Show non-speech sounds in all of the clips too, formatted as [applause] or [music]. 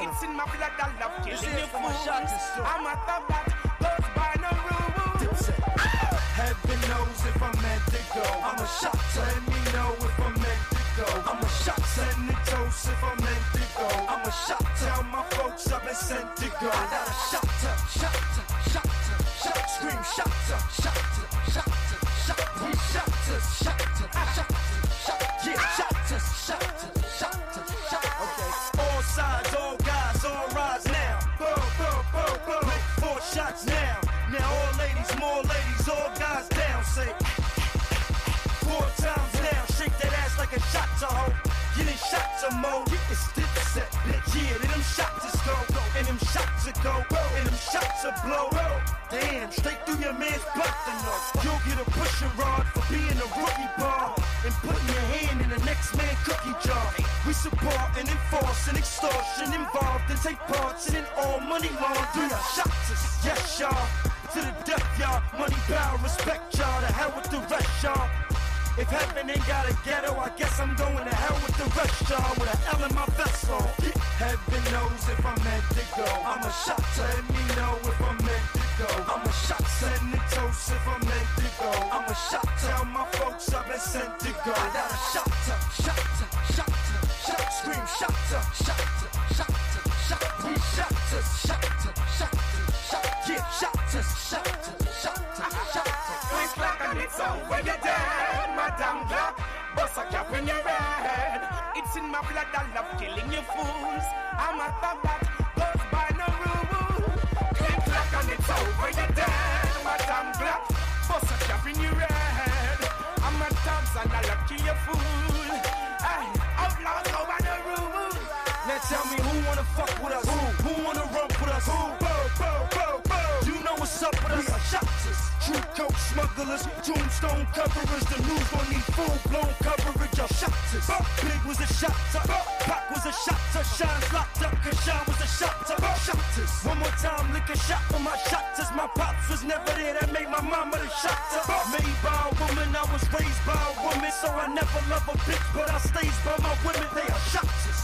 It's in my blood, I love killing you fools. I'm a thug that goes by no rules. Heaven knows if I'm meant to go. I'm a shot, let me know if I'm meant to go. I'm a shot, send the toast if I'm meant to go. I'm a shot, tell my folks I've been sent to go. I got a shot, shot, shot, shot, scream shot, shot, shot, shot, we shot, shot, shot, shot, yeah, shot, shot, shot, shot. Okay. All sides, all ladies, more ladies, all guys down. Say four times now. Shake that ass like a shot to hoe. Get in shot to mo. Get this dip set. Yeah, then them shots is go. And them shots to go. And them shots to blow. Damn, straight through your man's butt to know. You'll get a pushing rod for being a rookie bar. And putting your hand in the next man cookie jar. We support and enforce and extortion involved and take parts in all money laundering. Shots us, yes y'all. To the death y'all. Money, power, respect y'all. To hell with the rest y'all. If heaven ain't got a ghetto, I guess I'm going to hell with the rest y'all. With a L in my vessel. Heaven knows if I'm meant to go. I'm a shot, let me know if I'm meant to go. I'm a shot, send the toast if I'm meant to go. I'm a shot, tell my folks I've been sent to go. I got a shot, shot, shot, shot, scream shot, shot, shot, shot, we shot, shot, shot, shot, yeah, shot, shot, shot, shot. Click clack and it's over your dead. Madame Glock, bust a cap in your head. It's in my blood, I love killing you fools. I'm a thug coke smugglers, tombstone coverers. The news gon' need full blown coverage of shotters. Big was a shot shotter, Pac was a shotter, Shyne's locked up, cause Shyne was a shotter. Shotters. One more time, lick a shot for my shotters. My pops was never there, that made my mama the shot shotter. Made by a woman, I was raised by a woman, so I never love a bitch, but I stays by my women. They are shotters.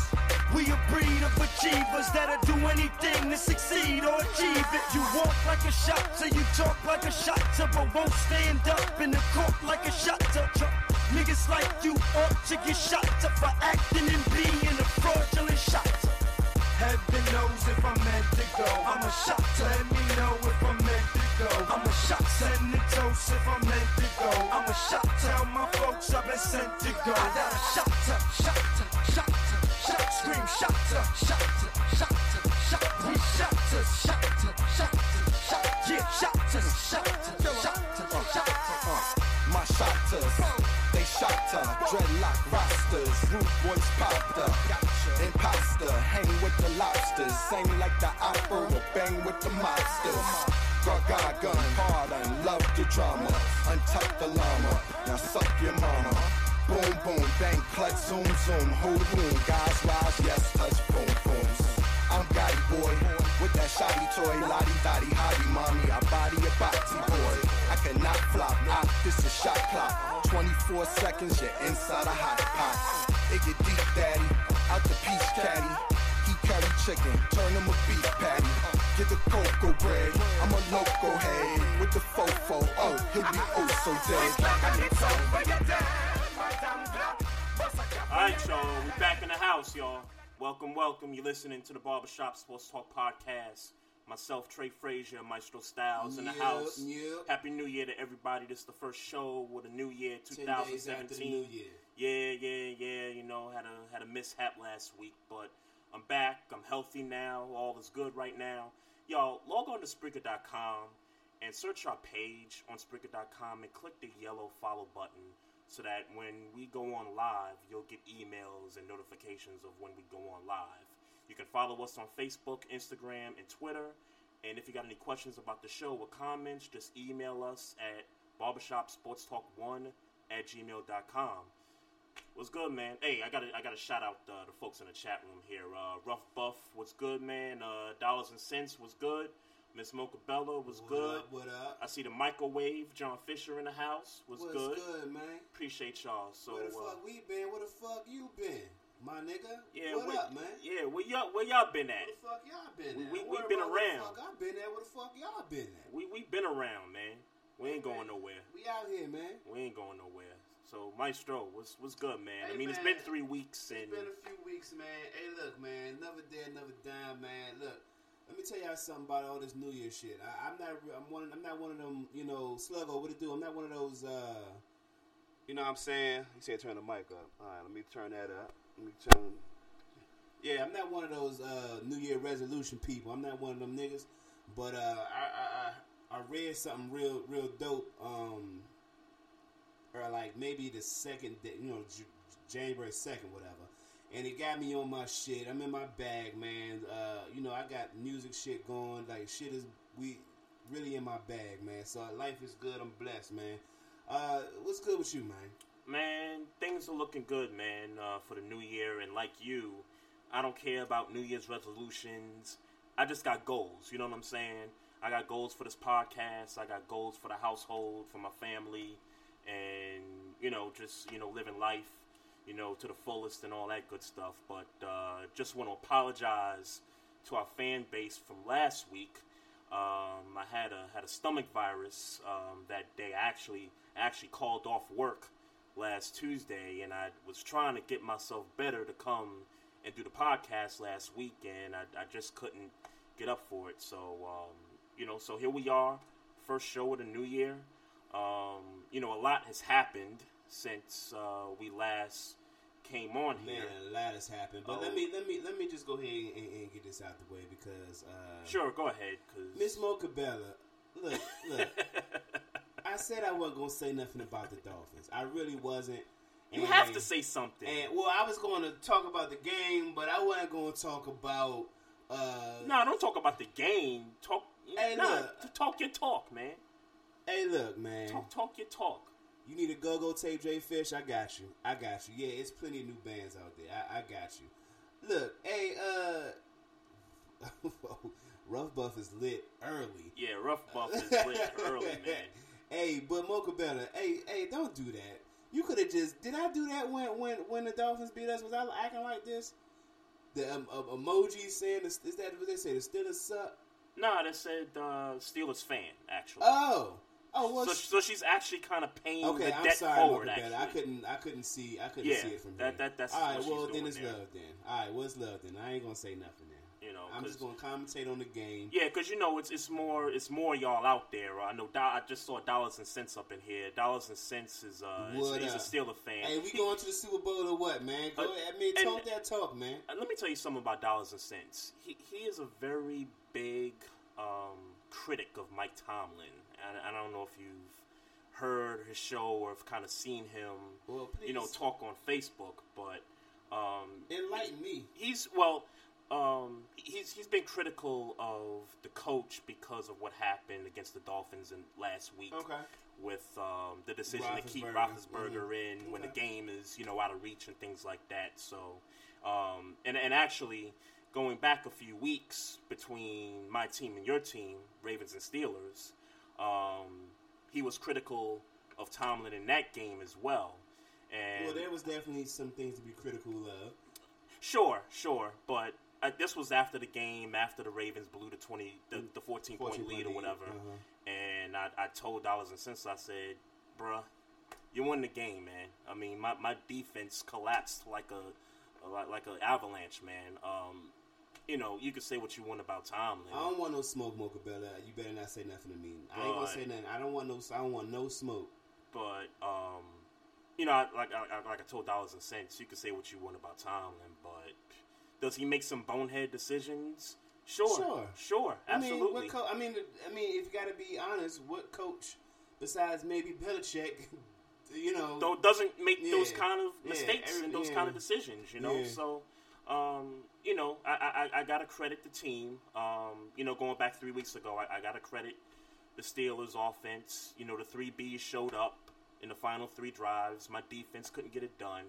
We a breed of achievers that'll do anything to succeed or achieve it. You walk like a shot till you talk like a shot but won't stand up in the court like a shot Niggas like you ought to get shot up for acting and being a fraudulent shot. Heaven knows if I'm meant to go. I'm a shot. Let me know if I'm meant to go. I'm a shot. Send the toast if I'm meant to go. I'm a shot. Tell my folks I've been sent to go. I got a shot, shot, shot, shot, scream shot, shot, shot, shot, we shot, shot, shot, shot, yeah, shot, shot, shot, shot. My shotters, they shotter, dreadlock rosters, root boys popped up. Imposter, hang with the lobsters, sing like the opera, bang with the mobsters. Gaga gun, pardon, love the drama, untuck the llama, now suck your mama. Boom, boom, bang, clutch, zoom, zoom, hold room, guys rise, yes, touch, boom, booms. I'm Gotti boy, with that shoddy toy, lottie dotty, hottie mommy, I body a body boy. I cannot flop, ah, this is shot clock. 24 seconds, you're inside a hot pot. It get deep, daddy, out the peach caddy. He carry chicken, turn him a beef patty. Get the cocoa bread, I'm a loco head with the fofo. Oh, he'll be oh so dead. All right, y'all. We back in the house, y'all. Welcome, welcome. You're listening to the Barbershop Sports Talk Podcast. Myself, Trey Frazier, Maestro Styles in the Yep, house. yep. Happy New Year to everybody. This is the first show with a new year, 10 days after the 2017. new year. Yeah, yeah, yeah. You know, had a had a mishap last week, but I'm back. I'm healthy now. All is good right now. Y'all, log on to Spreaker.com and search our page on Spreaker.com and click the yellow follow button so that when we go on live, you'll get emails and notifications of when we go on live. You can follow us on Facebook, Instagram, and Twitter. And if you got any questions about the show or comments, just email us at barbershopsportstalk1 at gmail.com. What's good, man? Hey, I gotta I gotta shout out uh, the folks in the chat room here. Uh, Rough Buff, what's good, man? Uh, Dollars and Cents, was good? Miss Mocha Bella was What good. up, what up? I see the microwave. John Fisher in the house was What's good. good, man? Appreciate y'all. So Where the uh, fuck we been? Where the fuck you been, my nigga? yeah, what where, up, man? Yeah, where y'all where y'all been at? Where the fuck y'all been We- at? we- we been about where around. The fuck I been at? Where the fuck y'all been at? We we been around, man. We ain't going nowhere. We out here, man. We ain't going nowhere. So Maestro, what's what's good, man? I Hey, mean, it's been three weeks and It's been a few weeks, man. Hey, look, man. Never dead, never dime, man. Look, let me tell y'all something about all this New Year shit. I, I'm not. I'm one. I'm not one of them. You know, sluggo. What to do? I'm not one of those. uh You know what I'm saying? You said turn the mic up. All right, let me turn that up. Let me turn. Yeah, I'm not one of those uh New Year resolution people. I'm not one of them niggas. But uh, I, I I I read something real real dope. Um, or like maybe the second day, you know, J- January second, whatever. And it got me on my shit. I'm in my bag, man. Uh, you know, I got music shit going. Like shit is we really in my bag, man. So life is good. I'm blessed, man. Uh, what's good with you, man? Man, things are looking good, man, uh, for the new year. And like you, I don't care about New Year's resolutions. I just got goals. You know what I'm saying? I got goals for this podcast. I got goals for the household, for my family, and you know, just you know, living life, you know, to the fullest and all that good stuff. But uh, just want to apologize to our fan base from last week. Um, I had a had a stomach virus um, that day. I actually actually called off work last Tuesday, and I was trying to get myself better to come and do the podcast last week, and I, I just couldn't get up for it. So um, you know, so here we are, first show of the new year. Um, you know, a lot has happened since uh, we last came on Man, a lot has happened. But Oh. let me let me let me just go ahead and, and get this out the way because uh, Sure, go ahead, Miss Mocha Bella, look, look. [laughs] I said I wasn't gonna say nothing about the Dolphins. I really wasn't. you And- have to say something. And well, I was going to talk about the game, but I wasn't going to talk about. Uh, No, don't talk about the game. Talk. Hey, nah, look. talk your talk, man. Hey, look, man. Talk, talk your talk. You need a go-go tape, J Fish. I got you. I got you. Yeah, it's plenty of new bands out there. I, I got you. Look, hey, uh, [laughs] Rough Buff is lit early. Yeah, rough buff is lit early, [laughs] man. Hey, but Mocha Bella, hey, hey, don't do that. You could have just. Did I do that when when when the Dolphins beat us? Was I acting like this? The um, um, emoji saying is that what they say? The Steelers suck. Nah, that said uh, Steelers fan actually. Oh, oh, well, so, sh- so she's actually kind of paying okay. the I'm debt sorry, forward. Bella. I couldn't, I couldn't see, I couldn't Yeah, see it from that- here. that- that's all what Well, then it's there. love. Then, all right. What's love? Then I ain't gonna say nothing. Then you know, I'm just gonna commentate on the game. Yeah, because you know it's it's more it's more y'all out there. I know. Do- I just saw dollars and cents up in here. Dollars and cents is uh, is, he's a? Steeler fan. Hey, we going to the Super Bowl or what, man? Go Uh, ahead. I mean, talk that talk, man. Uh, let me tell you something about dollars and cents. He he is a very big um, critic of Mike Tomlin. And I don't know if you've heard his show or have kind of seen him, Well, you know, talk on Facebook. But um, Enlighten me. he's well, um, he's he's been critical of the coach because of what happened against the Dolphins in last week. Okay. With um, the decision to keep Roethlisberger. Mhm. in when the game is you know out of reach and things like that. So, um, and and actually going back a few weeks between my team and your team, Ravens and Steelers, um, he was critical of Tomlin in that game as well. And Well, there was definitely some things to be critical of. Sure, sure, but uh, this was after the game, after the Ravens blew the twenty, the, the fourteen, 14 point lead or whatever, uh-huh. and I, I told Dollars and Cents, I said, "Bruh, you won the game, man. I mean, my, my defense collapsed like a like, like an avalanche, man. Um, you know, you can say what you want about Tomlin. I don't want no smoke, Mocha Bella. You better not say nothing to me. I ain't gonna say nothing. I don't want no. I don't want no smoke. but um, you know, like I, like I told Dollars and Cents, you can say what you want about Tomlin, but does he make some bonehead decisions? Sure, Sure. sure, I mean, absolutely. what co- I mean, I mean, if you got to be honest, what coach besides maybe Belichick, [laughs] you know, Though doesn't make Yeah. those kind of Yeah, mistakes every- and those yeah. kind of decisions, you know. Yeah. So, um, you know, I, I I gotta credit the team. Um, you know, going back three weeks ago, I, I gotta credit the Steelers' offense. You know, the three Bs showed up in the final three drives. My defense couldn't get it done.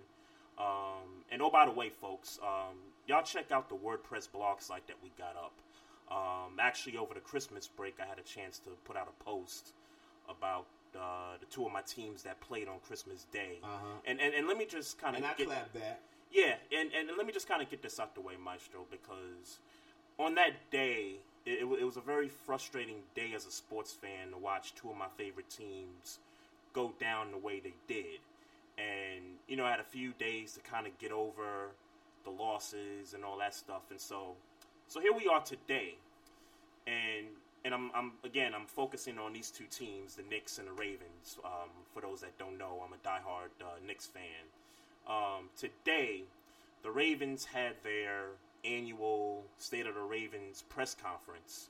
Um, and oh, by the way, folks, um, y'all check out the WordPress blog site that we got up. Um, actually, over the Christmas break, I had a chance to put out a post about uh, the two of my teams that played on Christmas Day. Uh-huh. And, and and let me just kind of and I get clap back. Yeah, and, and let me just kind of get this out the way, Maestro, because on that day, it, it, was a very frustrating day as a sports fan to watch two of my favorite teams go down the way they did. And, you know, I had a few days to kind of get over the losses and all that stuff. And so, so here we are today. And, and I'm, I'm, again, I'm focusing on these two teams, the Knicks and the Ravens. Um, for those that don't know, I'm a diehard uh, Knicks fan. Um, today, the Ravens had their annual State of the Ravens press conference.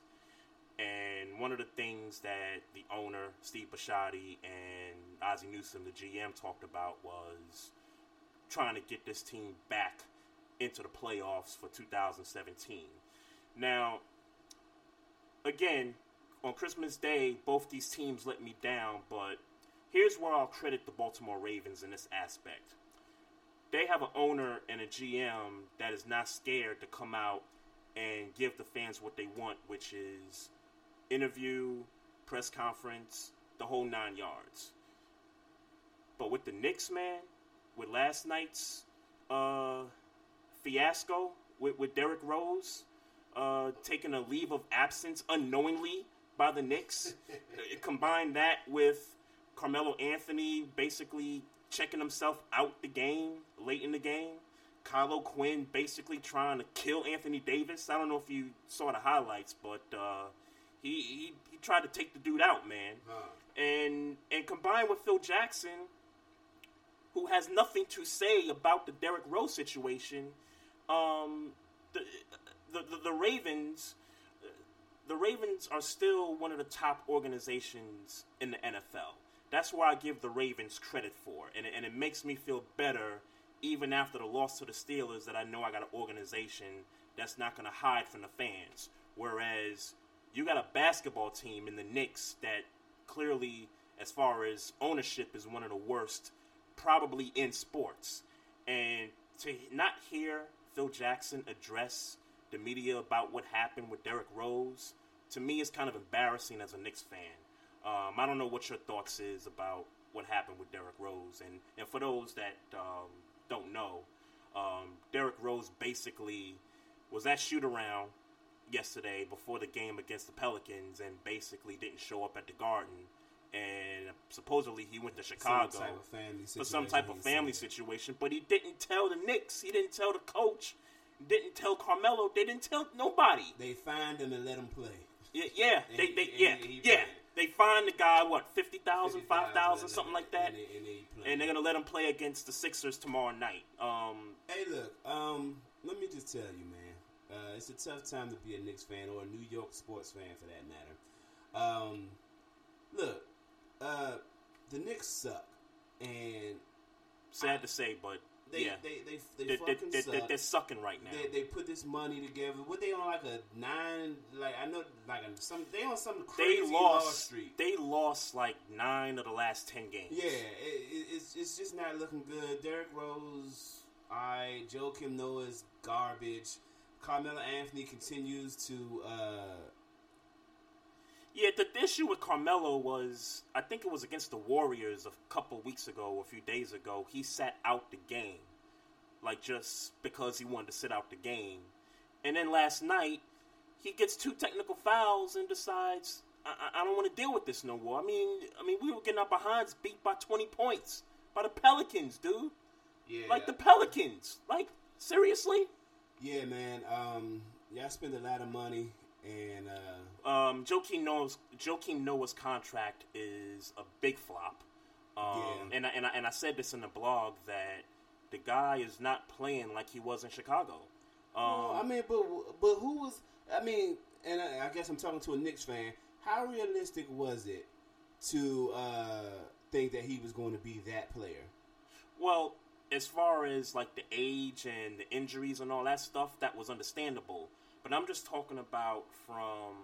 And one of the things that the owner, Steve Bisciotti, and Ozzie Newsome, the GM, talked about was trying to get this team back into the playoffs for 2017. Now, again, on Christmas Day, both these teams let me down, but here's where I'll credit the Baltimore Ravens in this aspect. They have an owner and a GM that is not scared to come out and give the fans what they want, which is interview, press conference, the whole nine yards. But with the Knicks, man, with last night's uh, fiasco with, with Derrick Rose uh, taking a leave of absence unknowingly by the Knicks, [laughs] combine that with Carmelo Anthony basically checking himself out the game late in the game. Kyle O'Quinn basically trying to kill Anthony Davis. I don't know if you saw the highlights, but uh, he, he he tried to take the dude out, man. And and combined with Phil Jackson, who has nothing to say about the Derrick Rose situation, um, the, the the the Ravens, the Ravens are still one of the top organizations in the NFL. That's where I give the Ravens credit for, and and it makes me feel better even after the loss to the Steelers that I know I got an organization that's not going to hide from the fans. Whereas you got a basketball team in the Knicks that clearly, as far as ownership, is one of the worst probably in sports. And to not hear Phil Jackson address the media about what happened with Derrick Rose, to me is kind of embarrassing as a Knicks fan. Um, I don't know what your thoughts is about what happened with Derrick Rose, and and for those that um, don't know, um, Derrick Rose basically was at shoot around yesterday before the game against the Pelicans, and basically didn't show up at the Garden, and supposedly he went to Chicago Some type of family for some type of family situation, but he didn't tell the Knicks, he didn't tell the coach, didn't tell Carmelo, they didn't tell nobody. They find him and let him play. Yeah, yeah, And they, he- they, yeah, he- he yeah. They find the guy what 50,000, 50,000, 5,000, something like that, and they, and, they and they're gonna let him play against the Sixers tomorrow night. Um, Hey, look. Um, let me just tell you, man. Uh, it's a tough time to be a Knicks fan or a New York sports fan, for that matter. Um, look, uh, the Knicks suck, and sad to say, but they yeah, they they they, they, fucking they, suck. they, they're sucking right now. They, they put this money together. What they on like a nine? Like I know, like a, some they on some They crazy Wall lost. Street. They lost like nine of the last ten games. Yeah, it, it's it's just not looking good. Derrick Rose, I Joakim Noah's garbage. Carmelo Anthony continues to. uh Yeah, the, the issue with Carmelo was, I think it was against the Warriors a couple weeks ago, a few days ago. He sat out the game, like just because he wanted to sit out the game. And then last night, he gets two technical fouls and decides, I, I- don't want to deal with this no more. I mean, I mean, we were getting our behinds beat by 20 points by the Pelicans, dude. Yeah, Like the Pelicans. Like seriously. yeah, man. Um, Y'all spend a lot of money, and uh, Um, Joakim Noah's Joakim Noah's contract is a big flop. Um, Yeah. and I, and I, and I said this in the blog that the guy is not playing like he was in Chicago. Um, I mean, but but who was? I mean, and I, I guess I'm talking to a Knicks fan. How realistic was it to uh, think that he was going to be that player? Well, as far as like the age and the injuries and all that stuff, that was understandable. But I'm just talking about from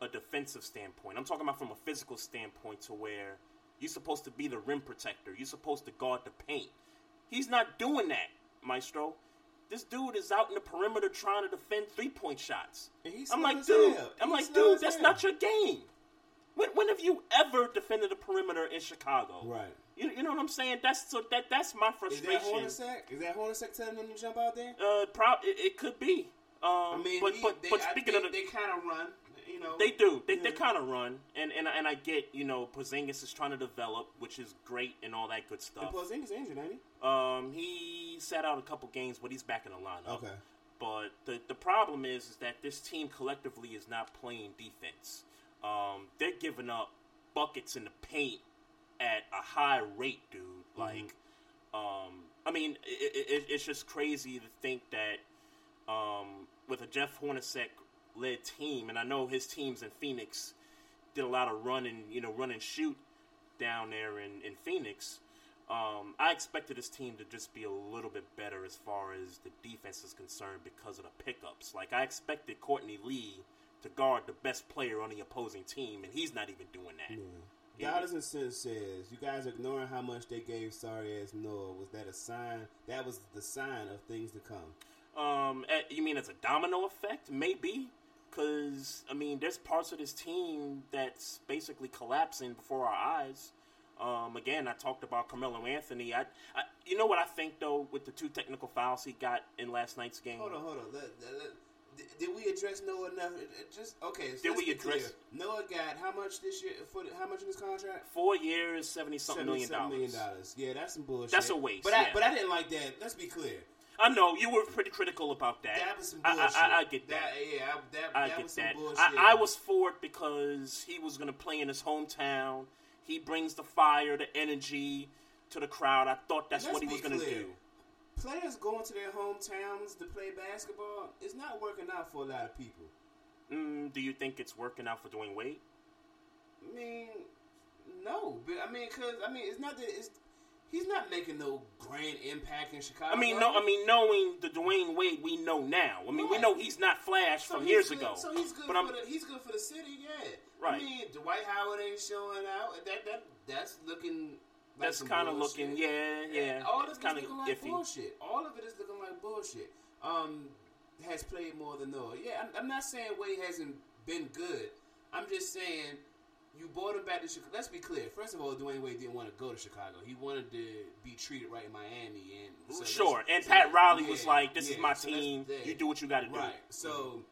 a defensive standpoint. I'm talking about from a physical standpoint to where you're supposed to be the rim protector. You're supposed to guard the paint. He's not doing that, Maestro. This dude is out in the perimeter trying to defend three point shots. He's I'm like, dude. I'm like, dude, that's not your game. When, when have you ever defended the perimeter in Chicago? Right. You, you know what I'm saying? That's so that that's my frustration. Is that Hornacek? Is that Hornacek telling him to jump out there? Uh, prob- it, it could be. Um, I mean, but he- but, they, but speaking of the, they kind of run. You know, they do. They, they kind of run, and and and I get you know Porzingis is trying to develop, which is great and all that good And stuff. Porzingis injured, ain't he? Um, he sat out a couple games, but he's back in the lineup. Okay. But the the problem is, is that this team collectively is not playing defense. Um, they're giving up buckets in the paint at a high rate, dude. Like, um, I mean, it, it- it's just crazy to think that um, with a Jeff Hornacek led team, and I know his teams in Phoenix did a lot of run and you know run and shoot down there in, in Phoenix. Um, I expected this team to just be a little bit better as far as the defense is concerned because of the pickups. Like I expected Courtney Lee to guard the best player on the opposing team, and he's not even doing that. Yeah. Dollars and Cents says, "You guys ignoring how much they gave sorry ass Noah. Was that a sign? That was the sign of things to come." Um, eh, you mean it's a domino effect? Maybe, because I mean, there's parts of this team that's basically collapsing before our eyes. Um, again, I talked about Carmelo Anthony. I, I, you know what I think though, with the two technical fouls he got in last night's game. Hold on, hold on. Let, let, let- did, we address Noah enough? Just okay. So Did we address- clear. Noah got how much this year? For the- how much in his contract? Four years, seventy something million $77 million. dollars. Yeah, that's some bullshit. That's a waste, But I, yeah. but I didn't like that. Let's be clear. I know you were pretty critical about that. That was some I- bullshit. I, I, I get that. That, yeah, I, that, I that get was some that. bullshit. I, I was for it because he was going to play in his hometown. He brings the fire, the energy to the crowd. I thought that's what he was going to do. Players going to their hometowns to play basketball is not working out for a lot of people. Mm, do you think it's working out for Dwyane Wade? I mean, no, but I mean, cause I mean, it's not that it's he's not making no grand impact in Chicago. I mean, no. I mean, knowing the Dwyane Wade we know now. I mean, we know he's not Flash So from years good- ago. So he's good but for I'm, the he's good for the city, yeah. Right. I mean, Dwight Howard ain't showing out. That that that's looking. Like That's kinda looking- yeah, yeah. All of it's kinda looking like iffy. bullshit. All of it is looking like bullshit. Um, has played more than Noah. Yeah, I'm, I'm not saying Wade hasn't been good. I'm just saying you brought him back to Chicago. Let's be clear. First of all, Dwyane Wade didn't want to go to Chicago. He wanted to be treated right in Miami. And so sure. And Pat Riley was like, "This is my so team. You do what you got to do." Right. So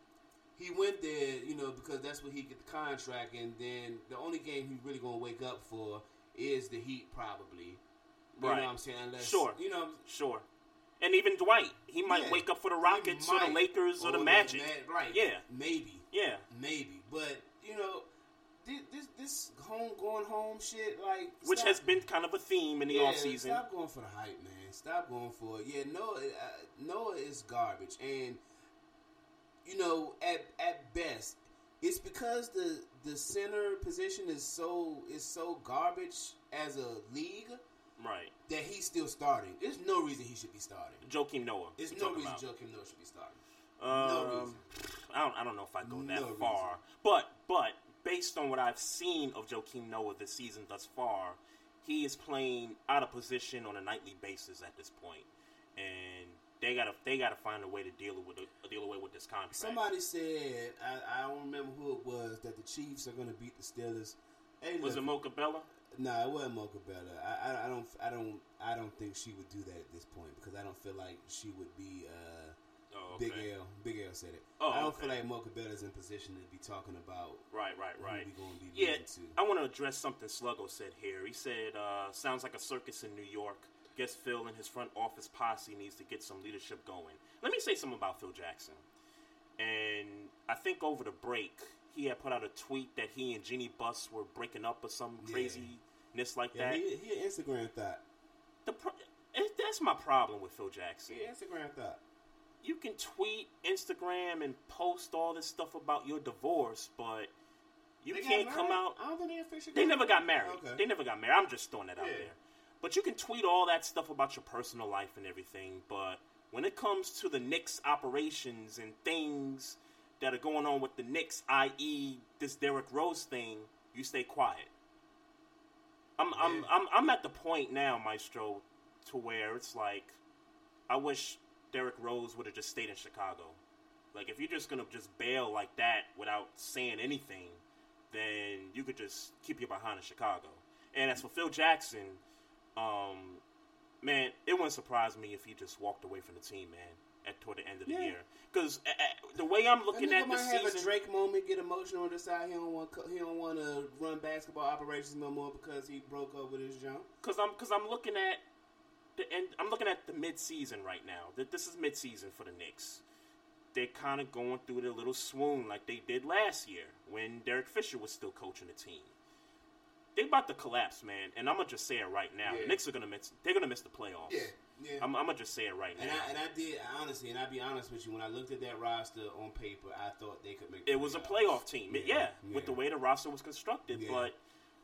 he went there, you know, because that's where he get the contract, and then the only game he's really gonna wake up for is the Heat, probably. You Right. know what I'm saying? Unless, Sure. You know, Sure. And even Dwight, he might Yeah. wake up for the Rockets or the. Lakers or, the the Magic. Ma- right? Yeah. Maybe. Yeah. Maybe. But you know, this this, this home going home shit, like Which stop- has been kind of a theme in the yeah, off season. Stop going for the hype, man. Stop going for it. Yeah, Noah, uh, Noah is garbage, and you know, at at best, it's because the the center position is so is so garbage as a league Right. that he's still starting. There's no reason he should be starting. Joakim Noah. There's no reason about. Joakim Noah should be starting. Um, no reason. I don't. I don't know if I go that No far, but but based on what I've seen of Joakim Noah this season thus far, he is playing out of position on a nightly basis at this point, and they gotta they gotta find a way to deal with it, deal away with this contract. Somebody said I, I don't remember who it was that the Chiefs are going to beat the Steelers. Hey, was it look, Mocha Bella? No, it wasn't Mocha Bella. I, I, I don't, I don't, I don't think she would do that at this point because I don't feel like she would be. Uh, Oh, Big okay. L, Big L said it. Oh, I don't okay. feel like Mocha Bella's in position to be talking about. Right, right, who right. we gonna be yeah. I want to address something Sluggo said here. He said, uh, "Sounds like a circus in New York. Guess Phil and his front office posse needs to get some leadership going." Let me say something about Phil Jackson. and I think over the break he had put out a tweet that he and Jeanie Buss were breaking up or some Yeah. craziness like Yeah, that. he, he Instagram thought. the pro- it, that's my problem with Phil Jackson. He Instagram thought. You can tweet, Instagram, and post all this stuff about your divorce, but you They can't come out. I don't think they officially. They never got married. Okay. They never got married. I'm just throwing that out there. But you can tweet all that stuff about your personal life and everything. But when it comes to the Knicks operations and things that are going on with the Knicks, i.e., this Derrick Rose thing, you stay quiet. I'm I'm, I'm I'm at the point now, Maestro, to where it's like, I wish Derrick Rose would have just stayed in Chicago. Like if you're just gonna just bail like that without saying anything, then you could just keep your behind in Chicago. And as for Phil Jackson, um, man, it wouldn't surprise me if he just walked away from the team, man, at toward the end of the Yeah. year. Because the way I'm looking at might have a Drake moment, get emotional, and decide he don't want he don't want to run basketball operations no more because he broke up with his jump. because I'm because I'm looking at the end. I'm looking at the mid-season right now. That this is mid-season for the Knicks. They're kind of going through their little swoon like they did last year when Derek Fisher was still coaching the team. They about to collapse, man, and I'm gonna just say it right now. Yeah. The Knicks are gonna miss. They're gonna miss the playoffs. Yeah, yeah. I'm, I'm gonna just say it right And now. I and I did honestly, and I'll be honest with you, when I looked at that roster on paper, I thought they could make. it was a playoff team. Yeah, with the way the roster was constructed. Yeah. But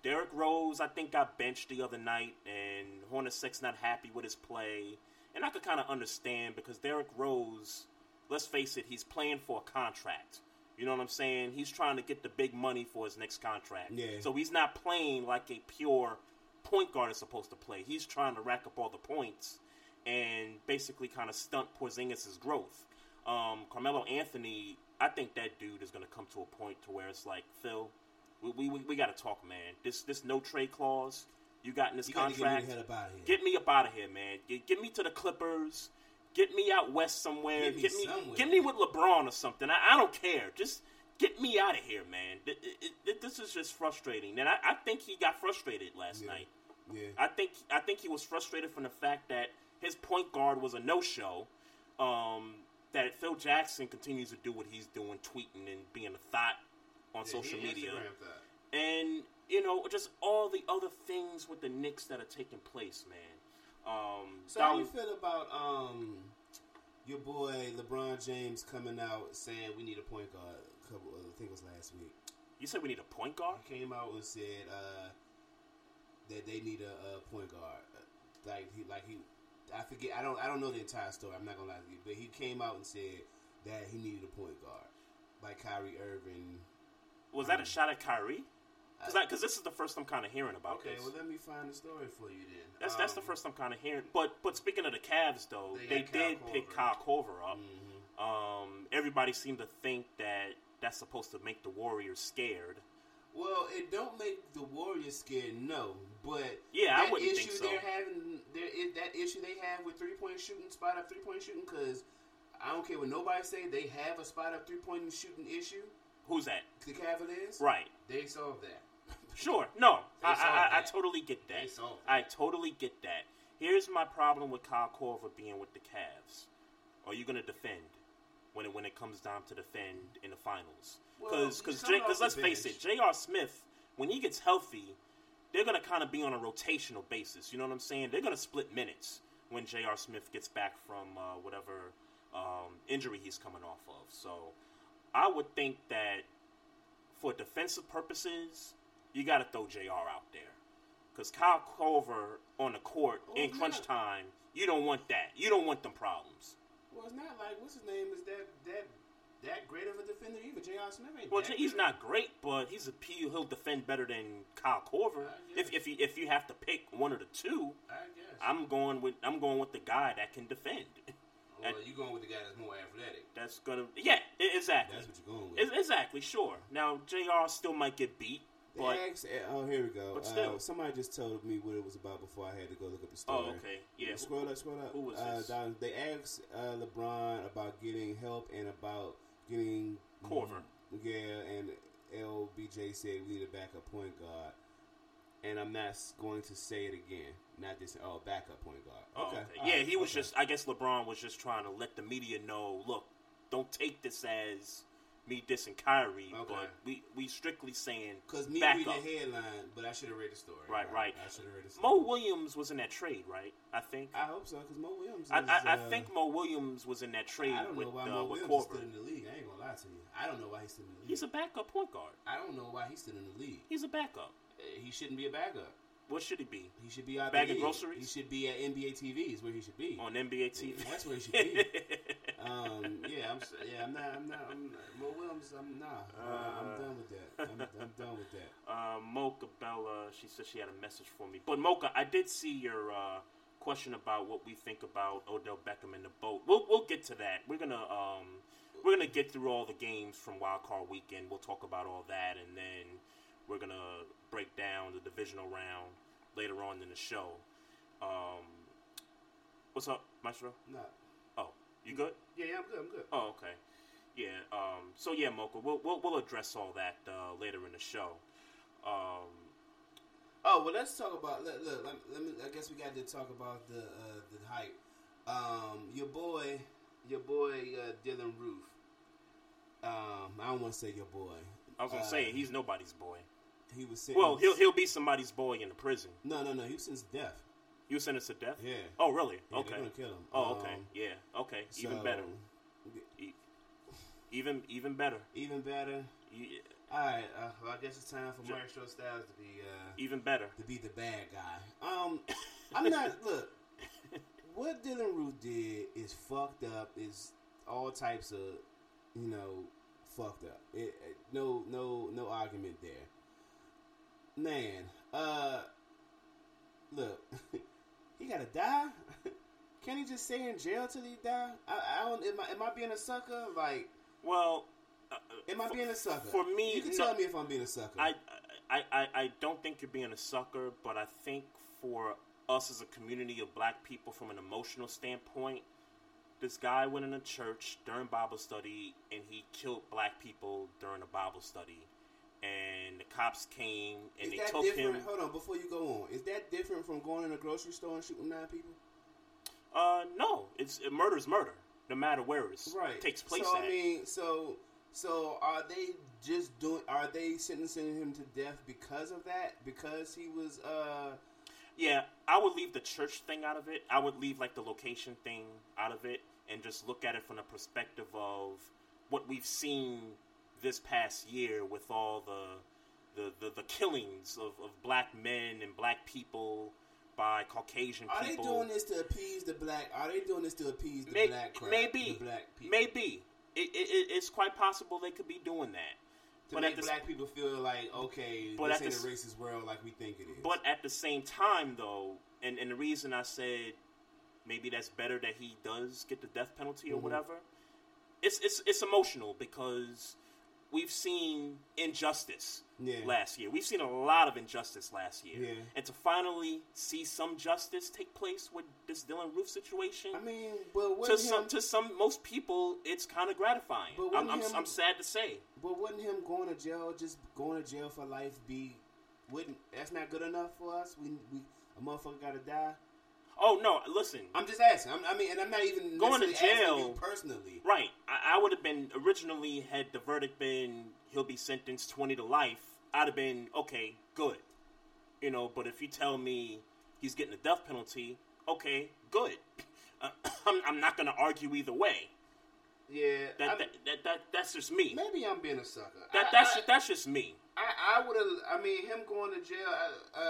Derrick Rose, I think, got benched the other night, and Hornacek's not happy with his play. And I could kind of understand because Derrick Rose, let's face it, he's playing for a contract. You know what I'm saying? He's trying to get the big money for his next contract. Yeah. So he's not playing like a pure point guard is supposed to play. He's trying to rack up all the points and basically kind of stunt Porzingis' growth. Um, Carmelo Anthony, I think that dude is going to come to a point to where it's like, Phil, we, we, we, got to talk, man. This this no trade clause you got in this You gotta get me contract. the hell up outta here. Get me up out of here, man. Get, get me to the Clippers. Get me out west somewhere. Get me Get me, somewhere. get me with LeBron or something. I, I don't care. Just get me out of here, man. Th- it- it- this is just frustrating. And I, I think he got frustrated last Yeah. night. Yeah. I think I think he was frustrated from the fact that his point guard was a no show. Um, that Phil Jackson continues to do what he's doing, tweeting and being a thought on Yeah, social media, and you know just all the other things with the Knicks that are taking place, man. Um, So how Dolly- you feel about um your boy LeBron James coming out saying we need a point guard? A couple, I think it was last week. you said we need a point guard. He came out and said uh, that they need a, a point guard. Like he, like he, I forget. I don't. I don't know the entire story. I'm not gonna lie to you, but he came out and said that he needed a point guard, like Kyrie Irving. Was that a shot at Kyrie? Because this is the first I'm kind of hearing about Okay, this. well let me find the story for you then. That's that's the Um, first I'm kind of hearing. But but speaking of the Cavs though, They they, got Kyle did pick Korver. Kyle Korver up. Mhm. Um, everybody seemed to think that that's supposed to make the Warriors scared. Well, it don't make the Warriors scared, no. But Yeah, I that wouldn't issue think so. they're having, there is that issue they have with three point shooting, spot up three point shooting, because I don't care what nobody say, they have a spot up three point shooting issue. Who's that? The Cavaliers, Right. They solved that. Sure. No, I, I, I, totally get that. I totally get that. Here's my problem with Kyle Korver being with the Cavs. Are you going to defend when it when it comes down to defend in the finals? Well, Because let's face it. J.R. Smith when he gets healthy, they're going to kind of be on a rotational basis. You know what I'm saying? They're going to split minutes when J.R. Smith gets back from uh, whatever um, injury he's coming off of. So I would think that for defensive purposes, you got to throw Jr. out there because Kyle Korver on the court Oh, in crunch time, you don't want that. You don't want them problems. Well, it's not like what's his name is that that that great of a defender either. J.R. Smith ain't. Well, he's not great, but he's a P. He'll defend better than Kyle Korver. If if you, if you have to pick one of the two, I guess. I'm going with I'm going with the guy that can defend. Oh, [laughs] well, you going with the guy that's more athletic. That's gonna yeah exactly. That's what you're going with. Exactly, sure. Now Jr. still might get beat, They but asked, oh, here we go. but still. Uh, somebody just told me what it was about before I had to go look up the story. oh okay, yeah. Scroll up, scroll up. Who was uh, this? they asked uh, LeBron about getting help and about getting Korver. Yeah, and LBJ said we need a backup point guard. And I'm not going to say it again. Not this. Oh, backup point guard. Oh, okay. okay. Yeah, right, he was okay. just. I guess LeBron was just trying to let the media know. Look, don't take this as me dissing Kyrie, Okay. but we we strictly saying Because me back read the headline, but I should have read the story. Right, right. I should have read the story. Mo Williams was in that trade, right? I think. I hope so, because Mo Williams. I, I, I uh, think Mo Williams was in that trade I don't with know why uh, Mo Williams is still in the league. I ain't gonna lie to you. I don't know why he's still in the league. He's a backup point guard. I don't know why he's still in the league. He's a backup. Uh, He shouldn't be a backup. What should he be? He should be out Bagging the league. groceries? He should be at NBA TV. Is where he should be. On NBA TV. That's where he should be. [laughs] um, yeah, I'm. Yeah, I'm not. I'm not. I'm not Mo Williams. I'm nah. Uh, I'm done with that. I'm, I'm done with that. [laughs] uh, Mocha Bella, she said she had a message for me. But Mocha, I did see your uh, question about what we think about Odell Beckham in the boat. We'll we'll get to that. We're gonna um we're gonna get through all the games from Wild Card Weekend. We'll talk about all that, and then we're gonna break down the divisional round later on in the show. Um, what's up, Maestro? Nah. Oh, you good? Yeah, yeah, I'm good. I'm good. Oh, okay. Yeah. Um, so yeah, Mocha, we'll, we'll we'll address all that uh, later in the show. Um, Oh well, let's talk about. Look, look let, let me. I guess we got to talk about the uh, the hype. Um, your boy, your boy uh, Dylann Roof. Um, I don't want to say your boy. I was gonna Uh, say he's nobody's boy. He was sent. Well, he'll he'll be somebody's boy in the prison. No, no, no. He was sentenced to death. You was sentenced to death? Yeah. Oh, really? Yeah, they're okay. gonna kill him. Oh, okay. Um, yeah. Okay. Even so- better. E- Even even better. Even better. E- All right. Uh, well, I guess it's time for Maestro Styles to be uh, Even better. to be the bad guy. Um, [laughs] I'm not. look, what Dylann Roof did is fucked up. Is all types of, you know, fucked up. It, it- no, no, no argument there. Man, uh, look, [laughs] he gotta die. [laughs] Can he just stay in jail till he die? I, I don't. Am I, am I being a sucker? Like, Well, uh, am I for- being a sucker? For me, you can no- tell me if I'm being a sucker. I, I, I, I don't think you're being a sucker, but I think for us as a community of black people, from an emotional standpoint, this guy went in a church during Bible study and he killed black people during a Bible study. And the cops came and is they took different? him. Hold on, before you go on, is that different from going in a grocery store and shooting nine people? Uh, no, it's murder's murder, no matter where it Right. takes place. So at. I mean, so so are they just doing? Are they sentencing him to death because of that? Because he was uh Yeah, I would leave the church thing out of it. I would leave like the location thing out of it and just look at it from the perspective of what we've seen this past year with all the the, the, the killings of, of black men and black people by Caucasian Are they people. doing this to appease the black? Are they doing this to appease the May- black crowd? maybe, the black people. maybe it, it, it- it's quite possible they could be doing that. to but make the, black people feel like okay, But this ain't the a racist world like we think it is. But at the same time, though, and, and the reason I said maybe that's better that he does get the death penalty or Mhm. whatever, it's it's it's emotional because we've seen injustice Yeah. last year. We've seen a lot of injustice last year, Yeah. and to finally see some justice take place with this Dylann Roof situation. I mean, but to wouldn't some to some most people, it's kind of gratifying. But I'm, him- I'm sad to say. but wouldn't him going to jail, just going to jail for life, be wouldn't that's not good enough for us? We we a motherfucker got to die. Oh no! Listen, I'm just asking. I'm, I mean, and I'm not even Going to jail- you personally. Right. I, I would have been originally had the verdict been he'll be sentenced twenty to life. I'd have been okay, good. You know, but if you tell me he's getting a death penalty, okay, good. Uh, [clears throat] I'm, I'm not going to argue either way. Yeah, That, that, that, that that's just me. maybe I'm being a sucker. That I- that's just, that's just me. I, I would have. I mean, him going to jail. I,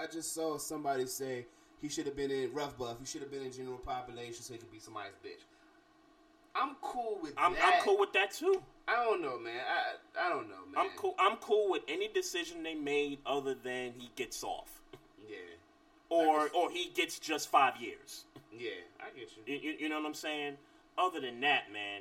I, I just saw somebody say he should have been in rough buff. He should have been in general population so he could be somebody's bitch. I'm cool with I'm, that. I'm cool with that too. I don't know, man. I I don't know, man. I'm cool. I'm cool with any decision they made other than he gets off, [laughs] Yeah, or or he gets just five years. [laughs] yeah, I get you. You, you, you know what I'm saying? Other than that, man,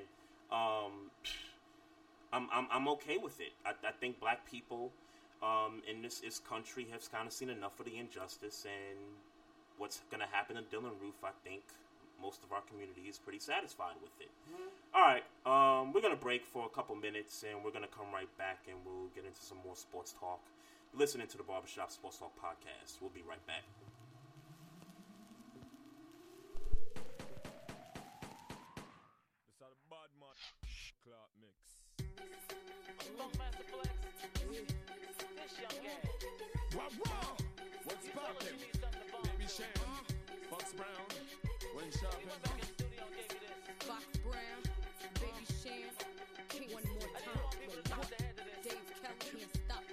um, [sighs] I'm, I'm I'm okay with it. I, I think black people um, in this, this country have kind of seen enough of the injustice, and what's going to happen to Dylann Roof, I think most of our community is pretty satisfied with it. All right, um, we're going to break for a couple minutes, and we're going to come right back, and we'll get into some more sports talk. You're listening to the Barbershop Sports Talk podcast. We'll be right back. This are What's poppin'? Baby Cham, Fox Brown, when shopping. Fox Brown, Baby Cham, King one more time. Dave Kelly can't stop.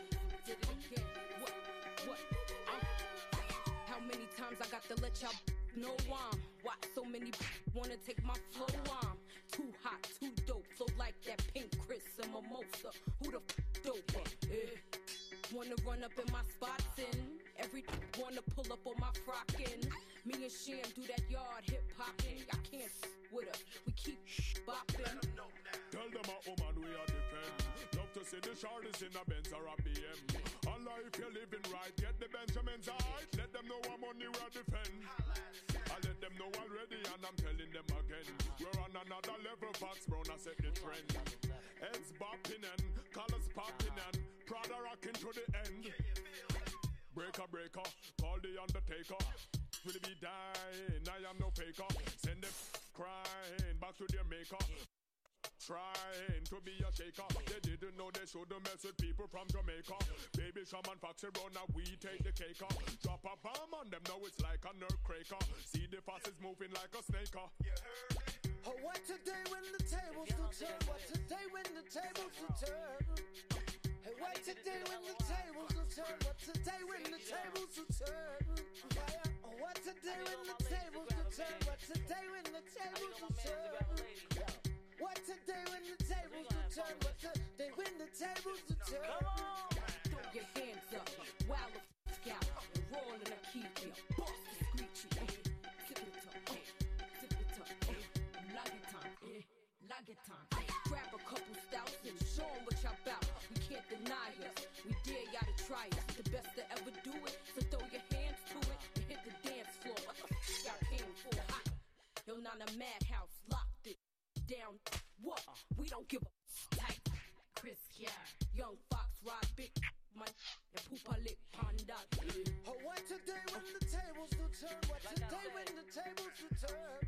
Did it again. What? What? Uh, how many times I got to let y'all know I'm? Why so many [laughs] wanna take my flow? I'm too hot, too dope. Flow like that pink Chris and mimosa. Who the f dope? Eh. Wanna run up in my spots and every wanna pull up on my frockin'. Me and Cham do that yard hip hopping. I can't with us. We keep bopping. Tell them a woman we are defend. Love to see the shorties in a Benz or a BM. Allah, if you're living right, get the Benjamins right. Let them know I'm we are defend. I let them know already, and I'm telling them again. We're on another level, Fox Brown, I set the trend. Heads bopping and colors popping and Prada rocking to the end. Breaker, breaker, call the undertaker. Will be dying, I am no faker. Send them crying back to their maker. Trying to be a shaker. They didn't know they shouldn't mess with people from Jamaica. Baby Shaman Foxy Brown, now we take the cake up. Drop a bomb on them, now it's like a nerve cracker. See the fast is moving like a snake. uh. Oh, what today when the tables do turn? What today when the tables do turn? Hey, what today when the tables do turn? What today when the tables do turn? Oh, what today when the tables do turn? What today when the tables do turn? What today when the tables do turn? What today when the tables do turn? Throw your hands up, wild the f out, roll in a key, yeah. Boss Lagetan. Grab a couple stouts and show 'em what y'all bout. We can't deny us, we dare y'all to try us. The best to ever do it, so throw your hands to it and hit the dance floor. What the f y'all came for? Hot. Yo, Nana Madhouse, locked it down. What? We don't give a tight. Chris Kiar, Young Fox, Rod Big, my and Poopa Lick Honda. Oh, what today when the tables do turn? What today when the tables do turn?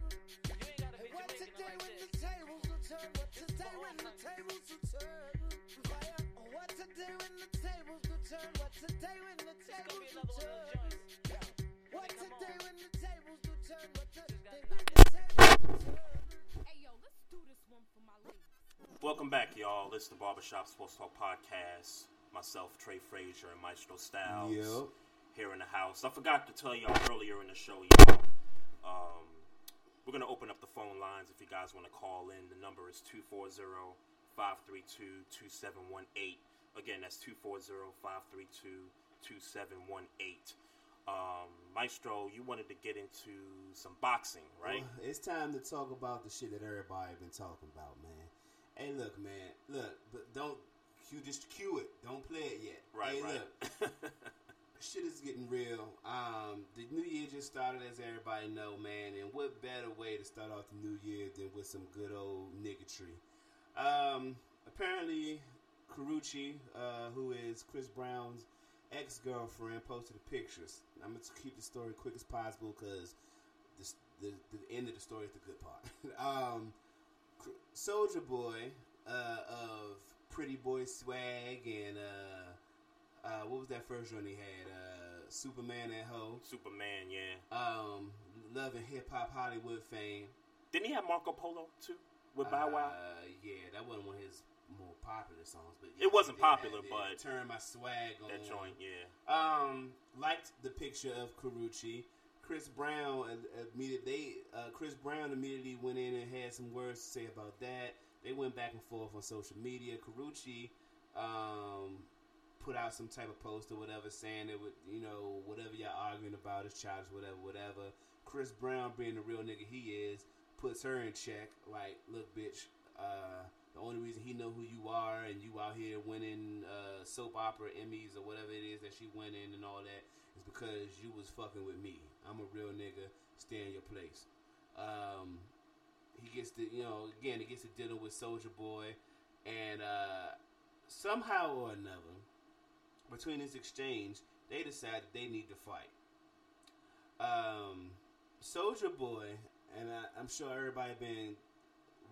Hey, what today when the tables do turn? What today when the tables do turn? Oh, what today when the tables do turn? What today when the tables do turn? What today when the tables do turn? What today when the tables do turn? Hey yo, let's do this one for my ladies. Welcome back, y'all. It's the Barbershop Sports Talk Podcast. Myself, Trey Frazier, and Maestro Styles. Yep. Here in the house. I forgot to tell y'all earlier in the show, y'all. Um, we're going to open up the phone lines if you guys want to call in. The number is 240 532 2718. Again, that's 240 532 2718. Um, Maestro, you wanted to get into some boxing, right? Well, it's time to talk about the shit that everybody been talking about, man. Hey, look, man, look, but don't you just cue it. Don't play it yet. Right, hey, right. look, [laughs] shit is getting real. Um, the new year just started, as everybody know, man. And what better way to start off the new year than with some good old niggatry? Um, apparently, Karrueche, uh, who is Chris Brown's ex girlfriend, posted the pictures. I'm gonna keep the story quick as possible because the, the the end of the story is the good part. [laughs] um, Soulja Boy uh, of Pretty Boy Swag and uh, uh, what was that first run he had? Uh, Superman and Ho. Superman, yeah. Um, Love and Hip Hop Hollywood fame. Didn't he have Marco Polo too with Bow Wow? Uh, yeah, that wasn't one of his more popular songs, but It wasn't he did have popular, it. but- turn my swag on That joint, yeah. Um, liked the picture of Karrueche. Chris Brown uh, immediately they uh, Chris Brown immediately went in and had some words to say about that. They went back and forth on social media. Karrueche um, put out some type of post or whatever saying it would you know whatever y'all arguing about is childish, whatever, whatever. Chris Brown, being the real nigga he is, puts her in check. Like, look, bitch. Uh, the only reason he know who you are and you out here winning uh, soap opera Emmys or whatever it is that she went in and all that is because you was fucking with me. I'm a real nigga. Stay in your place. Um, he gets to, you know, again, he gets to dinner with Soulja Boy, and uh, somehow or another, between this exchange, they decide that they need to fight. Um, Soulja Boy, and I, I'm sure everybody been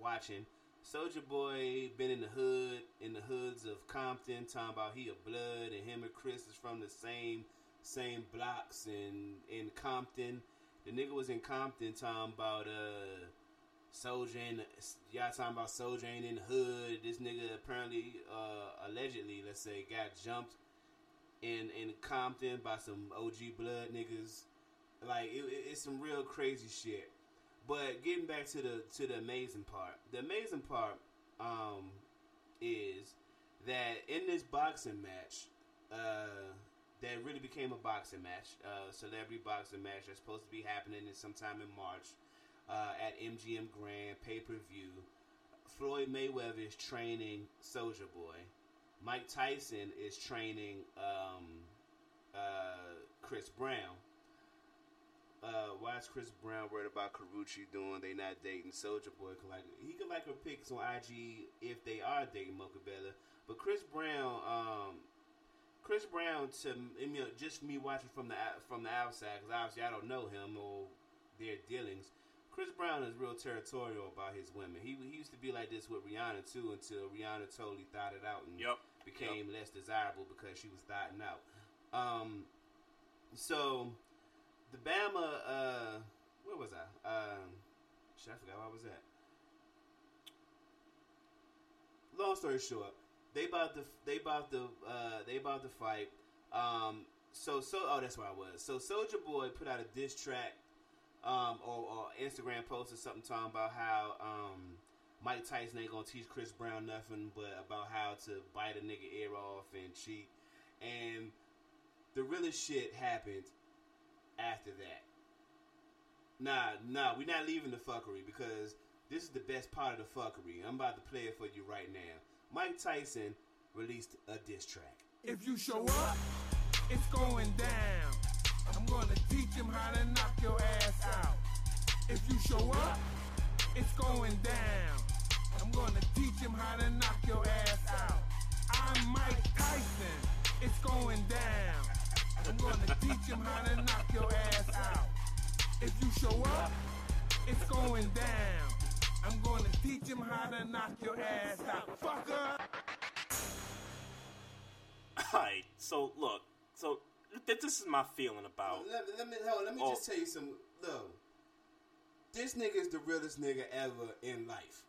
watching, Soulja Boy been in the hood, in the hoods of Compton, talking about he a blood, and him and Chris is from the same same blocks in in Compton. The nigga was in Compton talking about uh Soulja y'all talking about Soulja ain't in the hood. This nigga apparently uh allegedly, let's say, got jumped in in Compton by some OG blood niggas. Like it, it- it's some real crazy shit. But getting back to the to the amazing part, the amazing part um, is that in this boxing match, uh, that really became a boxing match, uh, celebrity boxing match that's supposed to be happening in sometime in March uh, at MGM Grand pay per view. Floyd Mayweather is training Soulja Boy. Mike Tyson is training um, uh, Chris Brown. Uh, why is Chris Brown worried about Karrueche doing? They not dating Soulja Boy. Like he can like her pics on IG if they are dating Mocha Bella. But Chris Brown, um, Chris Brown to just me watching from the from the outside because obviously I don't know him or their dealings. Chris Brown is real territorial about his women. He, he used to be like this with Rihanna too until Rihanna totally thought it out and Yep. Became less desirable because she was thotting out. Um, so the Bama, uh, where was I? Um, shit, I forgot where I was at. Long story short, they about the they about the uh, they about the fight. Um, so so oh that's where I was. So Soulja Boy put out a diss track, um, or, or Instagram post or something talking about how um, Mike Tyson ain't gonna teach Chris Brown nothing, but about how to bite a nigga ear off and cheat. And the realest shit happened after that. Nah, nah, we're not leaving the fuckery because this is the best part of the fuckery. I'm about to play it for you right now. Mike Tyson released a diss track. If you show up, it's going down. I'm gonna teach him how to knock your ass out. If you show up, it's going down. I'm gonna teach him how to knock your ass out. I'm Mike Tyson. It's going down. I'm gonna teach him how to knock your ass out. If you show up, it's going down. I'm gonna teach him how to knock your ass out. Fucker! Alright, so look, so th- this is my feeling about. Let, let me hold on, let me Oh. just tell you some. Look, this nigga is the realest nigga ever in life.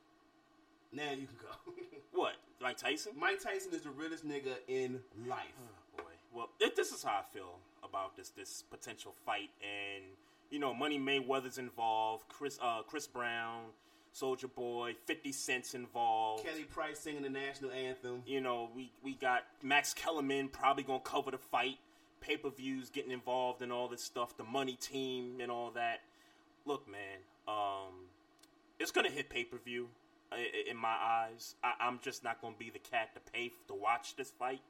Now you can go. [laughs] What, Mike Tyson? Mike Tyson is the realest nigga in life. Oh, boy. Well, th- this is how I feel about this this potential fight, and you know, Money Mayweather's involved, Chris uh, Chris Brown, Soulja Boy, Fifty Cent's involved. Kelly Price singing the national anthem. You know, we we got Max Kellerman probably gonna cover the fight. Pay per views getting involved in all this stuff. The money team and all that. Look, man, um, it's gonna hit pay per view. In my eyes, I, I'm just not gonna be the cat to pay f- to watch this fight.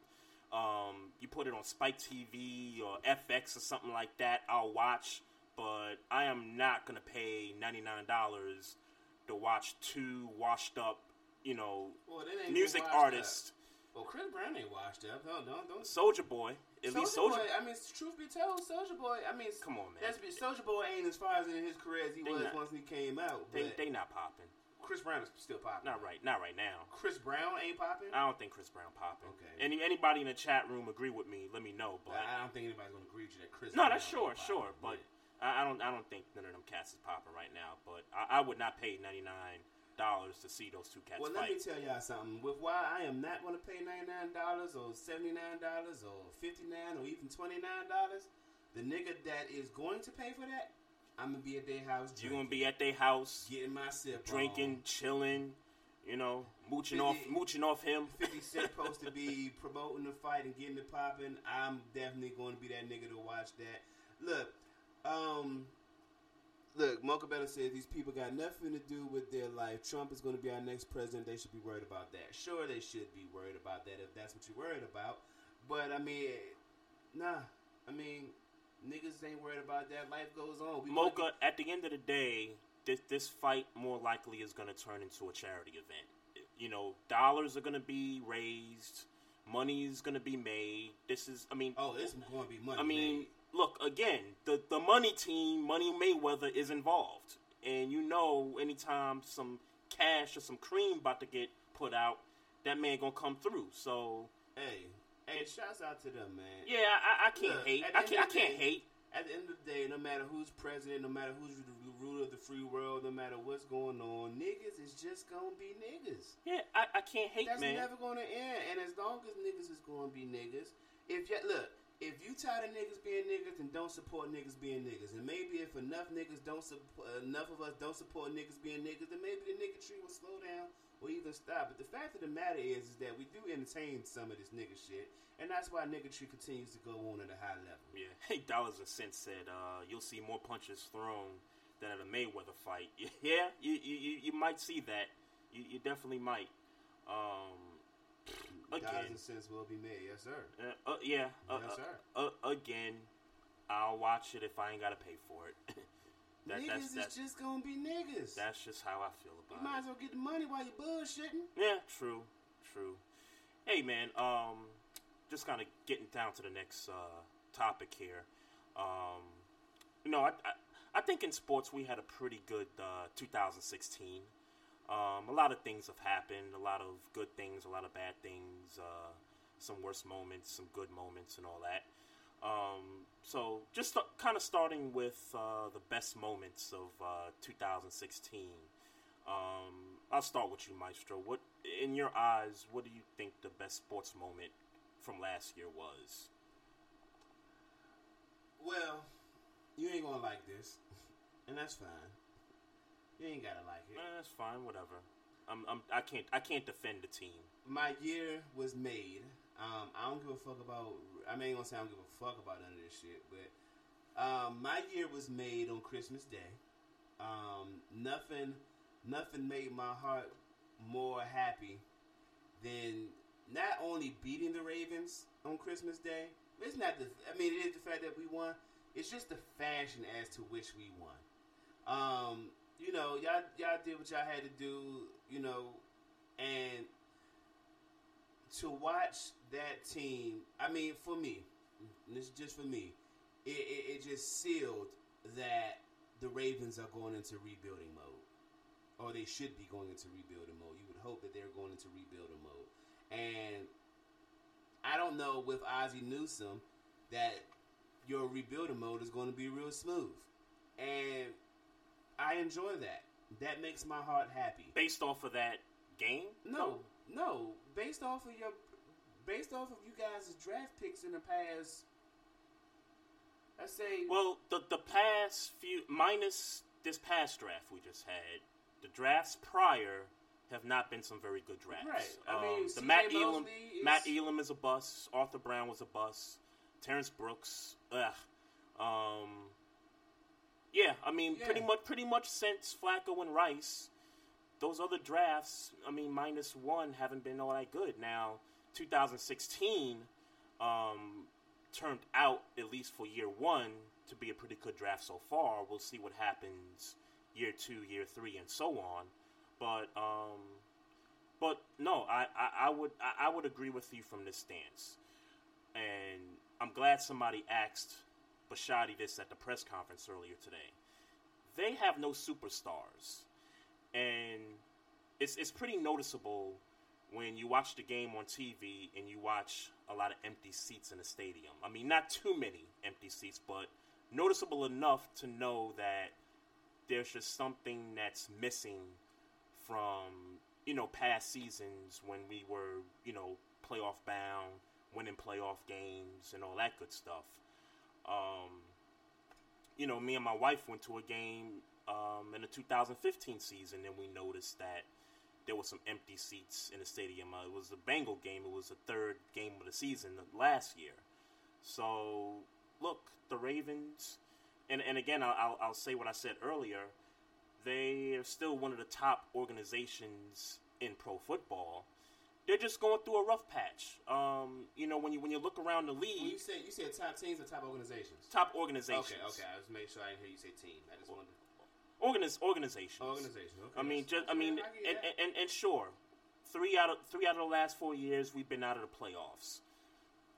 Um, you put it on Spike TV or FX or something like that, I'll watch. But I am not gonna pay ninety nine dollars to watch two washed up, you know, Well, music artists. Well, Chris Brown ain't washed up. Don't don't don't. Soulja Boy, at least Soulja Soulja. Boy, I mean, truth be told, Soulja Boy. I mean, Come on, man. That's Soulja Boy ain't as far as in his career as he They was not- once he came out. They they not popping. Chris Brown is still popping. Not right, not right now. Chris Brown ain't popping. I don't think Chris Brown popping. Okay. Any anybody in the chat room agree with me? Let me know. But I don't think anybody's gonna agree with you that Chris. no, Brown that's sure, sure. But I, I don't I don't think none of them cats is popping right now. But I, I would not pay ninety nine dollars to see those two cats Well, let me tell y'all something. With why I am not going to pay ninety nine dollars or seventy nine dollars or fifty nine or even twenty nine dollars, the nigga that is going to pay for that, I'm gonna be at their house. You're gonna be at their house, getting my sip, drinking, on. chilling, you know, mooching 50 off, mooching off him. Fifty Cent supposed to be [laughs] promoting the fight and getting it popping. I'm definitely going to be that nigga to watch that. Look, um, look, Mocha Bella says these people got nothing to do with their life. Trump is going to be our next president. They should be worried about that. Sure, they should be worried about that if that's what you're worried about. But I mean, nah. I mean, niggas ain't worried about that. Life goes on. We Mocha, at the end of the day, this this fight more likely is going to turn into a charity event. You know, dollars are going to be raised, money is going to be made. This is, I mean, oh, it's going to be money. I mean, look again, the the money team, Money Mayweather is involved, and you know, anytime some cash or some cream about to get put out, that man gonna come through. So Hey, hey, shouts out to them, man. Yeah, I- I- can't Look, hate. I can't- I can't day- hate. At the end of the day, no matter who's president, no matter who's the ruler of the free world, no matter what's going on, niggas is just gonna be niggas. Yeah, I, I can't hate, That's man. never gonna end. And as long as niggas is gonna be niggas, if you look, if you tired of niggas being niggas, then don't support niggas being niggas. And maybe if enough niggas don't support, enough of us don't support niggas being niggas, then maybe the nigga tree will slow down or even stop. But the fact of the matter is, is that we do entertain some of this nigga shit, and that's why nigga tree continues to go on at a high level. Yeah, hey, dollars and cents said uh, you'll see more punches thrown than at a Mayweather fight. [laughs] Yeah, you you, you, might see that. You, you definitely might. Um, Dollars again, and cents will be made, yes sir. uh, uh, yeah, uh, Yes, uh, sir. Uh, again, I'll watch it if I ain't gotta pay for it. [laughs] that, niggas that's, is just gonna be niggas. that's just how I feel about it. you might as well get the money while you're bullshitting. Yeah, true, true. Hey, man, um, just kind of getting down to the next uh, topic here. Um, you know, I, I, I think in sports we had a pretty good uh, 2016. Um, a lot of things have happened, a lot of good things, a lot of bad things, uh, some worse moments, some good moments, and all that. Um, so, just st- kind of starting with uh, the best moments of uh, 2016. Um, I'll start with you, Maestro. What, in your eyes, what do you think the best sports moment from last year was? Well, you ain't gonna like this, [laughs] and that's fine. You ain't gotta like it. That's fine, whatever. I'm, I'm, I can't, I can't defend the team. My year was made. Um, I don't give a fuck about. I mean, ain't gonna say I don't give a fuck about none of this shit, but um, my year was made on Christmas Day. Um, nothing, nothing made my heart more happy than not only beating the Ravens on Christmas Day. It's not the. I mean, it is the fact that we won. It's just the fashion as to which we won. Um, you know, y'all y'all did what y'all had to do. You know, and to watch that team. I mean, for me, this is just for me. It, it, it just sealed that the Ravens are going into rebuilding mode, or they should be going into rebuilding mode. You would hope that they're going into rebuilding mode, and I don't know with Ozzie Newsome that your rebuilding mode is going to be real smooth, and I enjoy that. That makes my heart happy. Based off of that game? No, no. Based off of your, based off of you guys' draft picks in the past. I say. Well, the the past few minus this past draft we just had, the drafts prior have not been some very good drafts. Right. I Um, mean, the Matt Elam, is- Matt Elam is a bust. Arthur Brown was a bust. Terrence Brooks, ugh. Um, yeah, I mean, Yeah. pretty much, pretty much since Flacco and Rice, those other drafts, I mean, minus one, haven't been all that good. Now, 2016 um, turned out, at least for year one, to be a pretty good draft so far. We'll see what happens year two, year three, and so on. But, um, but no, I, I, I would I, I would agree with you from this stance, and I'm glad somebody asked Bisciotti this at the press conference earlier today. They have no superstars, and it's it's pretty noticeable when you watch the game on TV and you watch a lot of empty seats in the stadium. I mean, not too many empty seats, but noticeable enough to know that there's just something that's missing from you know past seasons when we were you know playoff bound, winning playoff games and all that good stuff. Um, you know, me and my wife went to a game um, in the 2015 season, and we noticed that there were some empty seats in the stadium. Uh, it was a Bengal game. It was the third game of the season last year. So, look, the Ravens, and, and again, I'll, I'll, say what I said earlier. They are still one of the top organizations in pro football. They're just going through a rough patch. Um, you know, when you when you look around the league, you said you said top teams or top organizations? top organizations. Okay, okay. I was making sure I didn't hear you say team. I just wanted. Organiz- organizations. Organizations, okay. I mean, just I mean, I get and, and, and sure, three out of three out of the last four years we've been out of the playoffs.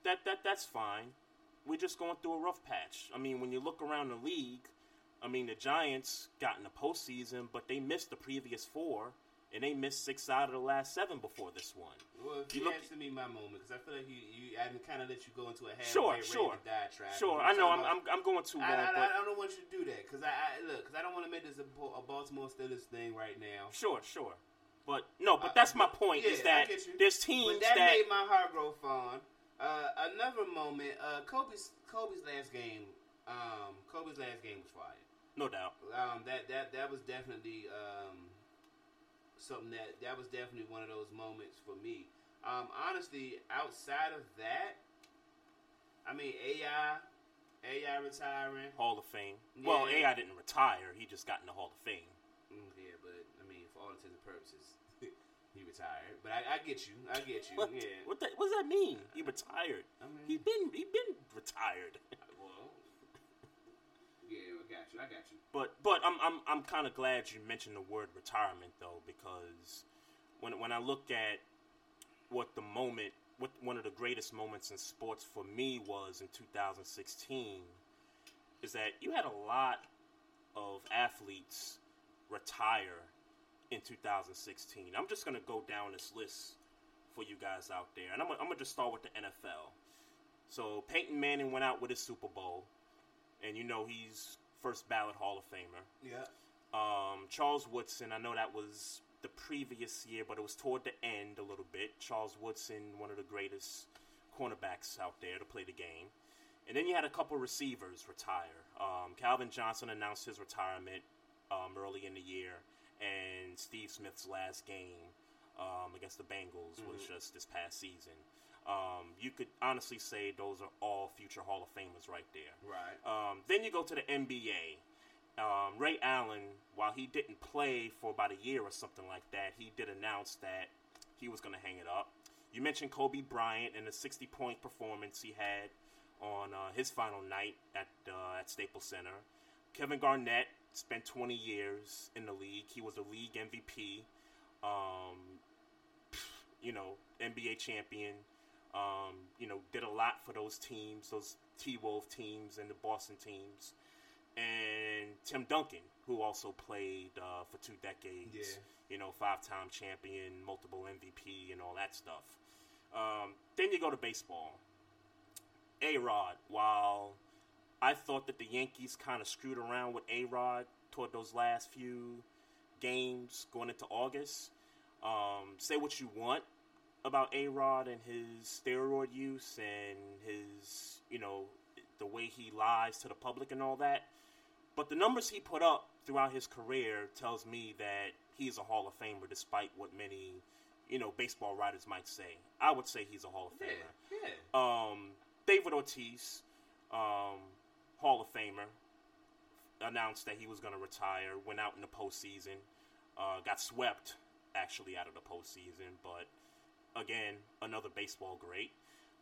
That that that's fine. We're just going through a rough patch. I mean, when you look around the league, I mean, the Giants got in the postseason, but they missed the previous four, and they missed six out of the last seven before this one. Well, if You you, look- answer me my moment, because I feel like you, you I kind of let you go into a halfway Sure, sure, diatribe. sure. I know I'm, talking I'm I'm going too long, I, I, but I don't want you to do that because I, I look because I don't want to make this a, a Baltimore Steelers thing right now. sure, sure. But no, but Uh, that's my point. yeah, is that there's teams but that, that made my heart grow fond. Uh, another moment, uh, Kobe's Kobe's last game. Um, Kobe's last game was fire. no doubt. Um, that that that was definitely um, something that that was definitely one of those moments for me. Um, honestly, outside of that, I mean AI, AI retiring. Hall of Fame. Well, AI didn't retire; he just got in the Hall of Fame. Mm, yeah, but I mean, for all intents and purposes, he retired. But I, I get you. I get you. What, Yeah. what, the, what does that mean? He retired. I mean- he been he been retired. [laughs] You. But but I'm I'm I'm kind of glad you mentioned the word retirement though because when when I look at what the moment what one of the greatest moments in sports for me was in 2016 is that you had a lot of athletes retire in 2016. I'm just gonna go down this list for you guys out there, and I'm I'm gonna just start with the NFL. So Peyton Manning went out with his Super Bowl, and you know he's first ballot Hall of Famer. Yeah. Um, Charles Woodson, I know that was the previous year, but it was toward the end a little bit. Charles Woodson, one of the greatest cornerbacks out there to play the game. And then you had a couple receivers retire. Um, Calvin Johnson announced his retirement um, early in the year, and Steve Smith's last game um, against the Bengals was Mhm. just this past season. Um, you could honestly say those are all future Hall of Famers right there. Right. Um, then you go to the NBA. Um, Ray Allen, while he didn't play for about a year or something like that, he did announce that he was going to hang it up. You mentioned Kobe Bryant and the 60 point performance he had on uh, his final night at, uh, at Staples Center. Kevin Garnett spent 20 years in the league. He was the league MVP, um, you know, NBA champion. Um, you know, did a lot for those teams, those T Wolf teams and the Boston teams. And Tim Duncan, who also played uh, for two decades. Yeah. You know, five time champion, multiple MVP, and all that stuff. Um, then you go to baseball. A Rod, while I thought that the Yankees kind of screwed around with A Rod toward those last few games going into August, um, say what you want about A Rod and his steroid use and his, you know, the way he lies to the public and all that. But the numbers he put up throughout his career tells me that he's a Hall of Famer, despite what many, you know, baseball writers might say. I would say he's a Hall of Famer. Yeah. Um, David Ortiz, um, Hall of Famer, announced that he was going to retire. Went out in the postseason, uh, got swept actually out of the postseason, but again, another baseball great.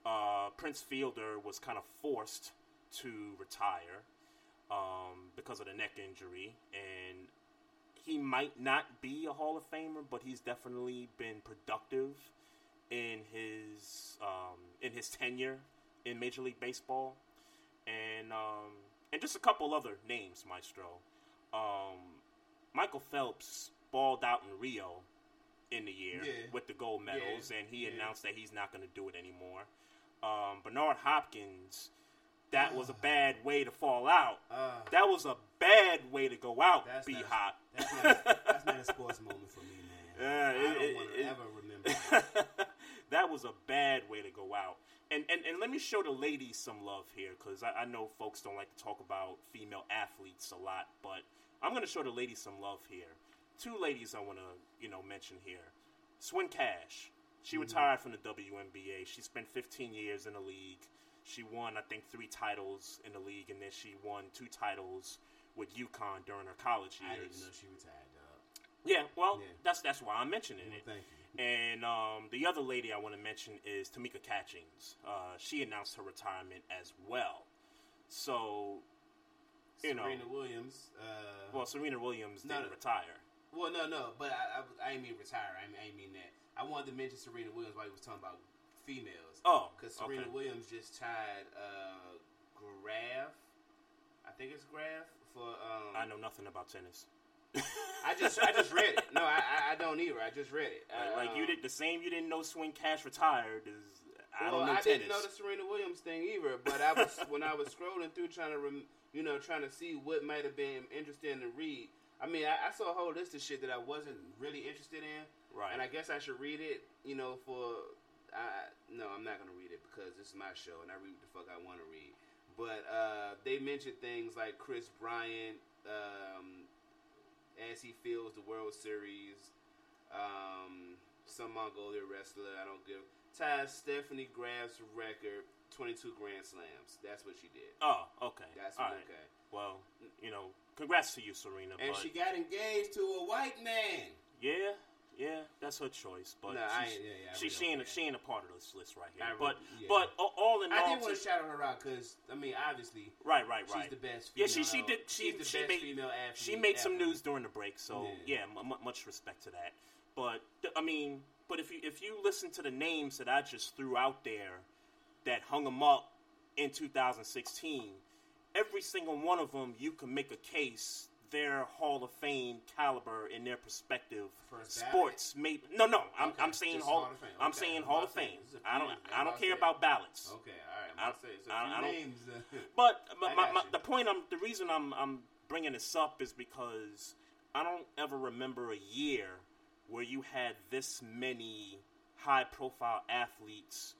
Uh, Prince Fielder was kind of forced to retire um, because of the neck injury, and he might not be a Hall of Famer, but he's definitely been productive in his um, in his [laughs] tenure in Major League Baseball, and um, and just a couple other names, Maestro. Um, Michael Phelps balled out in Rio in the year Yeah. with the gold medals, Yeah. and he Yeah. announced that he's not going to do it anymore. Um, Bernard Hopkins, that was a bad way to fall out. Uh, that was a bad way to go out. B hot. [laughs] That's not, that's not a sports moment for me, man. [laughs] Yeah, I don't want to ever remember. [laughs] that was a bad way to go out. And and, and let me show the ladies some love here, because I, I know folks don't like to talk about female athletes a lot, but I'm going to show the ladies some love here. Two ladies I want to you know mention here. Swin Cash. She Mhm. retired from the WNBA. She spent 15 years in the league. She won, I think, three titles in the league, and then she won two titles with UConn during her college years. I didn't know she retired, dog. Yeah, well, Yeah. that's that's why I'm mentioning Well, it. thank you. And um, the other lady I want to mention is Tamika Catchings. Uh, she announced her retirement as well. So, you know. Serena know, Williams. Uh, well, Serena Williams didn't no. retire. Well, no, no, but I, I, I ain't mean retire. I, I ain't mean that. I wanted to mention Serena Williams while he was talking about females. Oh, because Serena okay. Williams just tied uh, Graf. I think it's Graf for. Um, I know nothing about tennis. [laughs] I just I just read it. No, I I, I don't either. I just read it. Like, I, like you um, did the same. You didn't know Swin Cash retired. Is I well, don't know I tennis. didn't know the Serena Williams thing either, but I was when I was scrolling through trying to, rem, you know, trying to see what might have been interesting to read. I mean, I, I saw a whole list of shit that I wasn't really interested in, Right. and I guess I should read it. You know, for I no, I'm not gonna read it because this is my show and I read what the fuck I want to read. But uh, they mentioned things like Kris Bryant um, as he feels the World Series. Um, some Mongolian wrestler, I don't give. Ties Stephanie Graf's record, 22 Grand Slams. That's what she did. Oh, okay. That's what, right. okay. Well, you know, congrats to you, Serena. And she got engaged to a white man. yeah, yeah, that's her choice. But Nah, she's- ain't- yeah, yeah, she, she ain't she ain't a part of this list right here. I but yeah. but all in all, I didn't want to- shout her out because I mean, obviously, Right, right, right. she's the best. Yeah, she she did. She she's the she best made female athlete. she made some news during the break. So yeah, mu- much respect to that. But I mean, but if you if you listen to the names that I just threw out there that hung them up in 2016, every single one of them you can make a case they're Hall of Fame caliber in their perspective. Ballot? Sports, maybe no, no. I'm, Okay, I'm saying Hall. Hall of Fame. I'm Okay, saying I'm Hall of Fame. this is a I don't. I'm don't care about ballots. Okay, all right. I'm I- I- I don't- names. [laughs] uh, But, I but my, my, the point I'm the reason I'm I'm bringing this up is because I don't ever remember a year where you had this many high profile athletes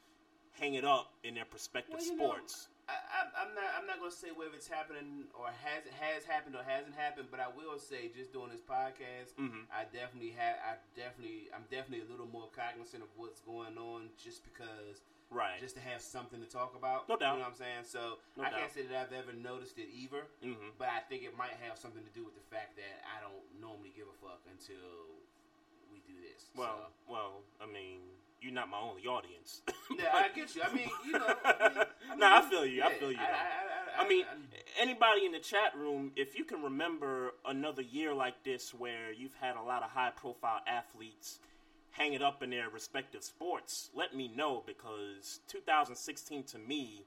hang it up in their prospective Well, you know, sports. I, I'm not. I'm not gonna say whether it's happening or has has happened or hasn't happened, but I will say, just doing this podcast, Mhm. I definitely have. I definitely. I'm definitely a little more cognizant of what's going on, just because. Right. Just to have something to talk about. No doubt. You know what I'm saying? So No I doubt. can't say that I've ever noticed it either, Mhm. but I think it might have something to do with the fact that I don't normally give a fuck until we do this. Well, So. well, I mean, you're not my only audience. [laughs] Yeah, I get you. I mean, you know. I [laughs] mean, I [laughs] nah, I feel you. I feel you. I- though. I- I- I mean, anybody in the chat room, if you can remember another year like this where you've had a lot of high profile athletes hang it up in their respective sports, let me know because 2016 to me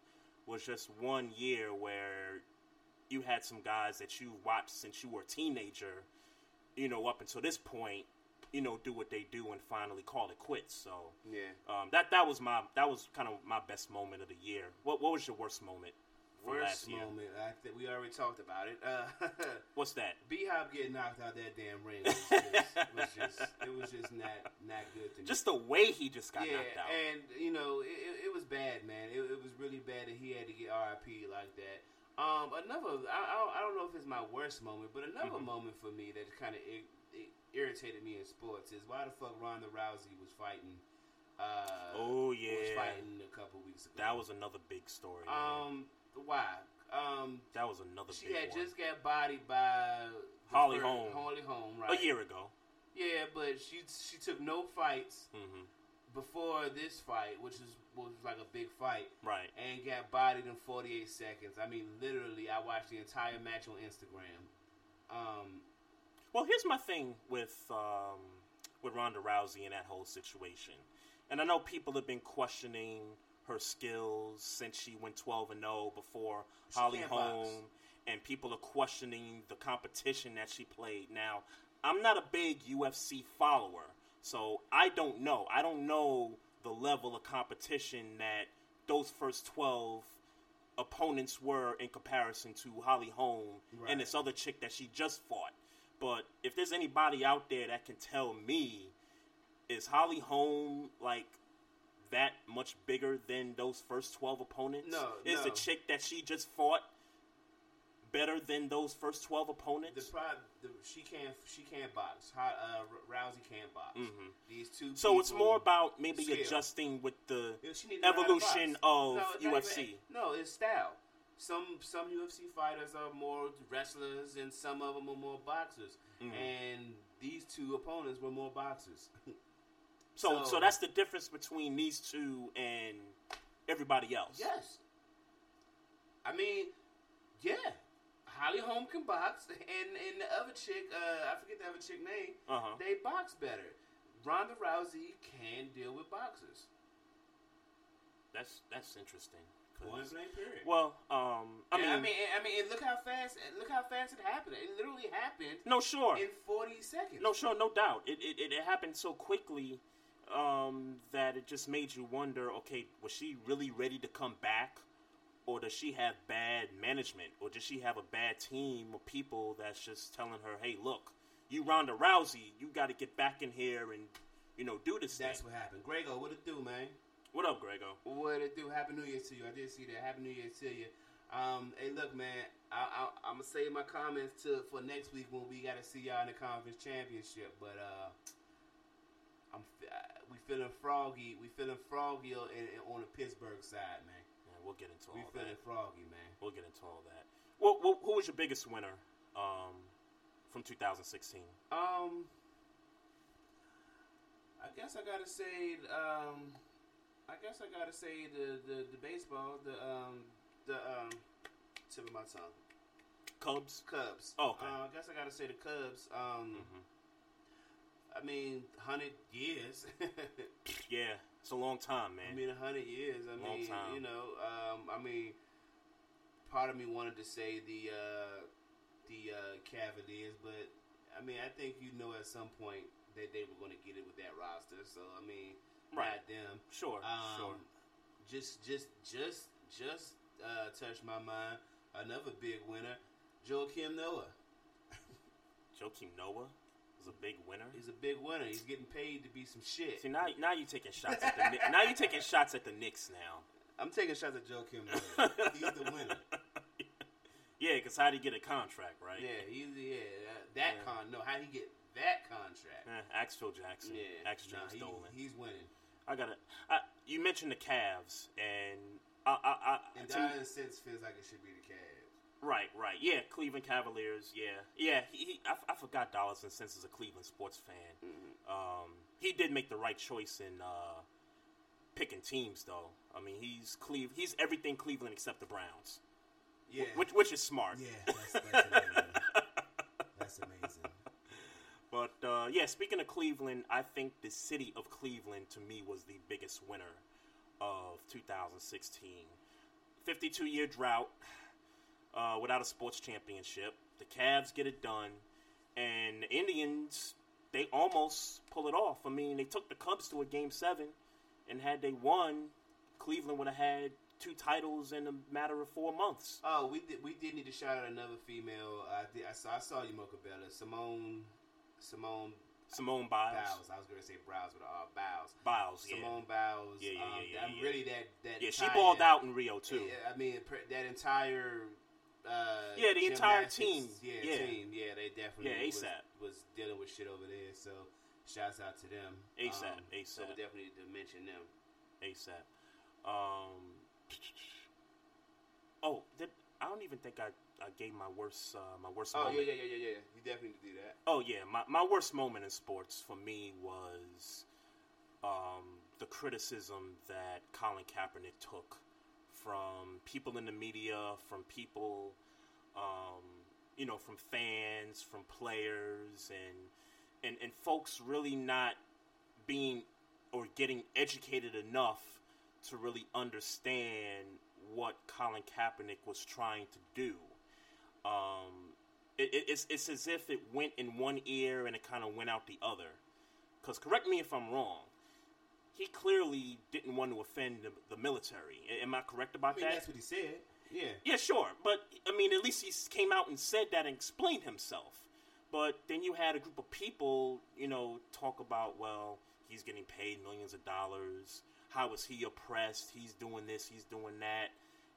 was just one year where you had some guys that you watched since you were a teenager, you know, up until this point, you know, do what they do and finally call it quits. So Yeah. um, that that was my that was kind of my best moment of the year. What what was your worst moment Worst moment. I think we already talked about it. Uh, [laughs] What's that? B Hop getting knocked out that damn ring was just, was just it was just not not good to me. Just the way he just got yeah, knocked out. and you know it, it, was bad, man. It, it was really bad that he had to get RIP like that. Um, another I, I, don't, know if it's my worst moment, but another Mhm. moment for me that kind of irritated me in sports is why the fuck Ronda Rousey was fighting. Uh, Oh, was yeah. fighting a couple weeks ago. that was another big story. man. Um, why? Um, that was another she big had one. just got bodied by Holly first- Holm. Holly Holm, right? a year ago. Yeah, but she she took no fights hmm before this fight, which is was like a big fight, Right. and got bodied in 48 seconds. I mean, literally, I watched the entire match on Instagram. Um, Well, here's my thing with um, with Ronda Rousey and that whole situation, and I know people have been questioning her skills since she went 12 and 0 before She Holly Holm, box. and people are questioning the competition that she played. Now, I'm not a big UFC follower, so I don't know. I don't know the level of competition that those first 12 opponents were in comparison to Holly Holm Right. and this other chick that she just fought. But if there's anybody out there that can tell me, is Holly Holm like that much bigger than those first 12 opponents? No, Is the chick that she just fought better than those first 12 opponents? the, pro- the she can't she can't box. Uh, Rousey can't box. Mhm. These two. So it's more about maybe skill. adjusting with the Yeah, she need to know how to evolution of No, UFC. even- no, it's style. Some some UFC fighters are more wrestlers, and some of them are more boxers. Mhm. And these two opponents were more boxers. [laughs] So, so, So- that's the difference between these two and everybody else. yes. I mean, yeah. Holly Holm can box, and and the other chick, uh, I forget the other chick name. Uh-huh. They box better. Ronda Rousey can deal with boxers. That's that's interesting period. Well, um, I And mean, I mean, I mean, look how fast, look how fast it happened. It literally happened. no, sure, in forty seconds. no, sure, no doubt. It it, it, it happened so quickly um, that it just made you wonder. Okay, was she really ready to come back, or does she have bad management, or does she have a bad team of people that's just telling her, "Hey, look, you Ronda Rousey, you got to get back in here and you know do this." That's thing. what happened. Grego, what it do, man? What up, Grego? What it do? Happy New Year to you. I did see that. Happy New Year to you. Um, hey, look, man. I, I, I'm gonna save my comments to for next week when we got to see y'all in the conference championship. But uh, I'm uh, we feeling froggy. We feeling froggy on, on the Pittsburgh side, man. Yeah, we'll get into We all that. We feeling froggy, man. We'll get into all that. Well, well, who was your biggest winner um, from 2016? Um, I guess I gotta say, um, I guess I gotta say the the, the baseball, the um, the um, tip of my tongue. Cubs. Cubs. Oh, okay. Uh, I guess I gotta say the Cubs. Um, I mean, hundred years. [laughs] Yeah, it's a long time, man. I mean, hundred years. I Long mean, time. you know, um, I mean, part of me wanted to say the uh, the uh, Cavaliers, but I mean, I think you know at some point that they were going to get it with that roster. So I mean, Right. not them. Sure, Um, sure. Just, just, just, just uh, touched my mind. Another big winner, Joakim Noah. [laughs] Joakim Noah is a big winner. He's a big winner. He's getting paid to be some shit. See now, now you taking shots at the [laughs] now you taking shots at the Knicks now. I'm taking shots at Joakim Noah. [laughs] He's the winner. Yeah, because how would he get a contract, right? Yeah, he's yeah that, that Yeah. con. No, how would he get that contract? Eh, Phil Jackson. Yeah, Ask nah, James he- Dolan. he's winning. I gotta. I, you mentioned the Cavs, and I, I, I And that in a sense feels like it should be the Cavs. Right, right. Yeah, Cleveland Cavaliers. Yeah, yeah. He, he, I, I forgot dollars and cents as a Cleveland sports fan. Um, he did make the right choice in uh, picking teams, though. I mean, he's Cleve. He's everything Cleveland except the Browns. Yeah. which which is smart. Yeah, that's, that's amazing. [laughs] that's amazing. But uh, yeah, speaking of Cleveland, I think the city of Cleveland to me was the biggest winner of 2016. 52 year drought uh, without a sports championship. The Cavs get it done, and the Indians they almost pull it off. I mean, they took the Cubs to a game seven, and had they won, Cleveland would have had two titles in a matter of four months. Oh, we did. We did need to shout out another female. I did. I saw. I saw you, Mocha Bella. Simone. Simone. Simone Biles. Biles. I was going to say Biles but uh, Biles. Biles, yeah. Simone Biles. Yeah, yeah, um, yeah, yeah, I'm yeah. really that. That. Yeah, she balled out in Rio too. Yeah, I mean that entire. Uh, Yeah, the entire team. Yeah, Yeah. team. Yeah, they definitely. Yeah, was, ASAP. was dealing with shit over there. So, shouts out to them. ASAP, Um, So we ASAP. definitely need to mention them. ASAP. Um, [tsk] oh, did, I don't even think I, I gave my worst uh, my worst Oh moment. yeah, yeah, yeah, yeah, yeah. You definitely do that. Oh yeah, my my worst moment in sports for me was um, the criticism that Colin Kaepernick took from people in the media, from people, um, you know, from fans, from players, and and and folks really not being or getting educated enough to really understand what Colin Kaepernick was trying to do. Um, it, it- it's it's as if it went in one ear and it kind of went out the other. Because correct me if I'm wrong. He clearly didn't want to offend the, the military. Am I correct about I mean, that? that's what he said. Yeah. Yeah, sure. But, I mean, at least he came out and said that and explained himself. But then you had a group of people, you know, talk about, well, he's getting paid millions of dollars. How is he oppressed? He's doing this, he's doing that.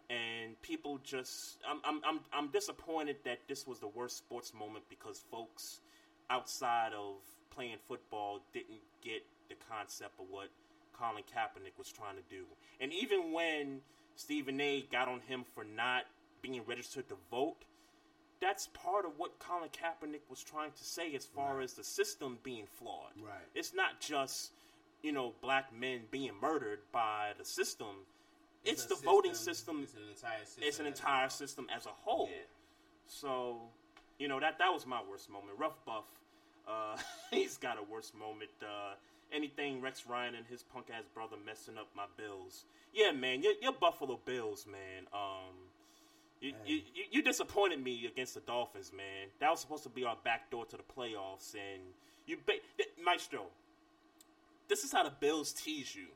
And people just, I'm, I'm, I'm, I'm disappointed that this was the worst sports moment because folks outside of playing football didn't get the concept of what Colin Kaepernick was trying to do. And even when Stephen A. got on him for not being registered to vote, that's part of what Colin Kaepernick was trying to say as far as the system being flawed. Right. It's not just, you know, black men being murdered by the system. It's, the voting system- system. It's an entire system. It's an as a entire whole. system as a whole. Yeah. So, you know that that was my worst moment. Rough Buff, uh, [laughs] he's got a worst moment. Uh, anything Rex Ryan and his punk ass brother messing up my Bills. Yeah, man, you're, you're Buffalo Bills, man. Um, you, you, you, you disappointed me against the Dolphins, man. That was supposed to be our backdoor to the playoffs, and you, ba- Maestro. This is how the Bills tease you.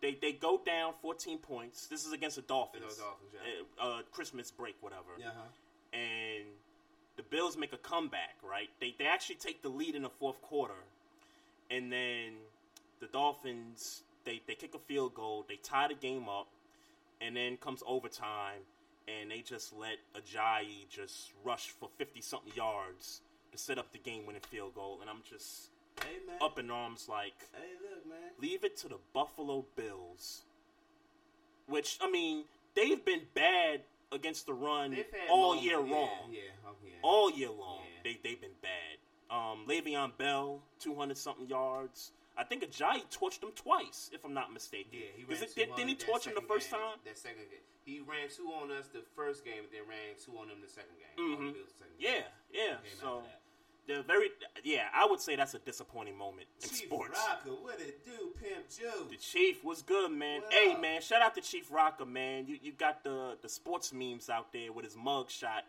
They they go down 14 points. This is against the Dolphins. The Dolphins, yeah. Uh, uh, Christmas break, whatever. Yeah. huh And the Bills make a comeback, right? They they actually take the lead in the fourth quarter, and then the Dolphins they they kick a field goal. They tie the game up, and then comes overtime, and they just let Ajayi just rush for 50 something yards to set up the game winning field goal. And I'm just Hey up in arms like. Hey, look, man. Leave it to the Buffalo Bills. Which, I mean, they've been bad against the run all year yeah, long. Yeah, oh, yeah. All year long. They, they've been bad. Um, Le'Veon Bell, 200 something yards. I think Ajayi torched him twice, if I'm not mistaken. Yeah, he ran it, two did, on didn't he torch him the first game. time? That second game. He ran two on us the first game, and then ran two on them the second game. Mhm. The second Yeah, game. yeah. So, after very, yeah, I would say that's a disappointing moment in Chief sports. Rocker, what it do, Pimp Joe? The Chief was good, man. What hey, up? man, shout out to Chief Rocker, man. You you got the the sports memes out there with his mug shot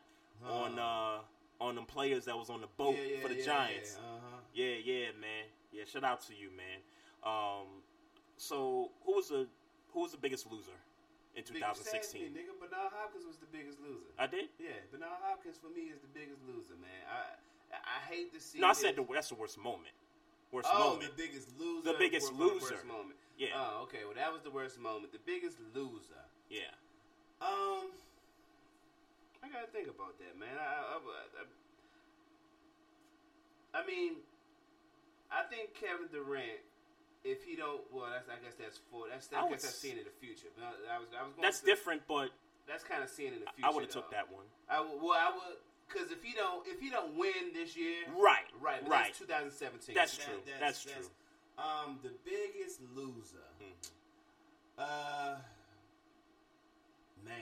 on uh on them players that was on the boat Yeah, yeah, for the yeah, Giants. yeah, uh-huh. yeah, yeah, man. Yeah, shout out to you, man. Um, so who was the who was the biggest loser in Nigga, just ask 2016? Me, nigga, Bernard Hopkins was the biggest loser. I did. Yeah, Bernard Hopkins for me is the biggest loser, man. I I hate to see. No, I said the, that's the worst moment. Worst oh, moment. the biggest loser. The biggest loser. Worst moment. Yeah. Oh, okay. Well, that was the worst moment. The biggest loser. Yeah. Um, I gotta think about that, man. I, I, I, I mean, I think Kevin Durant, if he don't, well, that's I guess that's for that's I I would guess that's seeing in the future. But I, I was I was going. That's to, different, but That's kind of seeing in the future. I would have took that one. I would, well, I would, because if he don't, if he don't win this year, Right, right, right. That's 2017. That's That- true, that's true. Um, the biggest loser. Mm-hmm. Uh, man.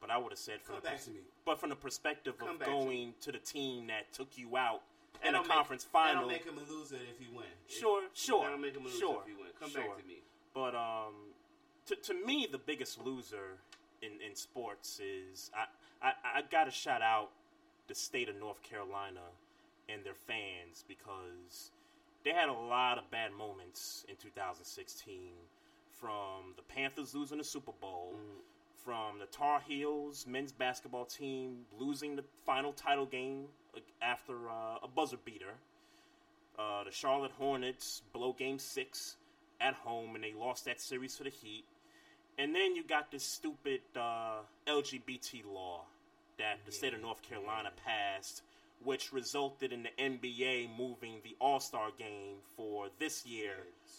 But I would have said from Come the back pers- to me. But from the perspective Come of back to going to, the team that took you out in a make- conference That final. don't make him a loser if he win. Sure, sure, That don't make him a loser sure, if he win. Come sure. back to me. But um, to, to me, the biggest loser in, in sports is I, I I gotta shout out the state of North Carolina and their fans because they had a lot of bad moments in 2016 from the Panthers losing the Super Bowl, from the Tar Heels men's basketball team losing the final title game after uh, a buzzer beater. Uh, the Charlotte Hornets blow game six at home and they lost that series to the Heat. And then you got this stupid uh, LGBT law that the state of North Carolina passed, which resulted in the NBA moving the All Star game for this year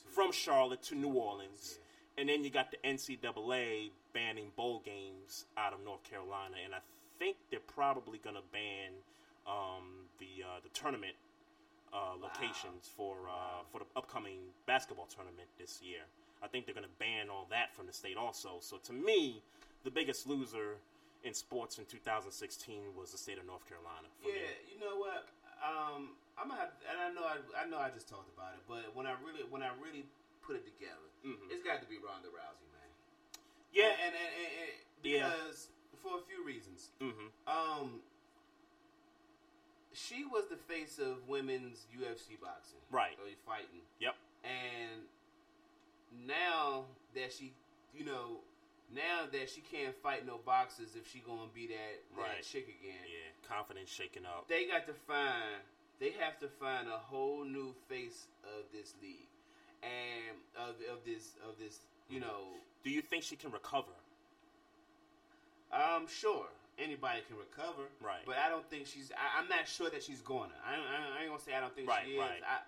from Charlotte to New Orleans. And then you got the NCAA banning bowl games out of North Carolina. And I think they're probably going to ban um, the, uh, the tournament uh, locations for uh, for the upcoming basketball tournament this year. I think they're going to ban all that from the state also. So to me, the biggest loser in sports in 2016 was the state of North Carolina. For Yeah, me. you know what? Um, I'm gonna have, and I know I, I know I just talked about it, but when I really when I really put it together, it's got to be Ronda Rousey, man. Mm-hmm. Yeah. and and, and, and Yeah. because for a few reasons. Mm-hmm. Um, she was the face of women's UFC boxing, Right. Or fighting. Yep. And now that she, you know, now that she can't fight no boxers if she gonna be that, that Right. chick again. Yeah, confidence shaken up. They got to find. They have to find a whole new face of this league, and of of this of this. You mm-hmm. know, Do you think she can recover? I'm sure anybody can recover, Right. But I don't think she's. I, I'm not sure that she's gonna. I, I, I ain't gonna say I don't think Right, she is. right. I,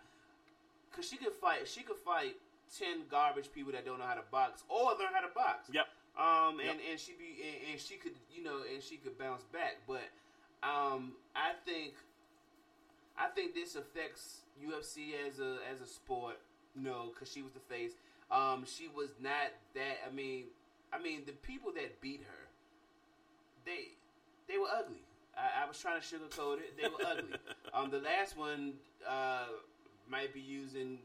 Cause she could fight. She could fight ten garbage people that don't know how to box or learn how to box. Yep. Um, Yep. and, and she be and, and she could you know and she could bounce back, but um, I think I think this affects UFC as a as a sport. You know, because she was the face. Um, she was not that. I mean, I mean the people that beat her, they they were ugly. I, I was trying to sugarcoat it. They were ugly. [laughs] Um, the last one uh, might be using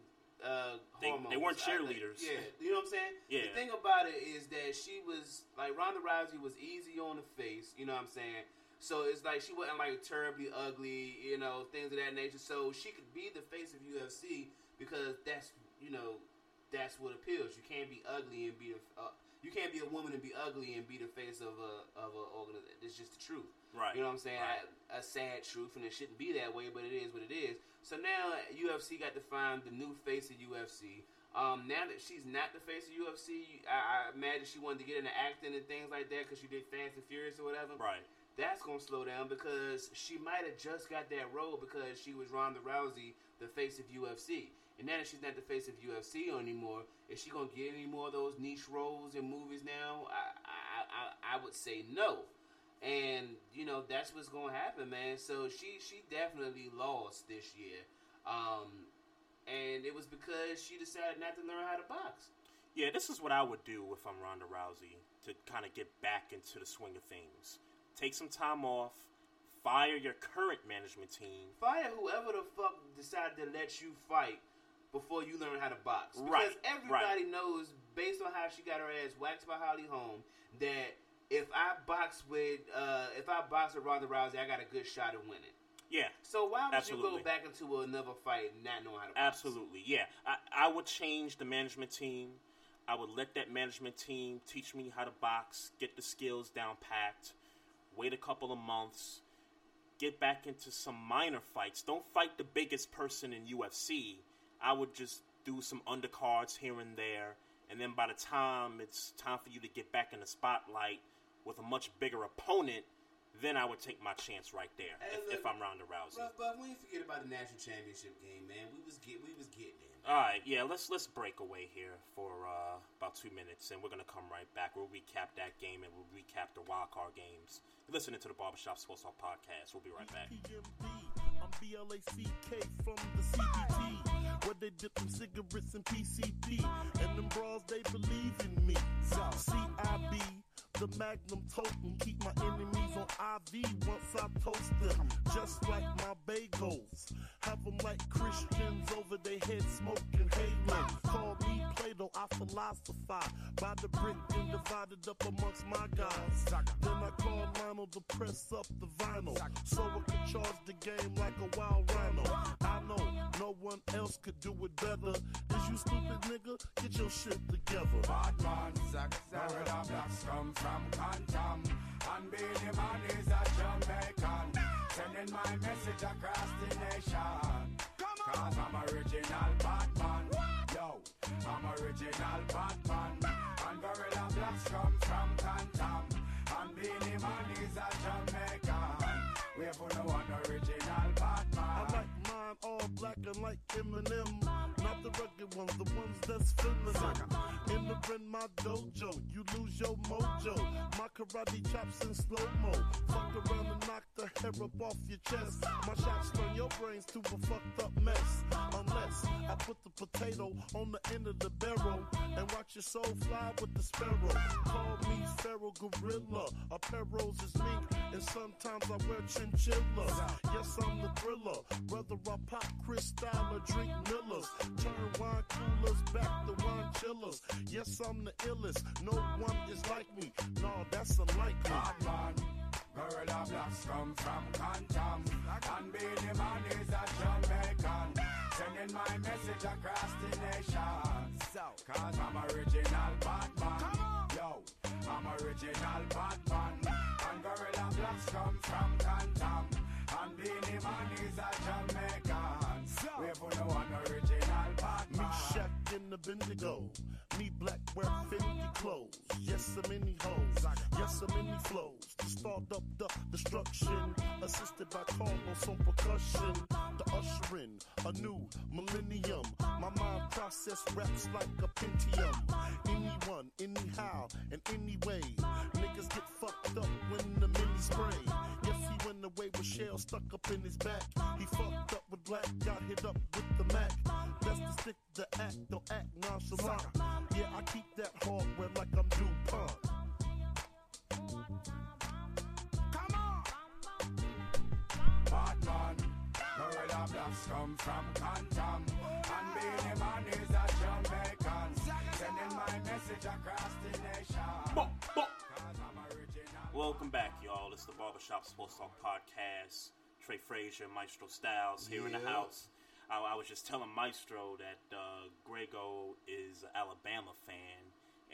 uh, They- hormones. they weren't cheerleaders. yeah, you know what I'm saying. Yeah. The thing about it is that she was like Ronda Rousey was easy on the face. You know what I'm saying. So it's like she wasn't like terribly ugly, you know, things of that nature. So she could be the face of UFC because that's you know that's what appeals. You can't be ugly and be the uh, you can't be a woman and be ugly and be the face of a of a organization. It's just the truth. Right. You know what I'm saying? Right. A, a sad truth, and it shouldn't be that way, but it is what it is. So now UFC got to find the new face of UFC. Um, now that she's not the face of UFC, I, I imagine she wanted to get into acting and things like that because she did Fast and Furious or whatever. Right. That's gonna slow down because she might have just got that role because she was Ronda Rousey, the face of UFC. And now that she's not the face of UFC anymore, is she gonna get any more of those niche roles in movies now? I I, I, I would say no. And you know that's what's gonna happen, man. So she she definitely lost this year, um, and it was because she decided not to learn how to box. Yeah, this is what I would do if I'm Ronda Rousey to kind of get back into the swing of things. Take some time off, fire your current management team. Fire whoever the fuck decided to let you fight before you learn how to box. Because Right, everybody knows, based on how she got her ass waxed by Holly Holm, that if I box with uh, if I box with Ronda Rousey, I got a good shot at winning. Yeah. So why would Absolutely. you go back into another fight and not know how to box? Absolutely, yeah. I, I would change the management team. I would let that management team teach me how to box, get the skills down packed, wait a couple of months, get back into some minor fights. Don't fight the biggest person in UFC. I would just do some undercards here and there, and then by the time it's time for you to get back in the spotlight with a much bigger opponent, then I would take my chance right there Hey, if, look, if I'm Ronda Rousey. But, but we forget about the national championship game, man. We was get we was getting it. All right, yeah, let's let's break away here for uh, about two minutes, and we're gonna come right back. We'll recap that game and we'll recap the wild card games. You're listening to the Barbershop Sports Talk podcast. We'll be right back. I'm BLACK from the CBT, where they dip them cigarettes in PCP, and them bras they believe in me. CIB, the Magnum totem, keep my enemies on IV once I toast them, just like my bagels. Have them like Christians over their head smoking halo. Call me Plato, I philosophize by the brick and divided up amongst my guys. Then I call Lionel to press up the vinyl, so I can charge the game like a wild rhino. I know no one else could do it better. Is you stupid nigga? Get your shit together. Bad man, Zack, where the blacks come from, Quantum. And Beenie Man is a Jamaican. Sending my message across the nation. Cause I'm original Batman. Yo, I'm original Batman. And Gorilla Blacks come from Quantum. All black and like Eminem. Not the rugged ones, the ones that's feminine. Entering my dojo, you lose your mojo. My karate chops in slow mo. Fuck around and knock the hair up off your chest. My shots turn your brains to a fucked up mess. Unless I put the potato on the end of the barrel and watch your soul fly with the sparrow. Call me Pharaoh Gorilla. Apparels is mink, and sometimes I wear chinchilla. Yes, I'm the thriller. Whether I pop Cristal or drink Millers, turn wine coolers back to wine chillers. Yes, I'm the illest. No one is like me. No, that's unlikely. Batman. Gorilla Blacks come from Quantum. And Beenie Man is a Jamaican. Sending my message across the nation. Cause I'm a original Batman. Yo, I'm original Batman. And Gorilla Blacks come from Quantum. And Beenie Man is a Jamaican. We have no one original The Bendigo. Me black wear Fendi clothes. Yes, I'm many hoes. Yes, I'm many flows. To start up the destruction. Assisted by Carlos on percussion. The ushering a new millennium. My mind process raps like a Pentium. Anyone, anyhow, and anyway. Niggas get fucked up when the mini spray. Yes, he went away with shell stuck up in his back. He fucked up with black, got hit up with the Mac. Best to stick to act, don't act nonchalant. Yeah, I keep that hardware like I'm DuPont. Batman. Gorilla Blacks come from Quantum. And Beenie Man message across the nation. Welcome back, y'all. It's the Barbershop Sports Talk Podcast. Trey Frazier, Maestro Styles here in the house. I, I was just telling Maestro that uh, Grego is an Alabama fan,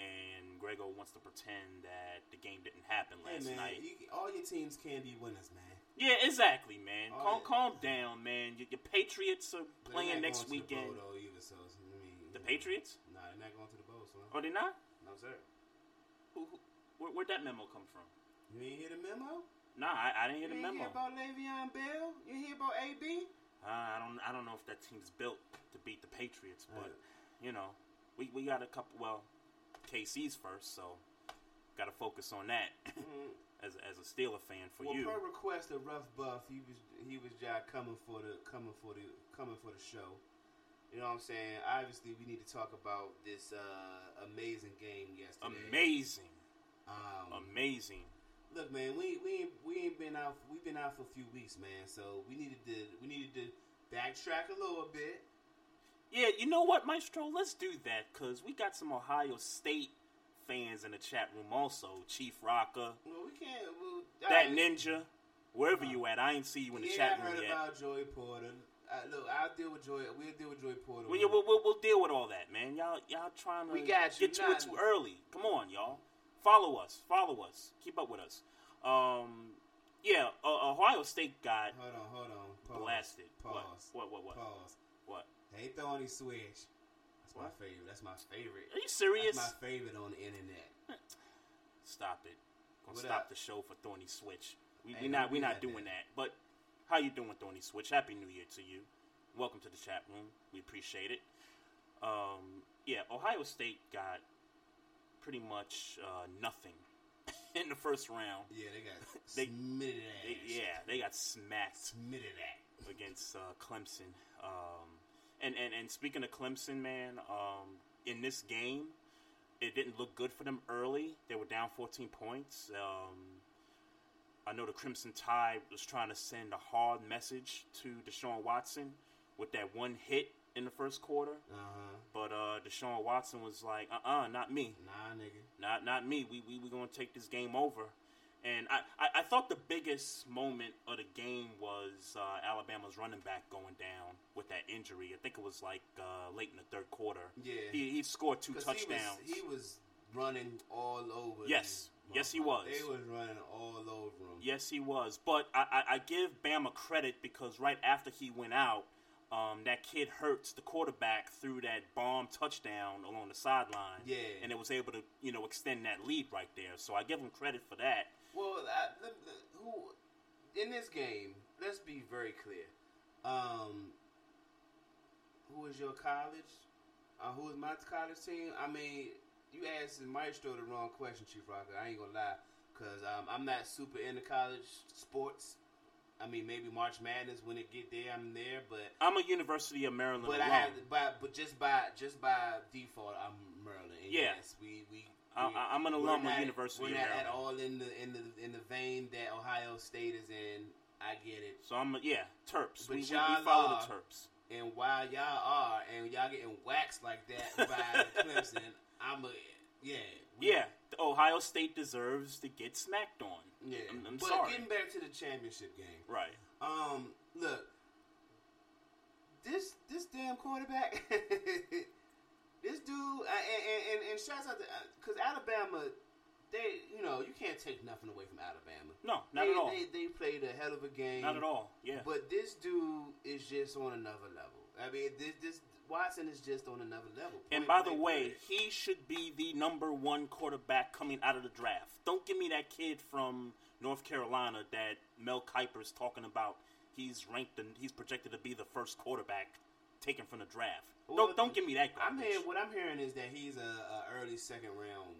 and Grego wants to pretend that the game didn't happen Hey last man, night. you, all your teams can be winners, man. Yeah, exactly, man. Oh, calm, calm down, man. Your, your Patriots are playing next to the weekend. bowl, though, either, so, I mean, The Patriots? Nah, they're not going to the bowl, son. Are they not? No, sir. Who, who, where, where'd that memo come from? You ain't hear the memo? Nah, I, I didn't hear you the memo. hear about Le'Veon Bell? You hear about AB? Uh, I don't. I don't know if that team's built to beat the Patriots, but you know, we, we got a couple. Well, KC's first, so got to focus on that as as a Steeler fan for well, you. per request of Rough Buff, he was he was just coming for the coming for the coming for the show. You know what I'm saying? Obviously, we need to talk about this uh, amazing game yesterday. Amazing, Um, amazing. Look, man, we we ain't, we ain't been out. We've been out for a few weeks, man. So we needed to we needed to backtrack a little bit. Yeah, you know what, Maestro? Let's do that because we got some Ohio State fans in the chat room. Also, Chief Rocker, Well, we can't. Well, that alright. ninja, wherever you at. I ain't see you in the yeah, chat I room heard yet. about Joey Porter. Uh, look, I'll deal with Joy. We'll deal with Joey Porter. Well, yeah, we'll, we'll, we'll deal with all that, man. Y'all, y'all trying to We got you, get to not- it too early. Come on, y'all. Follow us. Follow us. Keep up with us. Um, yeah, uh, Ohio State got Hold on, hold on. Pause. blasted. Pause. What? What? What? What? Pause. What? Hey, Thorny Switch. That's my favorite. That's my favorite. Are you serious? That's my favorite on the internet. Stop it. Gonna What stop up? the show for Thorny Switch. We, we don't we not doing man. that. But how you doing, Thorny Switch? Happy New Year to you. Welcome to the chat room. We appreciate it. Um, yeah, Ohio State got pretty much uh, nothing [laughs] in the first round. Yeah, they got [laughs] They- smitted They, yeah, they got smacked Smitted ass. against uh, Clemson. Um, and, and and speaking of Clemson, man, um, in this game, it didn't look good for them early. They were down 14 points. Um, I know the Crimson Tide was trying to send a hard message to Deshaun Watson with that one hit in the first quarter, Uh-huh. but uh, Deshaun Watson was like, "Uh-uh, not me." Nah, nigga. not not me. We we we gonna take this game over. And I, I, I thought the biggest moment of the game was uh, Alabama's running back going down with that injury. I think it was like uh, late in the third quarter. Yeah. he, he scored two touchdowns. He was, he was running all over. Yes. Yes, he was. They was running all over him. Yes, he was. But I, I, I give Bama credit because right after he went out, um, that kid Hurts, the quarterback, threw that bomb touchdown along the sideline. Yeah. And it was able to, you know, extend that lead right there. So I give him credit for that. Well, I, the, the, who in this game? Let's be very clear. Um, who is your college? Uh, who is my college team? I mean, you asked Maestro the wrong question, Chief Rocker. I ain't gonna lie, cause um, I'm not super into college sports. I mean, maybe March Madness when it get there, I'm there, but I'm a University of Maryland but I alum. had by but just by just by default, I'm Maryland. And Yeah. yes, we we. I- we- I'm an alum of University We're of not Maryland. at all in the in the in the vein that Ohio State is in. I get it. So I'm a, yeah, Terps. But we, we, we y'all follow are- the Terps. And while y'all are, and y'all getting waxed like that by [laughs] Clemson, I'm a yeah. we- Yeah, Ohio State deserves to get smacked on. yeah. I'm, I'm but sorry. getting back to the championship game, Right. Um, look, this this damn quarterback, [laughs] this dude, uh, and, and, and, shouts out to because Alabama, they you know you can't take nothing away from Alabama. No, not they, at all. They, they played a hell of a game. Not at all. Yeah. But this dude is just on another level. I mean, this this Watson is just on another level. And by the way, he should be the number one quarterback coming out of the draft. Don't give me that kid from North Carolina that Mel Kiper's talking about. He's ranked and he's projected to be the first quarterback taken from the draft. Well, don't don't give me that. I'm hearing what I'm hearing is that he's a, a early second round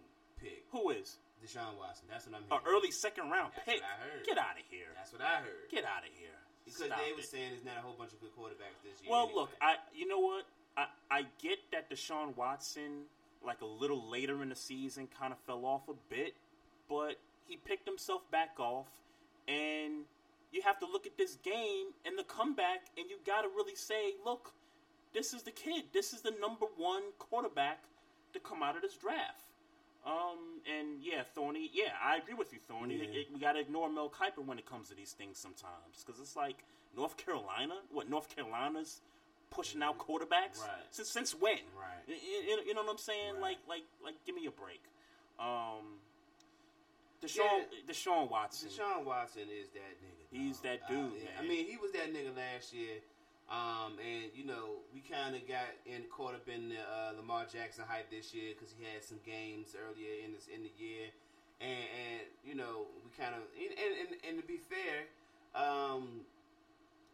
pick. Who is? Deshaun Watson. That's what I'm An hearing. early second round That's pick. what I heard. Get out of here. That's what I heard. Get out of here. Because Stop they were saying there's not a whole bunch of good quarterbacks this year. Well, anyway. look, I you know what? I I get that Deshaun Watson like a little later in the season kind of fell off a bit, but he picked himself back off and you have to look at this game and the comeback and you got to really say, look, this is the kid. This is the number 1 quarterback to come out of this draft. Um, and yeah, Thorny. Yeah, I agree with you, Thorny. Yeah. It- it- we gotta ignore Mel Kiper when it comes to these things sometimes, because it's like North Carolina. What North Carolina's pushing out quarterbacks Right. since since when? Right. Y- y- You, know what I'm saying? Like like like, give me a break. Um, Deshaun Deshaun Watson. Deshaun Watson is that nigga. He's that Uh, dude, yeah. man. I mean, he was that nigga last year. Um, and you know, we kind of got in caught up in the uh, Lamar Jackson hype this year because he had some games earlier in this in the year, and, and you know, we kind of and, and and to be fair, um,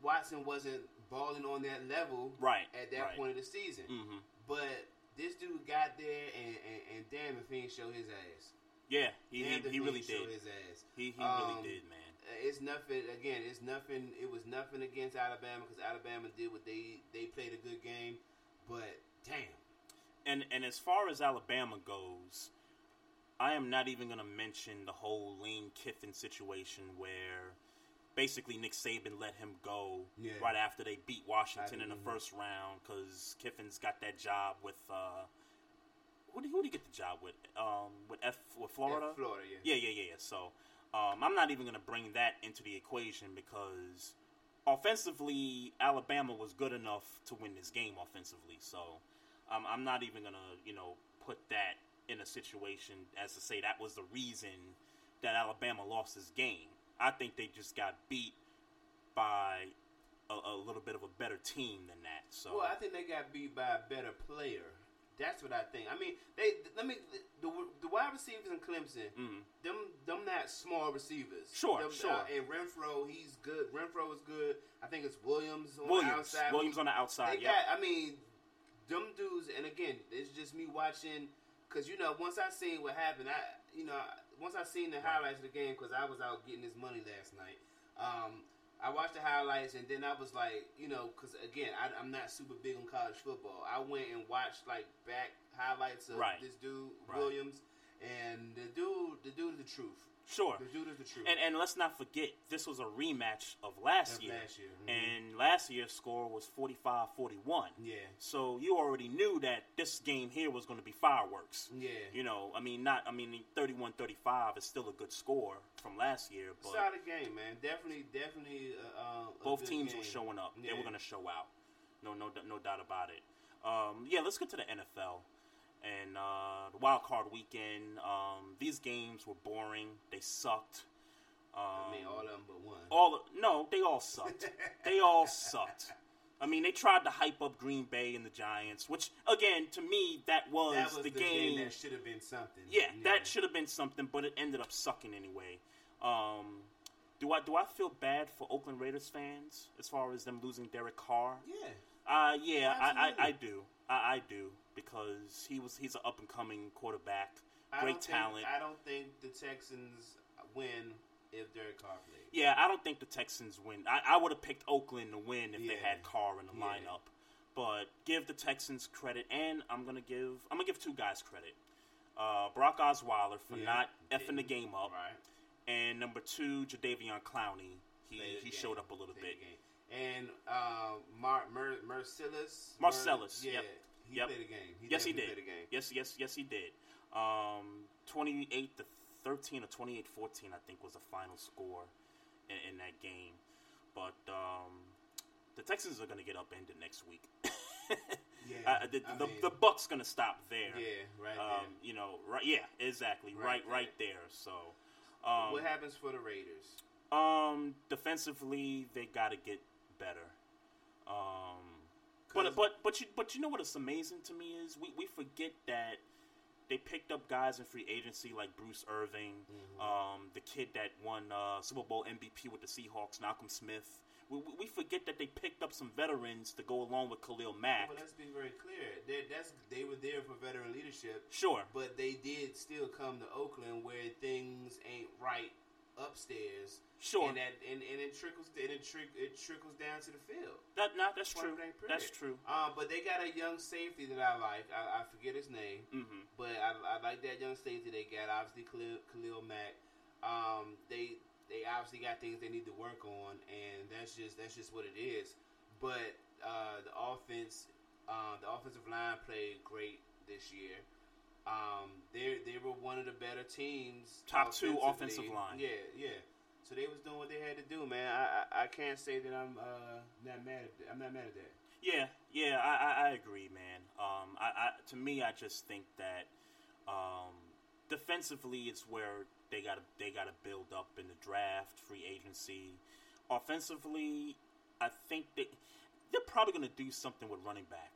Watson wasn't balling on that level Right, at that right. point of the season. Mhm. But this dude got there, and, and, and damn if he didn't show his ass. Yeah, he he, he really did. His ass. He he Um, really did, man. It's nothing. Again, it's nothing. It was nothing against Alabama because Alabama did what they they played a good game, but damn. And and as far as Alabama goes, I am not even going to mention the whole Lane Kiffin situation where basically Nick Saban let him go Yeah. right after they beat Washington in the first round because Kiffin's got that job with. Uh, who did, who did he get the job with? Um, with F with Florida. Yeah, Florida, yeah. Yeah, yeah, yeah. yeah. So um, I'm not even going to bring that into the equation because offensively, Alabama was good enough to win this game offensively. So um, I'm not even going to, you know, put that in a situation as to say that was the reason that Alabama lost this game. I think they just got beat by a, a little bit of a better team than that. So Well, I think they got beat by a better player. That's what I think. I mean, they let me the, the wide receivers in Clemson. Them them not small receivers. Mm-hmm. Sure, Them, sure. Uh, and Renfrow, he's good. Renfrow is good. I think it's Williams on Williams. the outside. Williams on the outside, got. I mean, them dudes. And again, it's just me watching because you know once I seen what happened, I you know once I seen the highlights of the game because I was out getting this money last night. Um, I watched the highlights and then I was like, you know, because again, I, I'm not super big on college football. I went and watched like back highlights of Right. this dude Right. Williams, and the dude, the dude is the truth. Sure. The dude is the truth. And and let's not forget this was a rematch of last Of year. last year, mhm. And last year's score was 45-41. Yeah. So you already knew that this game here was going to be fireworks. Yeah. You know, I mean not I mean 31-35 is still a good score from last year, but Solid game, man. Definitely, definitely. Uh, uh, both teams game. were showing up. They were going to show out. No, no, no doubt about it. Um, yeah, let's get to the NFL and uh, the wild card weekend. Um, these games were boring. They sucked. Um, I mean, all of them but one. all no, they all sucked. [laughs] they all sucked. I mean, they tried to hype up Green Bay and the Giants, which again, to me, that was, that was the, the game. that should have been something. yeah, that should have been something, but it ended up sucking anyway. Um, do I do I feel bad for Oakland Raiders fans as far as them losing Derek Carr? Yeah. Uh, yeah, I, I, I do. I, I do because he was he's an up and coming quarterback, I great don't think- talent. I don't think the Texans win if Derek Carr played. Yeah, I don't think the Texans win. I, I would have picked Oakland to win if they had Carr in the Yeah. lineup. But give the Texans credit, and I'm gonna give I'm gonna give two guys credit. Uh, Brock Osweiler for Yeah. not effing the game up, and number two, Jadeveon Clowney. He he game. showed up a little Played bit. And uh, Mar- Mer- Marcellus. Marcellus, Mer- yeah, yep. he Yep. played the game. He yes, he did. Played the game. Yes, yes, yes, he did. Um, 28 to 13 or 28 14, I think, was the final score in, in that game. But um, the Texans are going to get upended next week. [laughs] Yeah, uh, the, I the, mean- the Buck's going to stop there. Yeah, right um, You know, right? Yeah, exactly. Right, Right right, there. So, um, what happens for the Raiders? um, defensively, they got to get better. Um, but but but you but you know what is amazing to me is we, we forget that they picked up guys in free agency like Bruce Irvin, Mm-hmm. um, the kid that won uh, Super Bowl MVP with the Seahawks, Malcolm Smith. We, we- forget that they picked up some veterans to go along with Khalil Mack. Well, let's be very clear. That's they were there for veteran leadership. Sure. but they did still come to Oakland where things ain't right upstairs. Sure. and that and, and it trickles and it, trick, it trickles down to the field. That not that's Point true. That's true. Um, but they got a young safety that I like. I, I forget his name, Mhm. but I, I like that young safety they got. Obviously, Khalil, Khalil Mack. Um, they they obviously got things they need to work on, and that's just that's just what it is. But uh, the offense, uh, the offensive line played great this year. Um, they they were one of the better teams. Top two offensive line. Yeah, yeah. So they was doing what they had to do, man. I I, I can't say that I'm uh not mad at that. I'm not mad at that. Yeah, yeah, I, I, I agree, man. Um, I, I to me, I just think that um, defensively, it's where they got to they got to build up in the draft, free agency. Offensively, I think they they're probably going to do something with running back.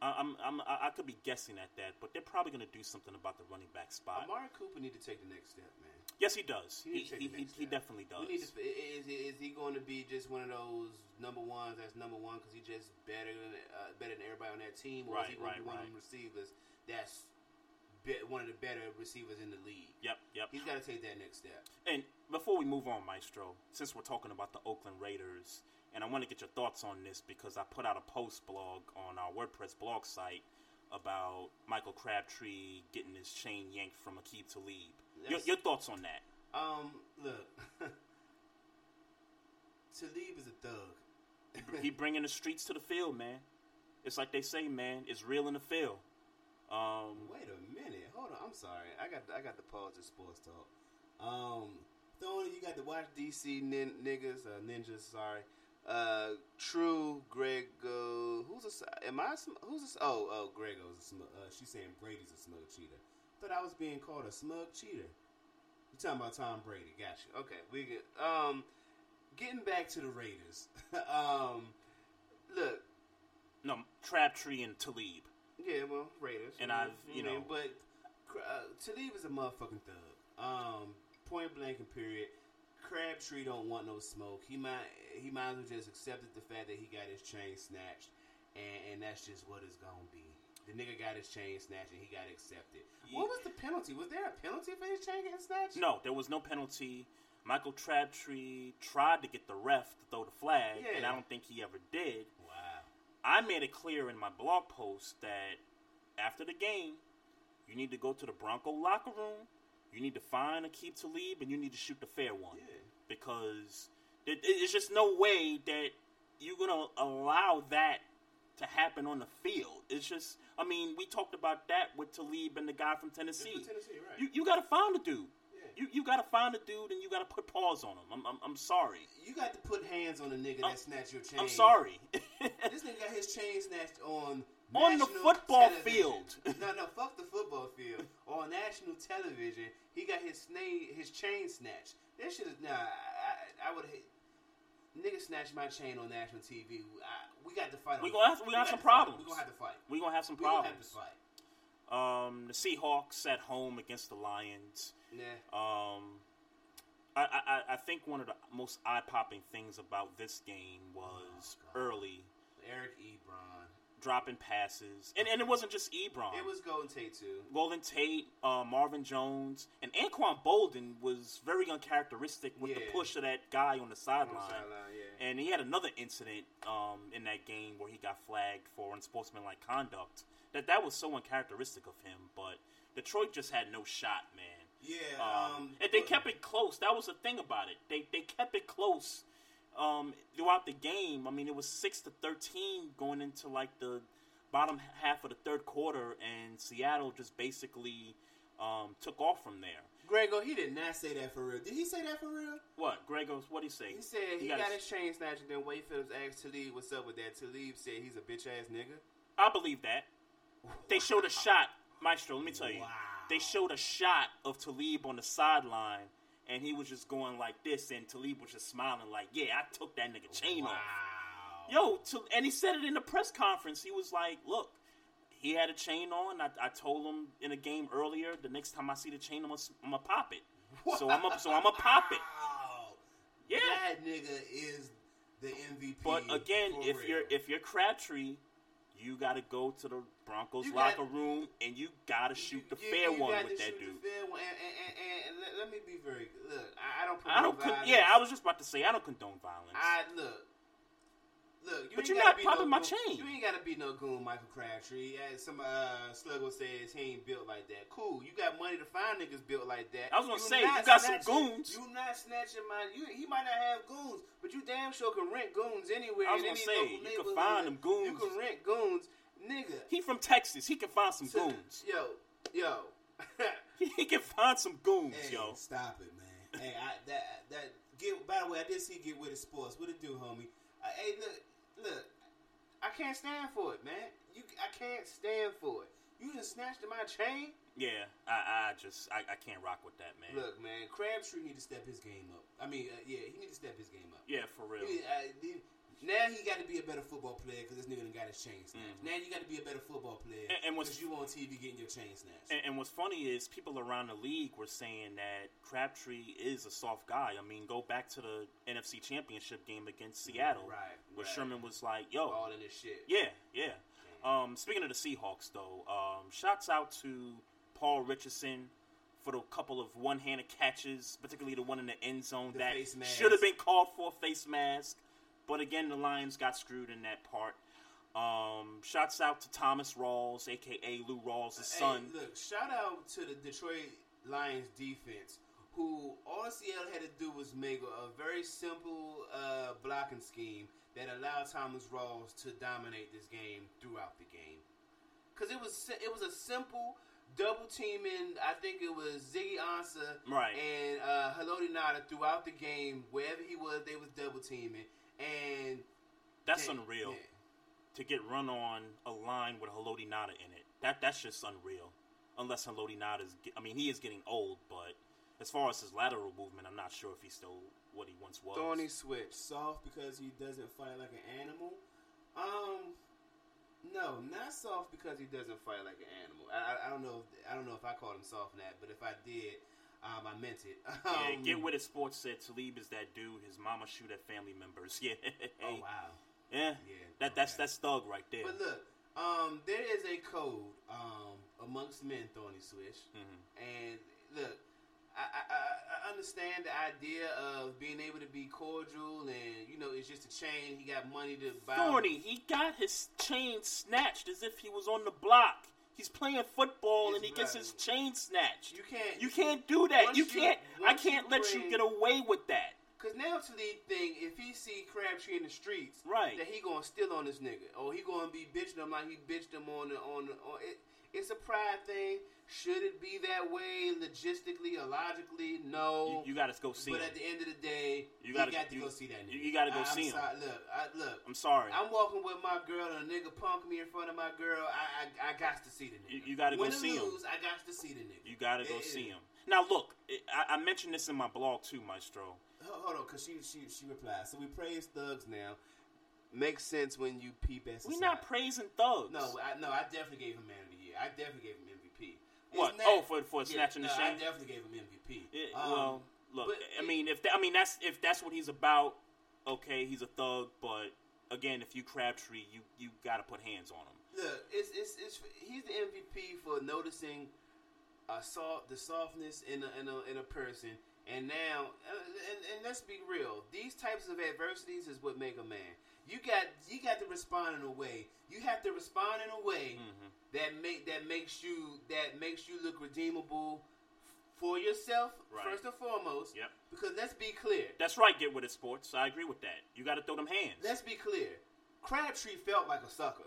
I, I'm, I'm I could be guessing at that, but they're probably going to do something about the running back spot. Amari Cooper need to take the next step, man. Yes, he does. He He, need to take he, he, he definitely does. We need to, is, is he going to be just one of those number ones that's number one because he just better than uh, better than everybody on that team, or is he Right, to be one of right. them receivers that's be, one of the better receivers in the league? Yep, yep. He's got to take that next step. And before we move on, Maestro, since we're talking about the Oakland Raiders, and I want to get your thoughts on this because I put out a post blog on our WordPress blog site about Michael Crabtree getting his chain yanked from Aqib Talib. Your, your thoughts on that? Um, look, [laughs] Talib is a thug. he bringing the streets to the field, man. It's like they say, man. It's real in the field. Um, Wait a minute, hold on. I'm sorry. I got I got the pause to sports talk. Um, Tony, you got to watch DC nin- niggas, uh, ninjas. Sorry. Uh, True, Grego. Who's a? Am I? a sm- Who's a? Oh, oh, Grego's a smug. Uh, she's saying Brady's a smug cheater. Thought I was being called a smug cheater. You talking about Tom Brady? Gotcha. Okay, we get. Um, getting back to the Raiders. [laughs] um, look, no, Crabtree and Talib. yeah, well, Raiders. And you I've, you mean, know- but uh, Talib is a motherfucking thug. Um, point blank and period. Crabtree don't want no smoke. He might he might as well just accepted the fact that he got his chain snatched, and, and that's just what it's gonna be. The nigga got his chain snatched and he got accepted. What was the penalty? Was there a penalty for his chain getting snatched? No, there was no penalty. Michael Crabtree tried to get the ref to throw the flag, and I don't think he ever did. Wow. I made it clear in my blog post that after the game, you need to go to the Bronco locker room, you need to find Aqib Talib, and you need to shoot the fair one. Because it, it's just no way that you're going to allow that to happen on the field. It's just, I mean, we talked about that with Talib and the guy from Tennessee. Tennessee, right? You, you got to find a dude. You, you got to find a dude and you got to put paws on him. I'm, I'm, I'm sorry. You got to put hands on a nigga that snatched your chain. I'm sorry. [laughs] this nigga got his chain snatched on On the football television. field. [laughs] no, no, fuck the football field. on national television, he got his sna- his chain snatched. This shit is nah. I, I would hate. Nigga snatched my chain on national TV. I, we got to fight. We on gonna have, we gonna have some got to fight. problems. We gonna have to fight. We gonna have some problems. We gonna problems. have to fight. Um, the Seahawks at home against the Lions. Yeah. Um, I, I, I think one of the most eye popping things about this game was early Eric Ebron. Dropping passes, and and it wasn't just Ebron. It was Golden Tate too. Golden Tate, uh, Marvin Jones, and Anquan Boldin was very uncharacteristic with the push of that guy on the sideline. sideline, yeah. And he had another incident um, in that game where he got flagged for unsportsmanlike conduct. That that was so uncharacteristic of him. But Detroit just had no shot, man. Yeah. Um, Um, and they kept it close. That was the thing about it. They they kept it close um, throughout the game. I mean, it was six to thirteen going into like the bottom half of the third quarter, and Seattle just basically um, took off from there. Grego, he did not say that for real. Did he say that for real? What, Gregos? What did he say? He said he, got, his chain snatched, and then Wade Phillips asked Talib, "What's up with that?" Talib said he's a bitch ass nigga. I believe that. They showed a [laughs] shot, Maestro. Let me tell you, they showed a shot of Talib on the sideline, and he was just going like this, and Talib was just smiling like, "Yeah, I took that nigga chain off." Yo, to, and he said it in the press conference. He was like, "Look, he had a chain on. I, I told him in a game earlier. The next time I see the chain, I'm gonna, I'm gonna pop it. So I'm up. So I'm gonna pop it. Yeah. That nigga is the MVP. But again, if real. you're if you're Crabtree, you got to go to the Broncos You locker got- room and you got to shoot the You- fair you one with that dude. Fair one. And, and, and, and, and let, let me be very look. I, I don't. I don't. Con- yeah, I was just about to say I don't condone violence. I look. Look, you But you're not popping no my goon. chain. You ain't gotta be no goon, Michael Crabtree. As some uh, sluggo says, he ain't built like that. Cool, you got money to find niggas built like that. I was gonna say, you got some goons. You not snatching my. You, he might not have goons, but you damn sure can rent goons anywhere. I was gonna say, you can find them goons. You can rent goons, nigga. He from Texas. He can find some goons. Yo, Yo, [laughs] he can find some goons, hey, yo. Stop it, man. hey, I, that that get. By the way, I did see Get With It Sports. What it do, homie? Uh, hey, look, look. I can't stand for it, man. You, I can't stand for it. You just snatched my chain. Yeah, I, I just I, I can't rock with that, man. Look, man, Crabtree need to step his game up. I mean, uh, yeah, he need to step his game up. Yeah, for real. He, uh, the- now he got to be a better football player because this nigga done got his chain snatched. Now you got to be a better football player Mm-hmm. And- and what's- you on TV getting your chain snatched. And, and what's funny is people around the league were saying that Crabtree is a soft guy. I mean, go back to the NFC Championship game against Seattle, Right, where right. Sherman was like, "Yo, all in this shit. Yeah, yeah. Um, speaking of the Seahawks, though, um, shouts out to Paul Richardson for the couple of one-handed catches, particularly the one in the end zone The that should have been called for a face mask. But again, the Lions got screwed in that part. Um, shouts out to Thomas Rawls, aka Lou Rawls' son. Hey, look, shout out to the Detroit Lions defense, who all Seattle had to do was make a, very simple uh, blocking scheme that allowed Thomas Rawls to dominate this game throughout the game. Because it was it was a simple double teaming. I think it was Ziggy Ansah Right. and uh, Haloti Ngata throughout the game. Wherever he was, they was double teaming, and That's unreal. yeah. To get run on a line with Haloti Ngata in it. That that's just unreal. Unless Haloti Ngata's is, I mean, he is getting old, but as far as his lateral movement, I'm not sure if he's still what he once was. Thorny switch. Soft because he doesn't fight like an animal. Um, no, not soft because he doesn't fight like an animal. I, I, I don't know. If, I don't know if I called him soft in that, but if I did, um, I meant it. [laughs] Yeah, Um, get with it. Sports said Talib is that dude. His mama shoot at family members. [laughs] Yeah. Oh wow. Yeah. Yeah. That that's that's thug right there. But look, um, there is a code um, amongst men, Thorny Switch, Mm-hmm. and look, I, I I understand the idea of being able to be cordial, and you know, it's just a chain. He got money to buy. Thorny, he got his chain snatched as if he was on the block. He's playing football and he gets his chain snatched. You can't. You can't do that. You you- can't. I can't let you get away with that. Cause now to the thing, if he see Crabtree in the streets, Right. that he gonna steal on this nigga, or he gonna be bitching him like he bitched him on the on the. On, it, it's a pride thing. Should it be that way logistically or logically? No. You, you got to go see but him. at the end of the day, You gotta- got to you- go see that nigga. you gotta go I, see I'm him. Sorry, look, I, look. I'm sorry. I'm walking with my girl and a nigga punk me in front of my girl. I I, I got to see the nigga. You, got to go see him. lose, I got to see the nigga. You got to go Yeah. see him. Now look, I, I mentioned this in my blog too, Maestro. Hold on, cause she she she replied. So we praise thugs now. Makes sense when you peep at We're not praising thugs. No, I no, I definitely gave him man of the year. I definitely gave him MVP. What? Oh, for- for yeah, snatching the no, chain? I definitely gave him MVP. It- Um, well, look, I mean, if that, I mean that's if that's what he's about, okay, he's a thug. But again, if you Crabtree, you you got to put hands on him. Look, it's, it's, it's he's the MVP for noticing uh, soft, the softness in a, in a, in a person. And now, uh, and, and let's be real, these types of adversities is what make a man. You got you got to respond in a way. You have to respond in a way Mm-hmm. that make that makes you that makes you look redeemable for yourself Right. first and foremost. Yep. Because let's be clear. That's right. Get with it, sports. I agree with that. You got to throw them hands. Let's be clear. Crabtree felt like a sucker.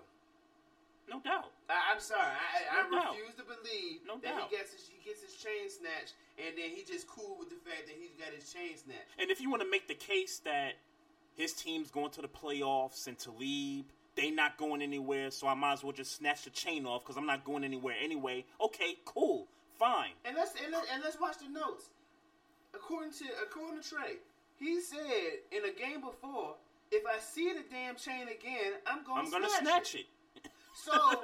No doubt. I, I'm sorry. I, I, No I doubt. refuse to believe No that doubt. he gets his, he gets his chain snatched, and then he just cool with the fact that he's got his chain snatched. And if you want to make the case that his team's going to the playoffs and Talib, they not going anywhere, so I might as well just snatch the chain off because I'm not going anywhere anyway. Okay, cool, fine. And let's and, let, and let's watch the notes. According to according to Trey, he said in a game before, if I see the damn chain again, I'm going. I'm gonna snatch it. So [laughs]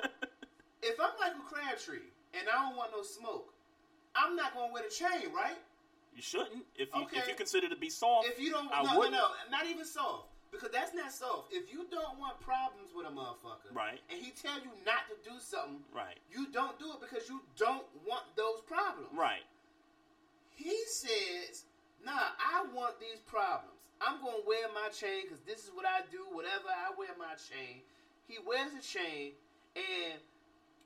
if I'm Michael Crabtree and I don't want no smoke, I'm not gonna wear the chain, right? You shouldn't. If you if you consider to be soft, If you don't, I no, no, wouldn't. no, not even soft, because that's not soft. If you don't want problems with a motherfucker, Right. and he tell you not to do something, Right. you don't do it because you don't want those problems. Right. He says, "Nah, I want these problems. I'm gonna wear my chain because this is what I do. Whatever I wear my chain." He wears a chain, and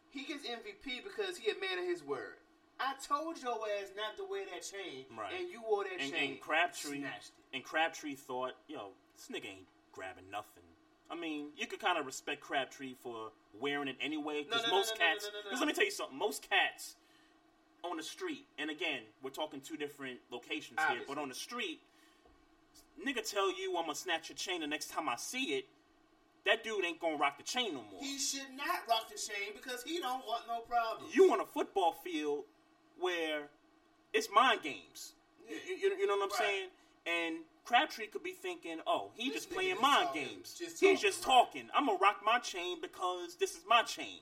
he gets MVP because he a man of his word. I told your ass not to wear that chain, Right. and you wore that And, chain. and Crabtree snatched it. and Crabtree thought, yo, this nigga ain't grabbing nothing. I mean, you could kind of respect Crabtree for wearing it anyway. Because No, no, most no, cats, because let me tell you something. Most cats on the street, and again, we're talking two different locations here, but on the street, nigga tell you I'm gonna snatch your chain the next time I see it. That dude ain't gonna rock the chain no more. He should not rock the chain because he don't want no problem. You on a football field where it's mind games. You, you- you know what I'm Right. saying? And Crabtree could be thinking, "Oh, he just playing mind talking, games. just He's just right. talking. I'm gonna rock my chain because this is my chain."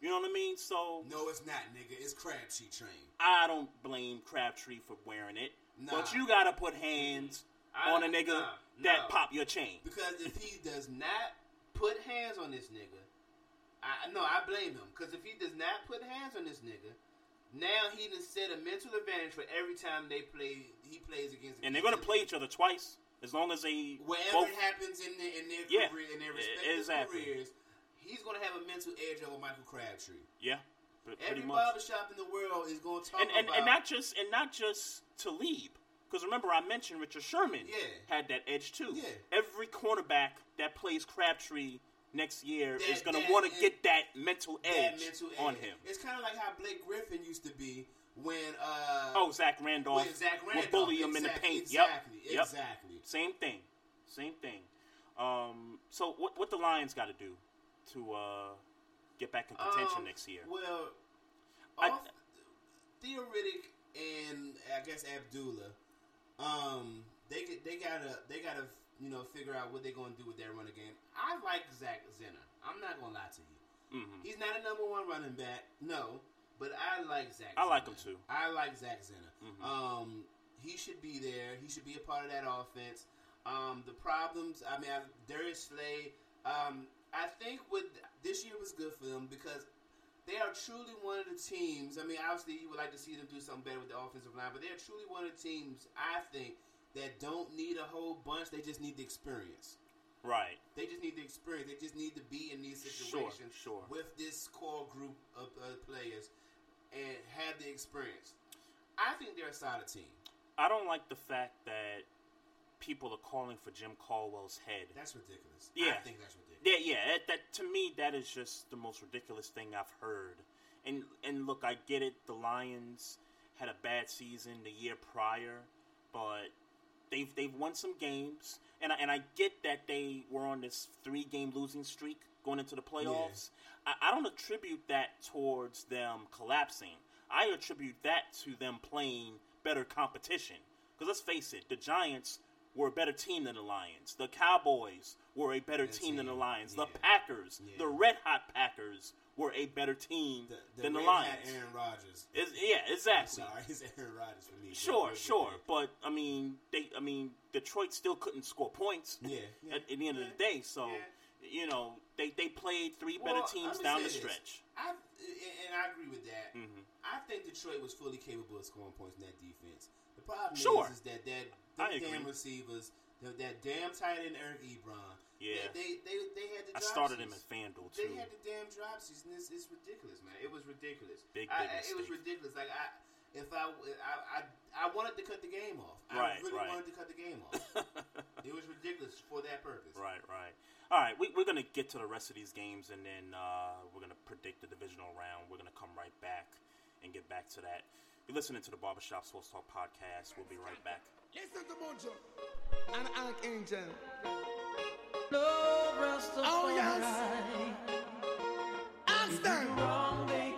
You know what I mean? So No, it's not, nigga. It's Crabtree chain. I don't blame Crabtree for wearing it, but you gotta put hands I- on a nigga nah, that no. pop your chain. Because if he does not put hands on this nigga, I no, I blame him. Because if he does not put hands on this nigga, now he done set a mental advantage for every time they play. He plays against. And they're gonna play each other twice as long as they wherever both it happens in their in their Yeah, career in their respective exactly. careers. He's gonna have a mental edge over Michael Crabtree. yeah, Every much. barbershop in the world is gonna talk and and, about and not just and not just Talib. Because remember, I mentioned Richard Sherman Yeah. had that edge too. Yeah. Every cornerback that plays Crabtree next year That- is going to want to get that mental that edge mental on edge. him. It's kind of like how Blake Griffin used to be when uh Oh, Zach Randolph With Zach would bully him in the paint. exactly, yep. Yep. exactly. Same thing. Same thing. Um, so what what the Lions got to do to uh, get back in contention Um, next year? Well, I- Theo Riddick and I guess Abdullah, um, they they gotta they gotta you know figure out what they're gonna do with their running game. I like Zach Zenner. I'm not gonna lie to you. Mhm. He's not a number one running back, no, but I like Zach. I like him too. I like Zach Zenner. Mhm. Um, he should be there. He should be a part of that offense. Um, the problems, I mean, I, Darius Slay. Um, I think with this year was good for them because they are truly one of the teams. I mean, obviously, you would like to see them do something better with the offensive line, but they are truly one of the teams. I think that don't need a whole bunch. They just need the experience. Right. They just need the experience. They just need to be in these Sure, situations sure. with this core group of uh, players and have the experience. I think they're a solid team. I don't like the fact that people are calling for Jim Caldwell's head. That's ridiculous. Yeah. I think that's ridiculous. Yeah, yeah. That, that to me, that is just the most ridiculous thing I've heard. And and look, I get it. The Lions had a bad season the year prior, but they've they've won some games, and I, and I get that they were on this three game losing streak going into the playoffs. I, I don't attribute that towards them collapsing. I attribute that to them playing better competition. Because let's face it, the Giants were a better team than the Lions. The Cowboys were a better team, than the Lions. The Packers, the Red Hot Packers, were a better team The than the Lions. Aaron Rodgers. Yeah, exactly. I'm sorry, [laughs] it's Aaron Rodgers for me. Sure, But- sure, but I mean, they, I mean, Detroit still couldn't score points. Yeah, yeah, at, at the end of the day, so you know, they they played three Well, better teams down the stretch. I and I agree with that. Mhm. I think Detroit was fully capable of scoring points in that defense. The problem Sure. is, is that that them damn receivers, that, that damn tight end Eric Ebron. Yeah. they they, they, they had the. I started him at FanDuel too. They had the damn dropsies, and it's, it's ridiculous, man. It was ridiculous. Big, big I- it was ridiculous. Like I, if I, I, I, I wanted to cut the game off. Right, I really right. wanted to cut the game off. [laughs] it was ridiculous for that purpose. Right, right. All right, we, we're gonna get to the rest of these games, and then uh, we're gonna predict the divisional round. We're gonna come right back and get back to that. You're listening to the Barbershop Sports Talk podcast. We'll be right back. Listen to Mojo. An archangel. Love Rastafari. Oh, yes. Ask them.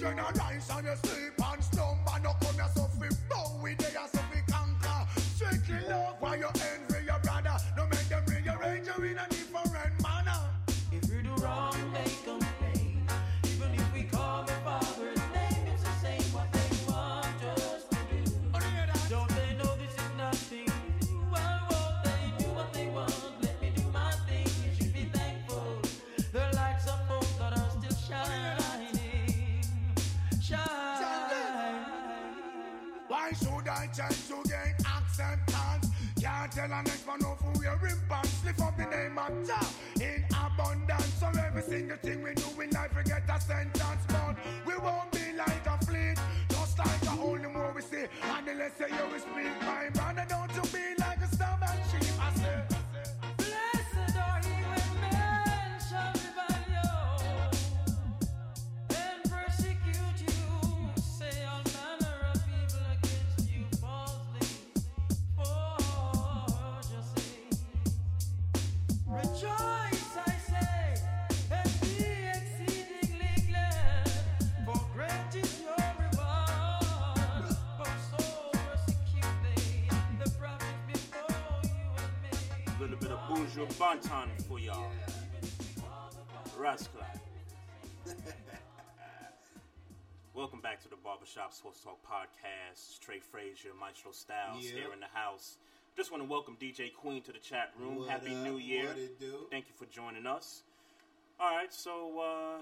Children are rise and you sleep and slumber. No come here so bow with they so fi conquer. Strictly love while you envy a sentence. But we won't be like a fleet, just like a only more we see. And the less you speak, my of for y'all. Rascal. [laughs] Welcome back to the Barbershop Sports Talk Podcast. Trey Frazier, Maestro Styles Yep. here in the house. Just want to welcome DJ Queen to the chat room. What Happy up? New Year. What it do? Thank you for joining us. All right, so uh,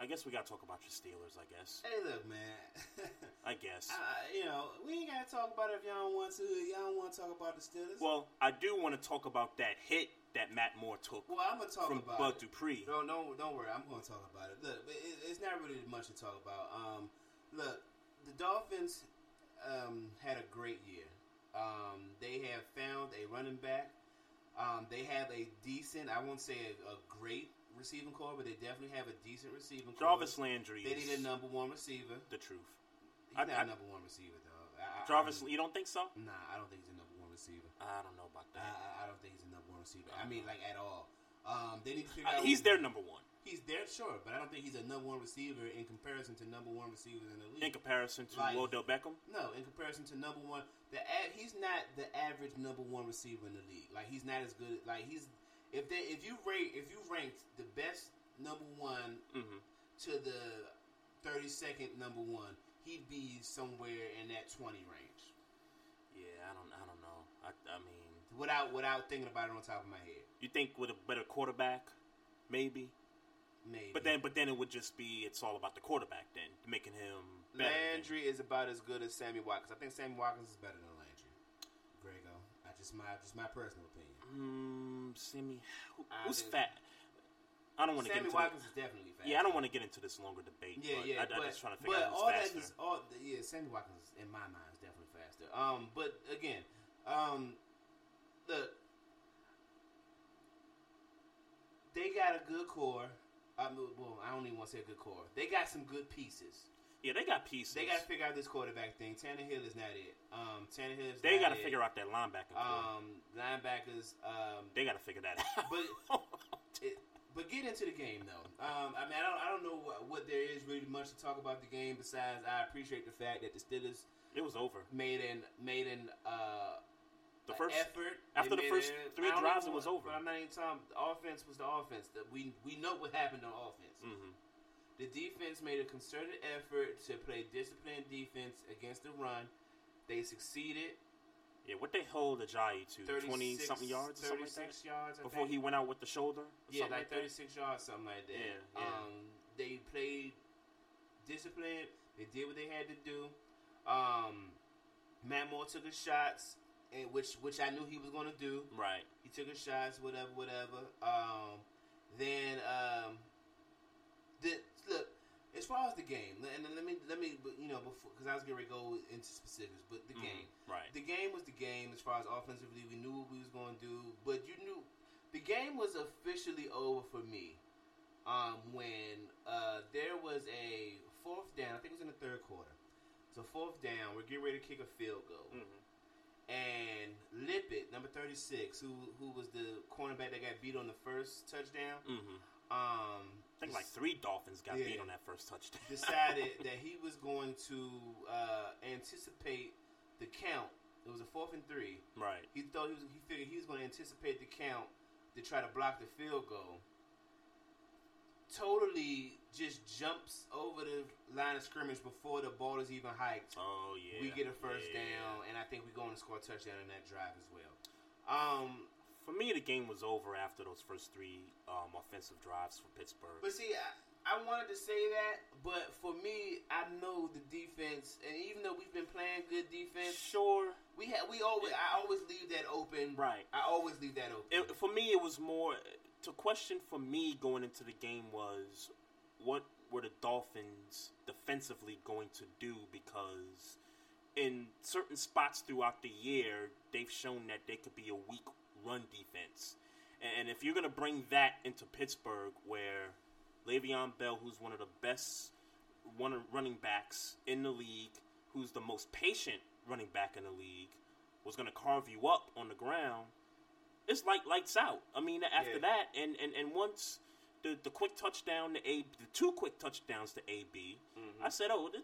I guess we got to talk about your Steelers, I guess. Hey, look, man. [laughs] I guess. I, you know, we ain't gotta talk about it if y'all don't want to. Y'all don't want to talk about the Steelers. Well, I do want to talk about that hit that Matt Moore took Well, I'm gonna talk from about Bud it. Dupree. No, no, don't worry. I'm gonna talk about it. Look, it, it's not really much to talk about. Um, look, the Dolphins um, had a great year. Um, they have found a running back. Um, they have a decent, I won't say a, a great receiving core, but they definitely have a decent receiving core. Jarvis Landry They need a number one receiver. the truth. He's I- not I- a number one receiver, though. I, Jarvis, I you don't think so? Nah, I don't think he's a number one receiver. I don't know about that. I- I don't think he's a number one receiver. I mean, like at all. Um, they need to figure Uh, out. he's their number one. He's there, sure, but I don't think he's a number one receiver in comparison to number one receivers in the league. In comparison to Like- Odell Beckham, No, in comparison to number one, the a- he's not the average number one receiver in the league. Like he's not as good. Like he's if they if you rate if you ranked the best number one Mhm. to the thirty second number one, he'd be somewhere in that twenty range. yeah, I don't, I don't know. I, I mean, Without without thinking about it on top of my head, you think with a better quarterback, maybe. maybe. But then, but then it would just be it's all about the quarterback then, making him better. Landry is about as good as Sammy Watkins. I think Sammy Watkins is better than Landry. I just my just my personal opinion. Mm, Sammy, who, I who's think- fat? I don't want to get Sammy into Watkins the, is definitely fat. Yeah, I don't want to get into this longer debate. Yeah, yeah. I, but, I'm just trying to figure out who's all faster. that is all. Yeah, Sammy Watkins in my mind is definitely faster. Um, but again, um, look, they got a good core. I mean, well, I don't even want to say a good core. They got some good pieces. Yeah, they got pieces. They got to figure out this quarterback thing. Tannehill is not it. Um, Tannehill is They got to figure out that linebacker. Um, linebackers. Um, they got to figure that out. but [laughs] it, but get into the game though. Um, I mean, I don't, I don't know what, what there is really much to talk about the game besides I appreciate the fact that the Steelers it was over. made an made an uh, The first effort after the first three drives, it was over. But I'm not even talking. The offense was the offense. That we we know what happened on offense. Mhm. The defense made a concerted effort to play disciplined defense against the run. They succeeded. Yeah, what they hold Ajayi to 36 twenty something yards, or something like that. 36 yards I before think. he went out with the shoulder. Or Yeah, like like that? 36 yards, something like that. Yeah, yeah. Um, they played disciplined. They did what they had to do. Um, Matt Moore took his shots, and which which I knew he was going to do. Right. He took his shots, whatever, whatever. Um, then um, the as far as the game, and then let me let me you know before because I was getting ready to go into specifics, but the Mhm, game, right. The game was the game as far as offensively. We knew what we was going to do, but you knew the game was officially over for me um, when uh, there was a fourth down. I think it was in the third quarter. So fourth down, we're getting ready to kick a field goal. Mm-hmm. And Lippett, number thirty six, who who was the cornerback that got beat on the first touchdown, Mhm. um, I think like three Dolphins got beat on that first touchdown. [laughs] decided [laughs] that he was going to uh, anticipate the count. It was a fourth and three. Right. He thought he was. He figured he was going to anticipate the count to try to block the field goal. Totally just jumps over the line of scrimmage before the ball is even hiked. Oh yeah. We get a first Yeah. down, and I think we're going to score a touchdown in that drive as well. Um, For me, the game was over after those first three um, offensive drives for Pittsburgh. But see, I, I wanted to say that, but for me, I know the defense, and even though we've been playing good defense, sure, we had we always I always leave that open. Right. I always leave that open. It, for me, it was more to question for me going into the game was what were the Dolphins defensively going to do because in certain spots throughout the year they've shown that they could be a weak run defense, and if you're going to bring that into Pittsburgh where Le'Veon Bell, who's one of the best one of running backs in the league, who's the most patient running back in the league, was going to carve you up on the ground. It's like lights out. I mean, after Yeah. that, and, and, and once the, the quick touchdown to A, the two quick touchdowns to AB, Mm-hmm. I said, "Oh, this,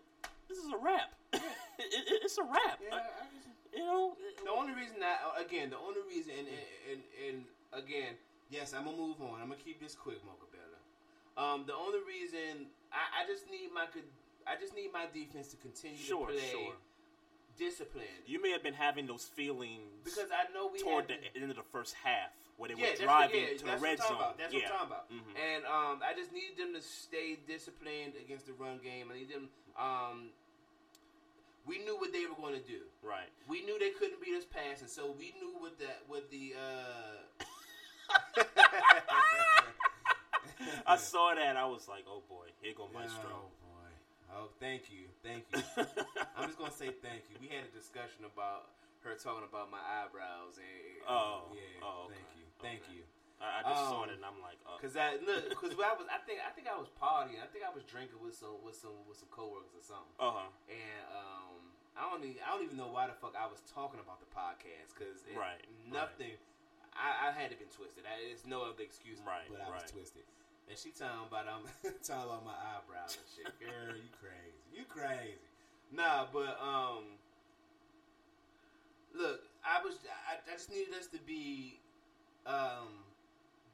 this is a wrap. [laughs] it, it, it's a wrap." Yeah, Uh, I just, you know, the only reason that again, the only reason, and and, and, and again, yes, I'm gonna move on. I'm gonna keep this quick, Mocha Bella. Um, the only reason I, I just need my could, I just need my defense to continue Sure, to play sure. disciplined. you may have been having those feelings Because I know we toward had the end of the first half where they yeah, were driving what, yeah, to that's the red what I'm zone. talking About. That's yeah. what I'm talking about. Mhm. And um, I just need them to stay disciplined against the run game. I need them. Um, we knew what they were going to do. Right. We knew they couldn't beat us passing, so we knew what that what the. Uh, [laughs] I saw that. I was like, "Oh boy, here go Maestro." Oh boy. Oh, thank you, thank you. [laughs] I'm just gonna say thank you. We had a discussion about her talking about my eyebrows and. Oh, yeah. oh, thank you, thank okay. you. I, I just saw Um, it and I'm like, uh, Cause I look, cause I was, I think, I think I was partying. I think I was drinking with some, with some, with some coworkers or something. Uh huh. And um, I don't, even, I don't even know why the fuck I was talking about the podcast. Cause it, Right, nothing. I, I had to been twisted. I, there's no other excuse. Right, but I was twisted. And she talking about I'm [laughs] talking about my eyebrows and shit. Girl, you [laughs] crazy. You crazy. Nah, but um, look, I was, I, I just needed us to be um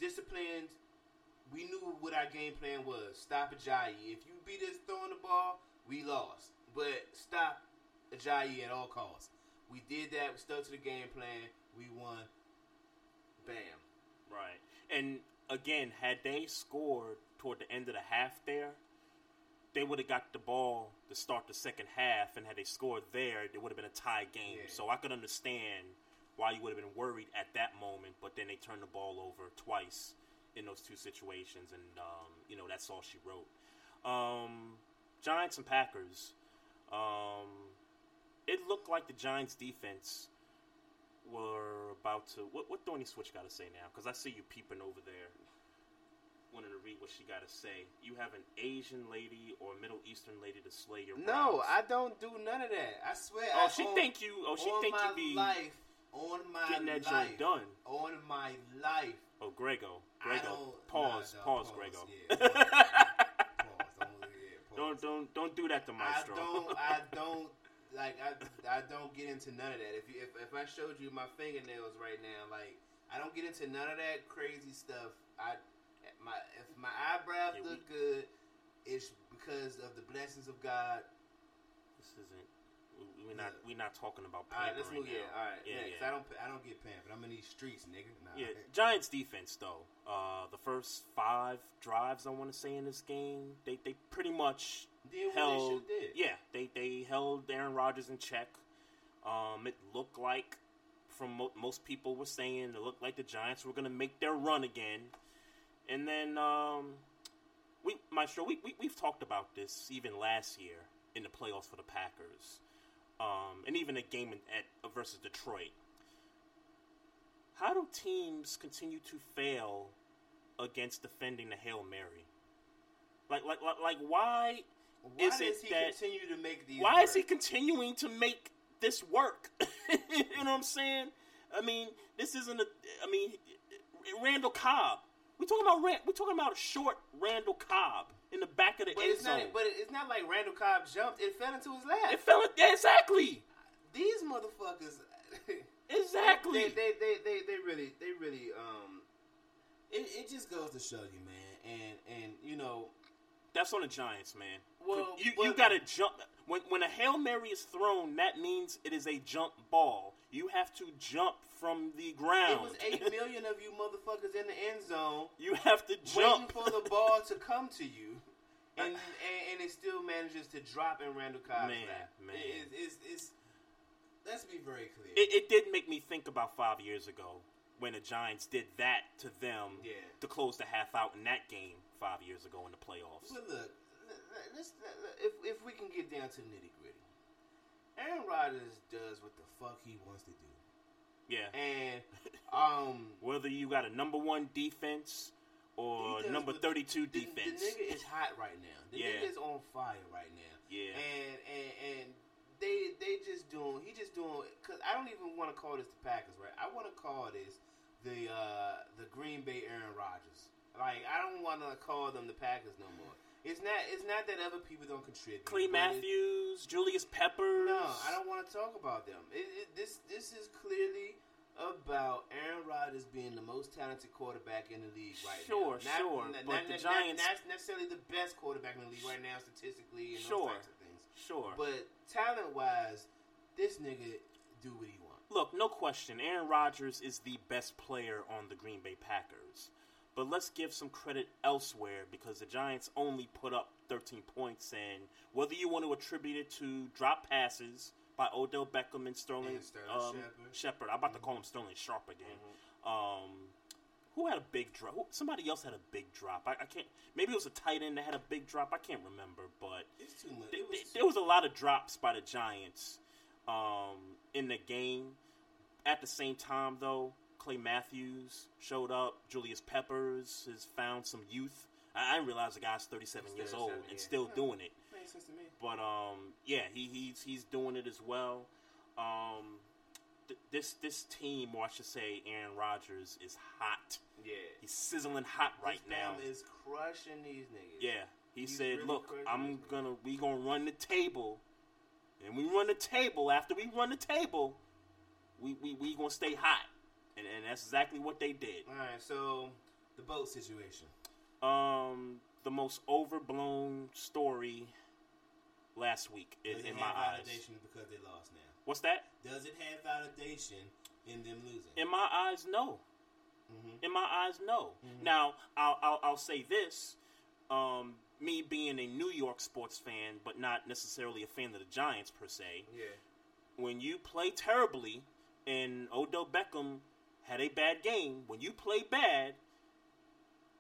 disciplined. We knew what our game plan was. Stop Ajayi. If you beat us throwing the ball, we lost. But stop Ajayi at all costs. We did that. We stuck to the game plan. We won. Bam. Right. And again, had they scored toward the end of the half there, they would have got the ball to start the second half, and had they scored there, it would have been a tie game. Yeah. So I could understand why you would have been worried at that moment, but then they turned the ball over twice in those two situations, and um, you know that's all she wrote. Um, Giants and Packers. Um, it looked like the Giants' defense were about to. What what Thorny Switch got to say now? Because I see you peeping over there, wanting to read what she got to say. You have an Asian lady or Middle Eastern lady to slay your. No, brows. I don't do none of that. I swear. Oh, I, she on- think you- oh, she think you be life. On my getting that life. joint done. On my life. Oh, Grego, Grego, pause, nah, nah, pause, pause, Grego. yeah, [laughs] pause, don't, yeah. Don't don't don't do that to my. I don't. [laughs] I don't. Like I, I don't get into none of that. If you, if, if I showed you my fingernails right now, like I don't get into none of that crazy stuff. I my if my eyebrows Yeah, we- look good, it's because of the blessings of God. this isn't. We- We're not. We're not talking about. All right, let's pampering move. Yeah, all right. Yeah, next, yeah. I don't. I don't get pampered. I'm in these streets, nigga. Nah. Yeah, Giants defense though. Uh, the first five drives I want to say in this game, they they pretty much Did they held. should did. Yeah, they they held Aaron Rodgers in check. Um, it looked like, from mo- most people were saying, it looked like the Giants were gonna make their run again. And then um, we, Maestro, we, we we've talked about this even last year in the playoffs for the Packers, um, and even a game in, at versus Detroit how do teams continue to fail against defending the hail mary? Like, like, like, like why, Why is does it he that? continue to make these? Why is he continuing to make this work? [laughs] you know what I'm saying? I mean, this isn't a. I mean, Randall Cobb. We talking about we talking about a short Randall Cobb in the back of the But end it's not. zone. But it's not like Randall Cobb jumped. It fell into his lap. it fell. Yeah, exactly. These motherfuckers. [laughs] Exactly. They, they, they, they, they really, they really. Um, it, it just goes to show you, man, and and you know, That's on the Giants, man. Well, you you got to jump when when a hail mary is thrown. That means it is a jump ball. You have to jump from the ground. it was eight million of you motherfuckers in the end zone [laughs] you have to waiting jump. for the ball to come to you, and and, and it still manages to drop in Randall Cobb's Man, lap. man. It- it's, it's, it's let's be very clear. It, it did make me think about five years ago when the Giants did that to them Yeah. to close the half out in that game five years ago in the playoffs. But look, let- let- let's, let- let- if if we can get down to nitty gritty, Aaron Rodgers does what the fuck he wants to do. Yeah. And um, [laughs] Whether you got a number one defense or does, number 32 defense. The nigga is hot right now. The Yeah. nigga is on fire right now. Yeah. And and and they they just doing he just doing because I don't even want to call this the Packers right. I want to call this the uh the Green Bay Aaron Rodgers. Like I don't want to call them the Packers no more. It's not it's not that other people don't contribute. It's- Matthews, Julius Peppers. no, I don't want to talk about them. It, it, this this is clearly about Aaron Rodgers being the most talented quarterback in the league right Sure, now. Not- sure, not- but not- the not- Giants- not necessarily the best quarterback in the league right now statistically and Sure, those types of things. sure. But talent wise, this nigga do what he wants. Look, no question, Aaron Rodgers is the best player on the Green Bay Packers. But let's give some credit elsewhere because the Giants only put up 13 points, and whether you want to attribute it to drop passes by Odell Beckham and Sterling, And Sterling um, Shepard. Shepard, I'm about to call him Sterling Sharpe again. Um, who had a big drop? Somebody else had a big drop. I, I can't. Maybe it was a tight end that had a big drop. I can't remember, but It's too much. th- It was there was a lot of drops by the Giants um, in the game. At the same time, though, Clay Matthews showed up. Julius Peppers has found some youth. I, I didn't realize the guy's 37 years old 37, and still Yeah. doing it. Makes sense to me. But um, yeah, he, he's he's doing it as well. Um, th- this this team, or I should say, Aaron Rodgers is hot. Yeah. He's sizzling hot right this now. is crushing these niggas. Yeah, he He's said, really "Look, I'm gonna we gonna run the table, and we run the table. After we run the table, we we, we gonna stay hot." And, and that's exactly what they did. All right, so the boat situation. Um, the most overblown story last week in, Does it in have my eyes. validation because they lost now? What's that? Does it have validation in them losing? In my eyes, no. Mm-hmm. In my eyes, no. Now, I'll, I'll, I'll say this. Um, me being a New York sports fan, but not necessarily a fan of the Giants per se, Yeah. when you play terribly and Odell Beckham had a bad game, when you play bad,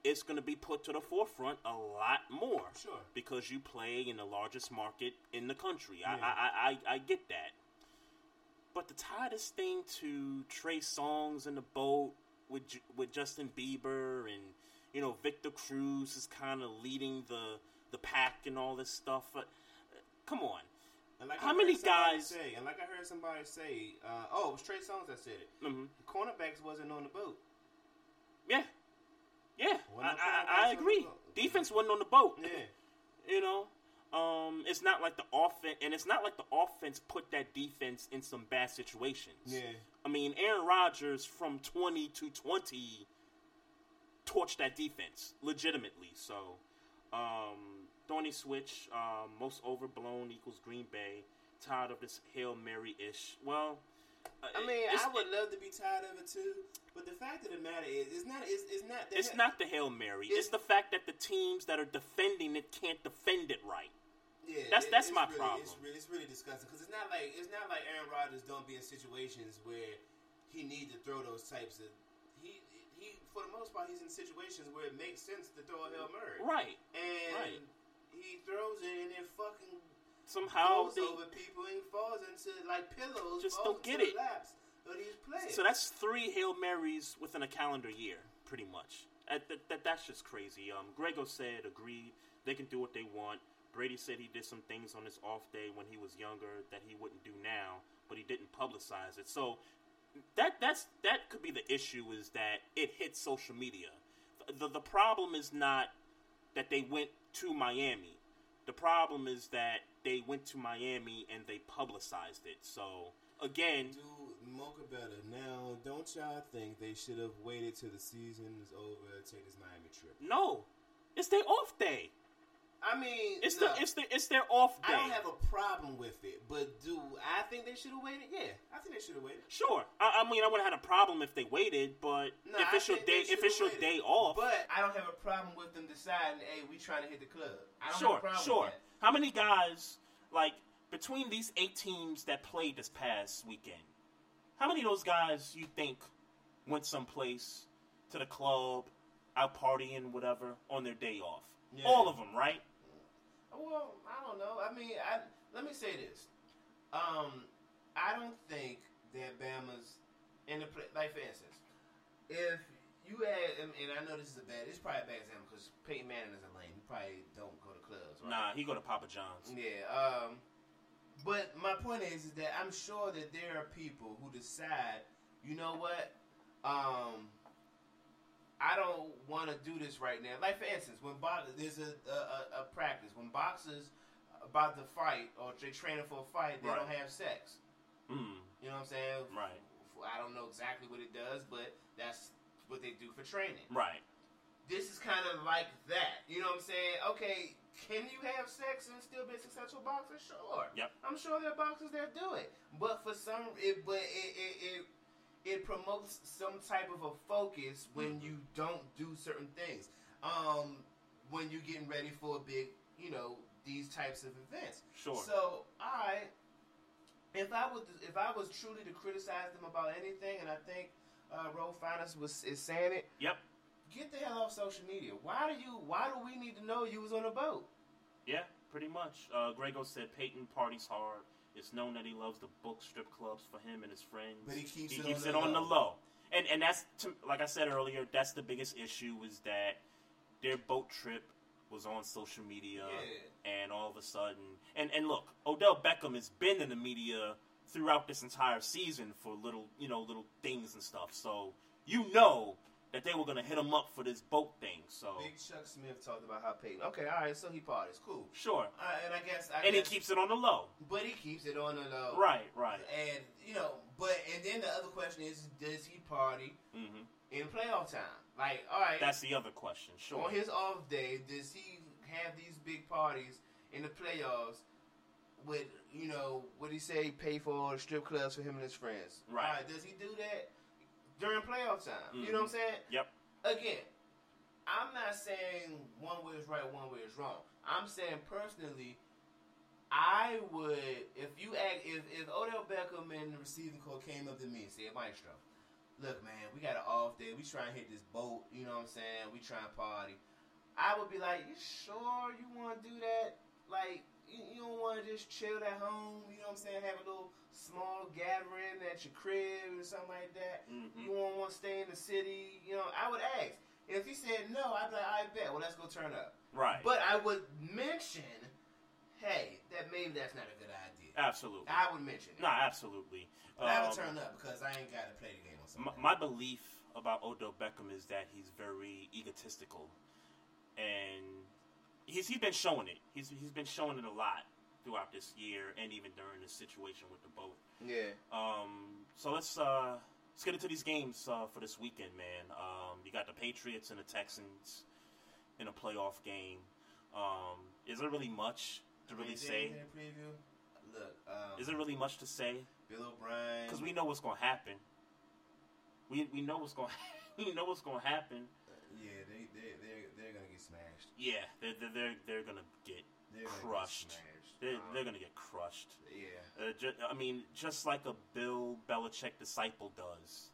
it's going to be put to the forefront a lot more. Sure. Because you play in the largest market in the country. I, Yeah. I, I, I, I get that. But to tie this thing to Trey Songz in the boat with with Justin Bieber and you know Victor Cruz is kind of leading the the pack and all this stuff. But, uh, come on, like how many guys? Say, and like I heard somebody say, uh, oh, it was Trey Songz that said it. Mhm. The cornerbacks wasn't on the boat. Yeah, yeah, I, I, I agree. Defense wasn't on the boat. Yeah. you know, um, it's not like the offense, and it's not like the offense put that defense in some bad situations. Yeah. I mean, Aaron Rodgers from twenty to twenty torched that defense legitimately. So, um, Thorny switch, um, most overblown equals Green Bay. Tired of this hail mary ish. Well, Uh, I mean, it's, I would love to be tired of it too, but the fact of the matter is, it's not. It's, it's not. It's not the hail mary. It's, the fact that the teams that are defending it can't defend it right. Yeah, that's it- that's my really, problem. It's really, it's really disgusting because it's not like it's not like Aaron Rodgers don't be in situations where he need to throw those types of. He he for the most part he's in situations where it makes sense to throw a hail mary. Right. And Right. he throws it and then fucking Somehow goes they- over people and falls into like pillows. Just don't get it. Laps of these players. So that's three hail marys within a calendar year, pretty much. That, that, that- that's just crazy. Um, Grego said agreed they can do what they want. Brady said he did some things on his off day when he was younger that he wouldn't do now, but he didn't publicize it. So that that's that could be the issue is that it hits social media. The, the the problem is not that they went to Miami. The problem is that they went to Miami and they publicized it. So again, Do Mocha better. Now, don't y'all think they should have waited till the season is over to take this Miami trip? no, it's their off day. I mean, It's no. the it's the it's their off day. I don't have a problem with it, but do I think they should have waited? Yeah, I think they should have waited. Sure, I, I mean I would have had a problem if they waited, but No, if it's your day, if it's your day off, But I don't have a problem with them deciding, hey, we trying to hit the club. I don't sure, have a problem sure. with that. How many guys like between these eight teams that played this past weekend, how many of those guys you think went someplace to the club, out partying, whatever, on their day off? Yeah. All of them, right? Well, I don't know. I mean, I, let me say this. Um, I don't think that Bama's in the play, like for instance, if you had, and, and I know this is a bad, it's probably a bad example because Peyton Manning is a lame. He probably don't go to clubs. Right? Nah, he go to Papa John's. Yeah. Um, but my point is, is that I'm sure that there are people who decide, you know what, um, I don't want to do this right now. Like for instance, when box, there's a, a, a practice when boxers about to fight or they're training for a fight, they Right. don't have sex. Mm. You know what I'm saying? Right. I don't know exactly what it does, but that's what they do for training. Right. This is kind of like that. You know what I'm saying? Okay, can you have sex and still be a successful boxer? Sure. Yep. I'm sure there are boxers that do it, but for some, it but it it, it, it promotes some type of a focus when Mm-hmm. you don't do certain things. Um, when you're getting ready for a big, you know, these types of events. Sure. So I, if I was if I was truly to criticize them about anything, and I think uh, Roe Finance was is saying it. Yep. Get the hell off social media. Why do you? Why do we need to know you was on a boat? Yeah, pretty much. Uh, Grego said Peyton parties hard. It's known that he loves the book strip clubs for him and his friends. But he keeps he it keeps on it the on the low. And and that's to, like I said earlier. That's the biggest issue is that their boat trip was on social media, and all of a sudden, and and look, Odell Beckham has been in the media throughout this entire season for little you know little things and stuff. So you know that they were gonna hit him up for this boat thing. So Big Chuck Smith talked about how Peyton. Okay, all right, so he parties, cool. sure, Uh, and I guess, I and he keeps it on the low. but he keeps it on the low. Right, right. And you know, but and then the other question is, does he party hmm in playoff time? Like, all right, That's the other question. Sure. on his off day, does he have these big parties in the playoffs? With you know, what he say, pay for strip clubs for him and his friends. Right. Right, does he do that during playoff time? You know what I'm mm-hmm. saying? Yep. again, I'm not saying one way is right, one way is wrong. I'm saying personally, I would if you act if if Odell Beckham and the receiving coach came up to me and said, Maestro, look man, we got an off day, we try and hit this boat, you know what I'm saying? We try and party. I would be like, You sure you wanna do that? Like you, you don't wanna just chill at home, you know what I'm saying, have a little small gathering at your crib or something like that. You won't want to stay in the city, you know. I would ask. If he said no, I'd be like, I bet. Well, let's go turn up. Right. But I would mention, hey, that maybe that's not a good idea. Absolutely. I would mention it. No, absolutely. But I would Um, turn up because I ain't got to play the game on my, my belief about Odell Beckham is that he's very egotistical, and he's he's been showing it. He's he's been showing it a lot throughout this year, and even during this situation with the boat. Yeah. Um. So let's uh let's get into these games uh, for this weekend, man. Um. You got the Patriots and the Texans in a playoff game. Um. Is there really much to really Is say? preview? Look, um, Is there really much to say? Bill O'Brien. Because we know what's going to happen. We we know what's going [laughs] we know what's going to happen. Yeah, they they they they're gonna get smashed. Yeah, they're they're they're, they're gonna get They're gonna get crushed. smashed. They're Um, they're gonna get crushed. Yeah. Uh, I mean, just like a Bill Belichick disciple does.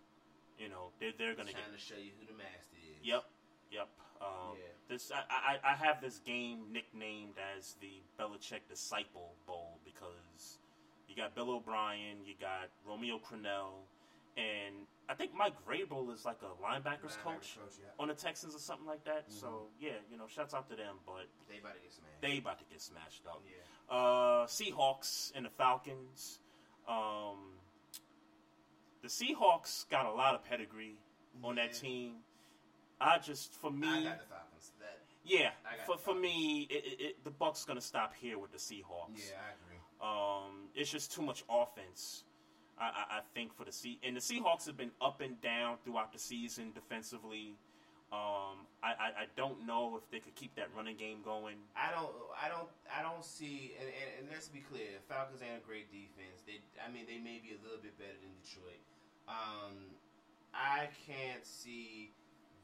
You know, they're they're gonna get. trying to show you who the master is. Yep, yep. Um, Yeah. This I, I I have this game nicknamed as the Belichick Disciple Bowl because you got Bill O'Brien, you got Romeo Crennel, and I think Mike Vrabel is like a linebackers Linebackers coach, coach, yeah. on the Texans or something like that. So Mhm. yeah, you know, shouts out to them, but They about to get smashed. they about to get smashed up. Yeah. Uh, Seahawks and the Falcons. Um, the Seahawks got a lot of pedigree on that team. I just for me, I got the Falcons. That yeah, I got for the for me, it, it, it, the Bucks gonna stop here with the Seahawks. Yeah, I agree. Um, it's just too much offense. I, I, I think for the sea and the Seahawks have been up and down throughout the season defensively. Um, I, I, I don't know if they could keep that running game going. I don't, I don't, I don't see. And, and, and let's be clear, Falcons ain't a great defense. They, I mean, they may be a little bit better than Detroit. Um, I can't see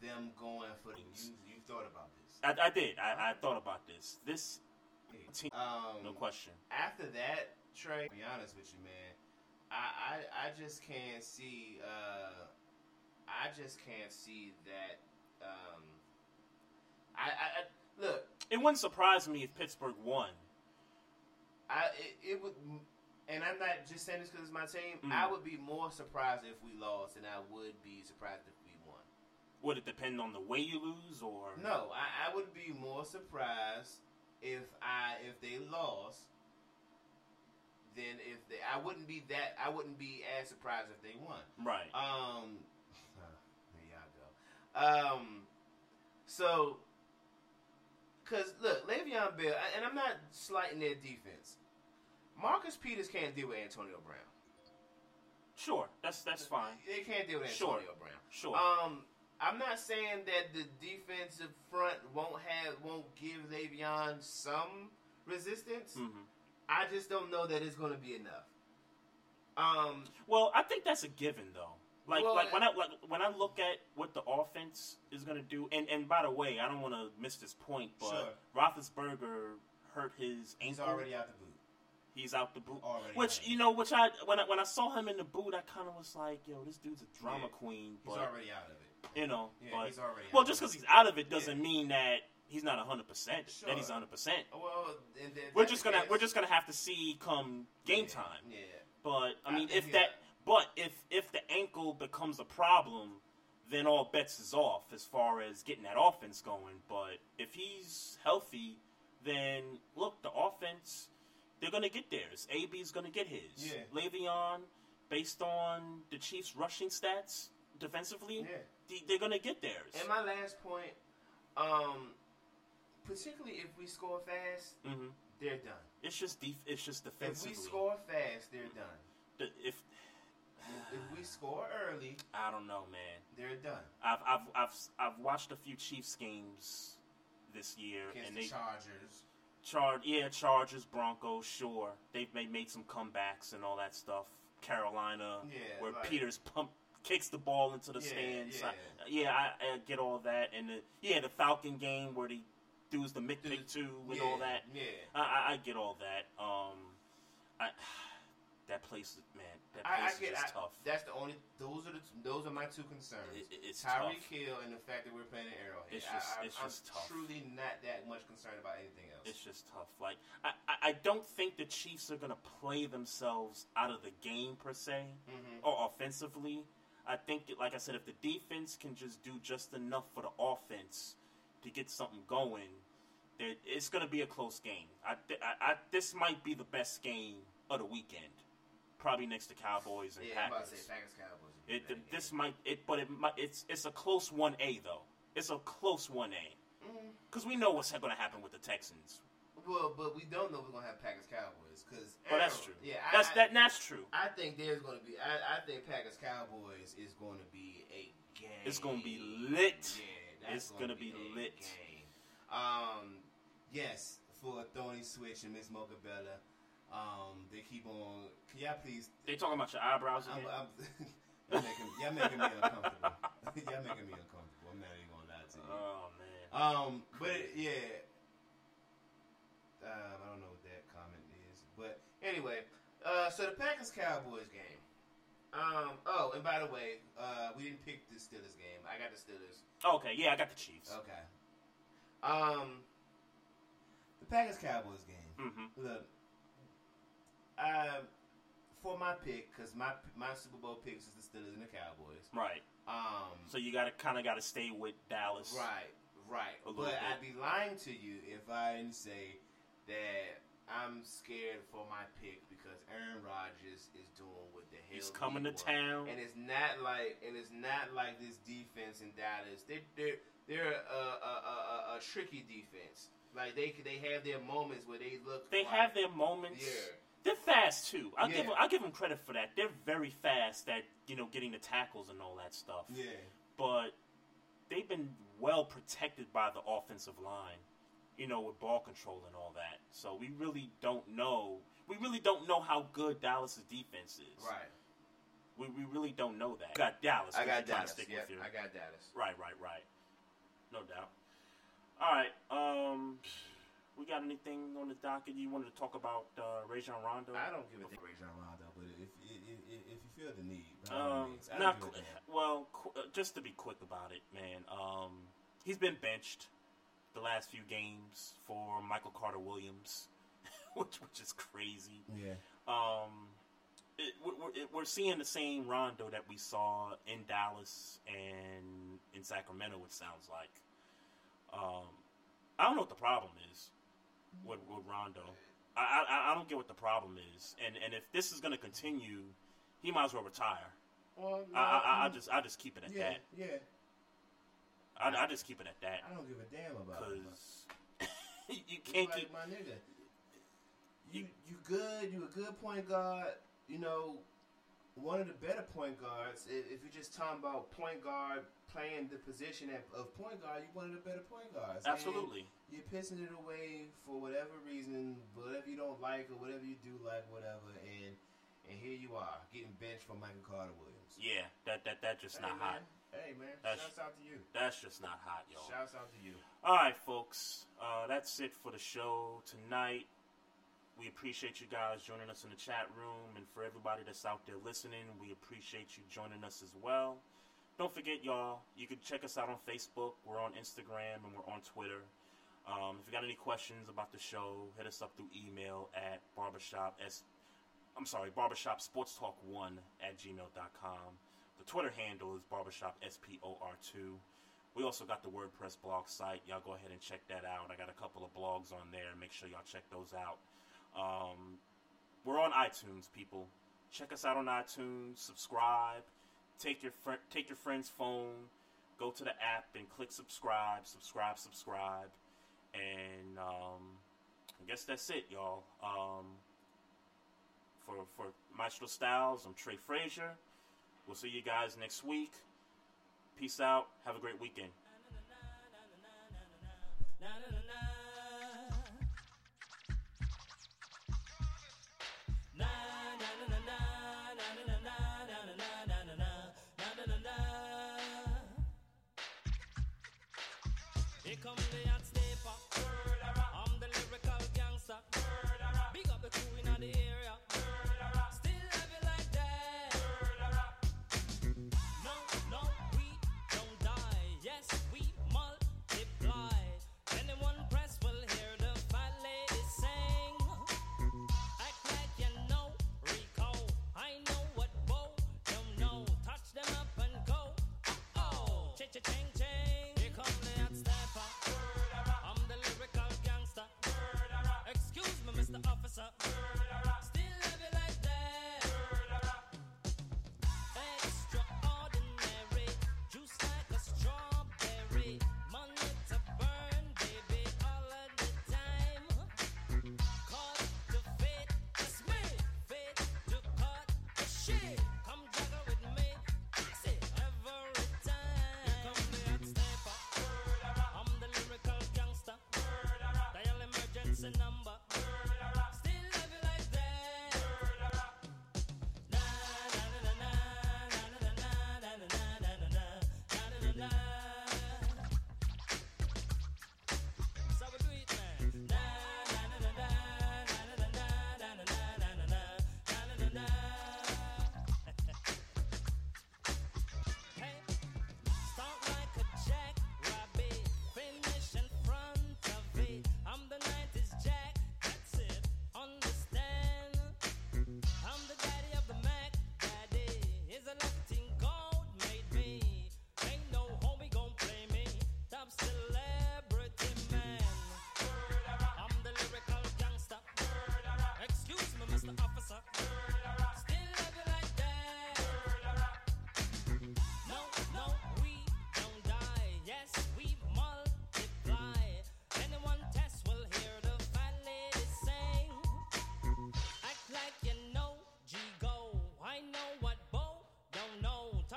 them going for the. You, you thought about this? I, I did. I, I thought about this. This team, Um, no question. After that, Trey, be honest with you, man, I I, I just can't see. Uh, I just can't see that. Um, I, I, I look. It wouldn't surprise me if Pittsburgh won. I it, it would, and I'm not just saying this because it's my team. Mm. I would be more surprised if we lost than I would be surprised if we won. Would it depend on the way you lose, or No, I, I would be more surprised if I if they lost than if they. I wouldn't be that. I wouldn't be as surprised if they won. Right. Um. There y'all go. Um. So. Cause look, Le'Veon Bell, and I'm not slighting their defense. Marcus Peters can't deal with Antonio Brown. Sure, that's that's fine. They can't deal with Sure. Antonio Brown. Sure. Um, I'm not saying that the defensive front won't have won't give Le'Veon some resistance. Mhm. I just don't know that it's going to be enough. Um, Well, I think that's a given though. Like Well, like when I like when I look at what the offense is gonna do, and and by the way, I don't want to miss this point, but Sure. Roethlisberger hurt his ankle. he's already out the boot. He's out the boot. Already Which you know, which I when I when I saw him in the boot, I kind of was like, yo, this dude's a drama Yeah. queen. He's already out of it. you know, Yeah, but he's already well, just because he's out of it doesn't mean that he's not hundred percent. That he's hundred percent. Well, We're just gonna case. we're just gonna have to see come game time. Yeah. But I I mean, think if that, but if if the ankle becomes a problem, then all bets is off as far as getting that offense going. But if he's healthy, then look, the offense they're gonna get theirs. AB's gonna get his. Yeah. Le'Veon, based on the Chiefs' rushing stats defensively, Yeah. they- they're gonna get theirs. And my last point, um, particularly if we score fast, hmm they're done. It's just def- it's just defensively. If we score fast, they're done. The- if If, we score early, I don't know, man. they're done. I've I've I've I've watched a few Chiefs games this year, Against and the they Chargers. Char yeah Chargers Broncos sure they've made, made some comebacks and all that stuff. Carolina, Yeah, where like- Peters pump kicks the ball into the Yeah, stands. yeah. I, yeah, I, I get all that, and the, yeah the Falcon game where they do the Mick Mick two and all that. yeah. I, I, I get all that. Um, I that place man that I, I place get. is I, tough. That's the only. Those are the. Those are my two concerns. It- it- it's Tyreek tough. Hill and the fact that we're playing at Arrowhead. It's just- I, it's I'm just tough. truly not that much concerned about anything else. It's just tough. Like I, I, don't think the Chiefs are gonna play themselves out of the game per se, Mhm. or offensively. I think, like I said, if the defense can just do just enough for the offense to get something going, that it's gonna be a close game. I, th- I, I this might be the best game of the weekend, probably next to Cowboys and yeah, I'm Packers. about to say Packers Cowboys. It, this might it, but it might, it's it's a close one A though. It's a close one A because we know what's going to happen with the Texans. Well, but we don't know if we're gonna have Packers Cowboys because. Well, that's true. Yeah, That's- I, that- that's true. I think there's gonna be. I, I think Packers Cowboys is going to be a game. It's gonna be lit. Yeah, that's It's gonna be lit. Game. Um, yes, for Thorny Switch and Miss Mocha Bella. Um, they keep on. Can y'all please? They talking about your eyebrows I'm. I'm, [laughs] y'all, making, y'all making me uncomfortable. [laughs] y'all making me uncomfortable. I'm not even gonna lie to you. Oh man. Um, but yeah, um, I don't know what that comment is, but anyway, uh, so the Packers Cowboys game. Um, oh, and by the way, uh, we didn't pick the Steelers game. I got the Steelers. Okay, yeah, I got the Chiefs. Okay. Um, the Packers Cowboys game. Mhm. Look, um, for my pick, because my my Super Bowl picks is the Steelers and the Cowboys. Right. Um, So you got to kind of got to stay with Dallas. Right, right. But bit. I'd be lying to you if I didn't say that I'm scared for my pick because Aaron Rodgers is doing what the hell He's coming to he wants. town. and it's not like and it's not like this defense in Dallas. They they're they're a, a, a, a, a tricky defense. Like they they have their moments where they look. They like, have their moments. Yeah. They're fast too. I'll give Yeah. them, I'll give them credit for that. They're very fast at you know getting the tackles and all that stuff. Yeah. But they've been well protected by the offensive line. You know, with ball control and all that. So we really don't know. We really don't know how good Dallas' defense is. Right. We, we really don't know that. Got Dallas. I got you're trying to Dallas. Stick Yep, with I got Dallas. Right, right, right. No doubt. All right. Um, we got anything on the docket you wanted to talk about uh, Rajon Rondo? I don't give a damn Rajon Rondo, but if if, if, if you feel the need, Um, not don't give a qu- well. Qu- uh, just to be quick about it, man. Um, he's been benched the last few games for Michael Carter Williams, [laughs] which which is crazy. Yeah. Um, it, we're, we're seeing the same Rondo that we saw in Dallas and in Sacramento. It sounds like. Um, I don't know what the problem is with, with Rondo. I, I I don't get what the problem is, and and if this is going to continue, he might as well retire. Well, I, I, I just I just keep it at yeah, that. yeah. I, I just keep it at that. I don't give a damn about it. because [laughs] you can't like keep my nigga. You you good? You a good point guard? You know, one of the better point guards. If, if you're just talking about point guard playing the position at, of point guard, you're one of the better point guards. And Absolutely. you're pissing it away for whatever reason, whatever you don't like or whatever you do like, whatever. And and here you are getting benched for Michael Carter Williams. Yeah, that that that just Hey, not man. hot. Hey man, That's- shouts out to you. That's just not hot, yo. Shouts out to you. All right, folks. Uh, that's it for the show tonight. We appreciate you guys joining us in the chat room, and for everybody that's out there listening, we appreciate you joining us as well. Don't forget, y'all, you can check us out on Facebook. We're on Instagram and we're on Twitter. Um, if you got any questions about the show, hit us up through email at barbershop s. I'm sorry, barbershop sports talk one at gmail.com. The Twitter handle is barbershop spor2. We also got the WordPress blog site. Y'all go ahead and check that out. I got a couple of blogs on there. Make sure y'all check those out. Um, we're on iTunes, people. Check us out on iTunes. Subscribe. Take your fr- take your friend's phone. Go to the app and click subscribe. Subscribe. Subscribe. And um, I guess that's it, y'all. Um, for for Maestro Styles, I'm Trey Frazier. We'll see you guys next week. Peace out. Have a great weekend. come there.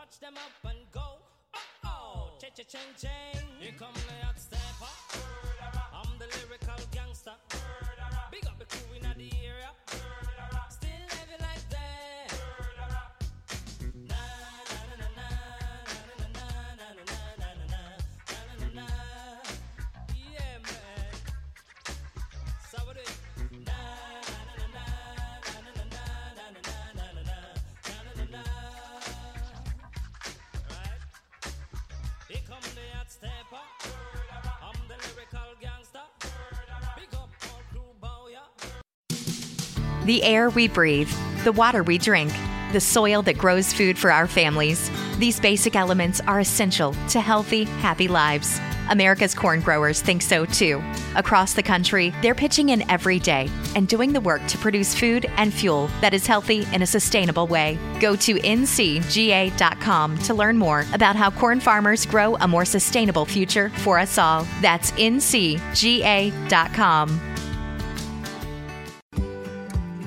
Touch them up and go. Oh, oh, cha cha ching ching. Here come the The air we breathe, the water we drink, the soil that grows food for our families. These basic elements are essential to healthy, happy lives. America's corn growers think so too. Across the country, they're pitching in every day and doing the work to produce food and fuel that is healthy in a sustainable way. Go to ncga.com to learn more about how corn farmers grow a more sustainable future for us all. That's ncga.com.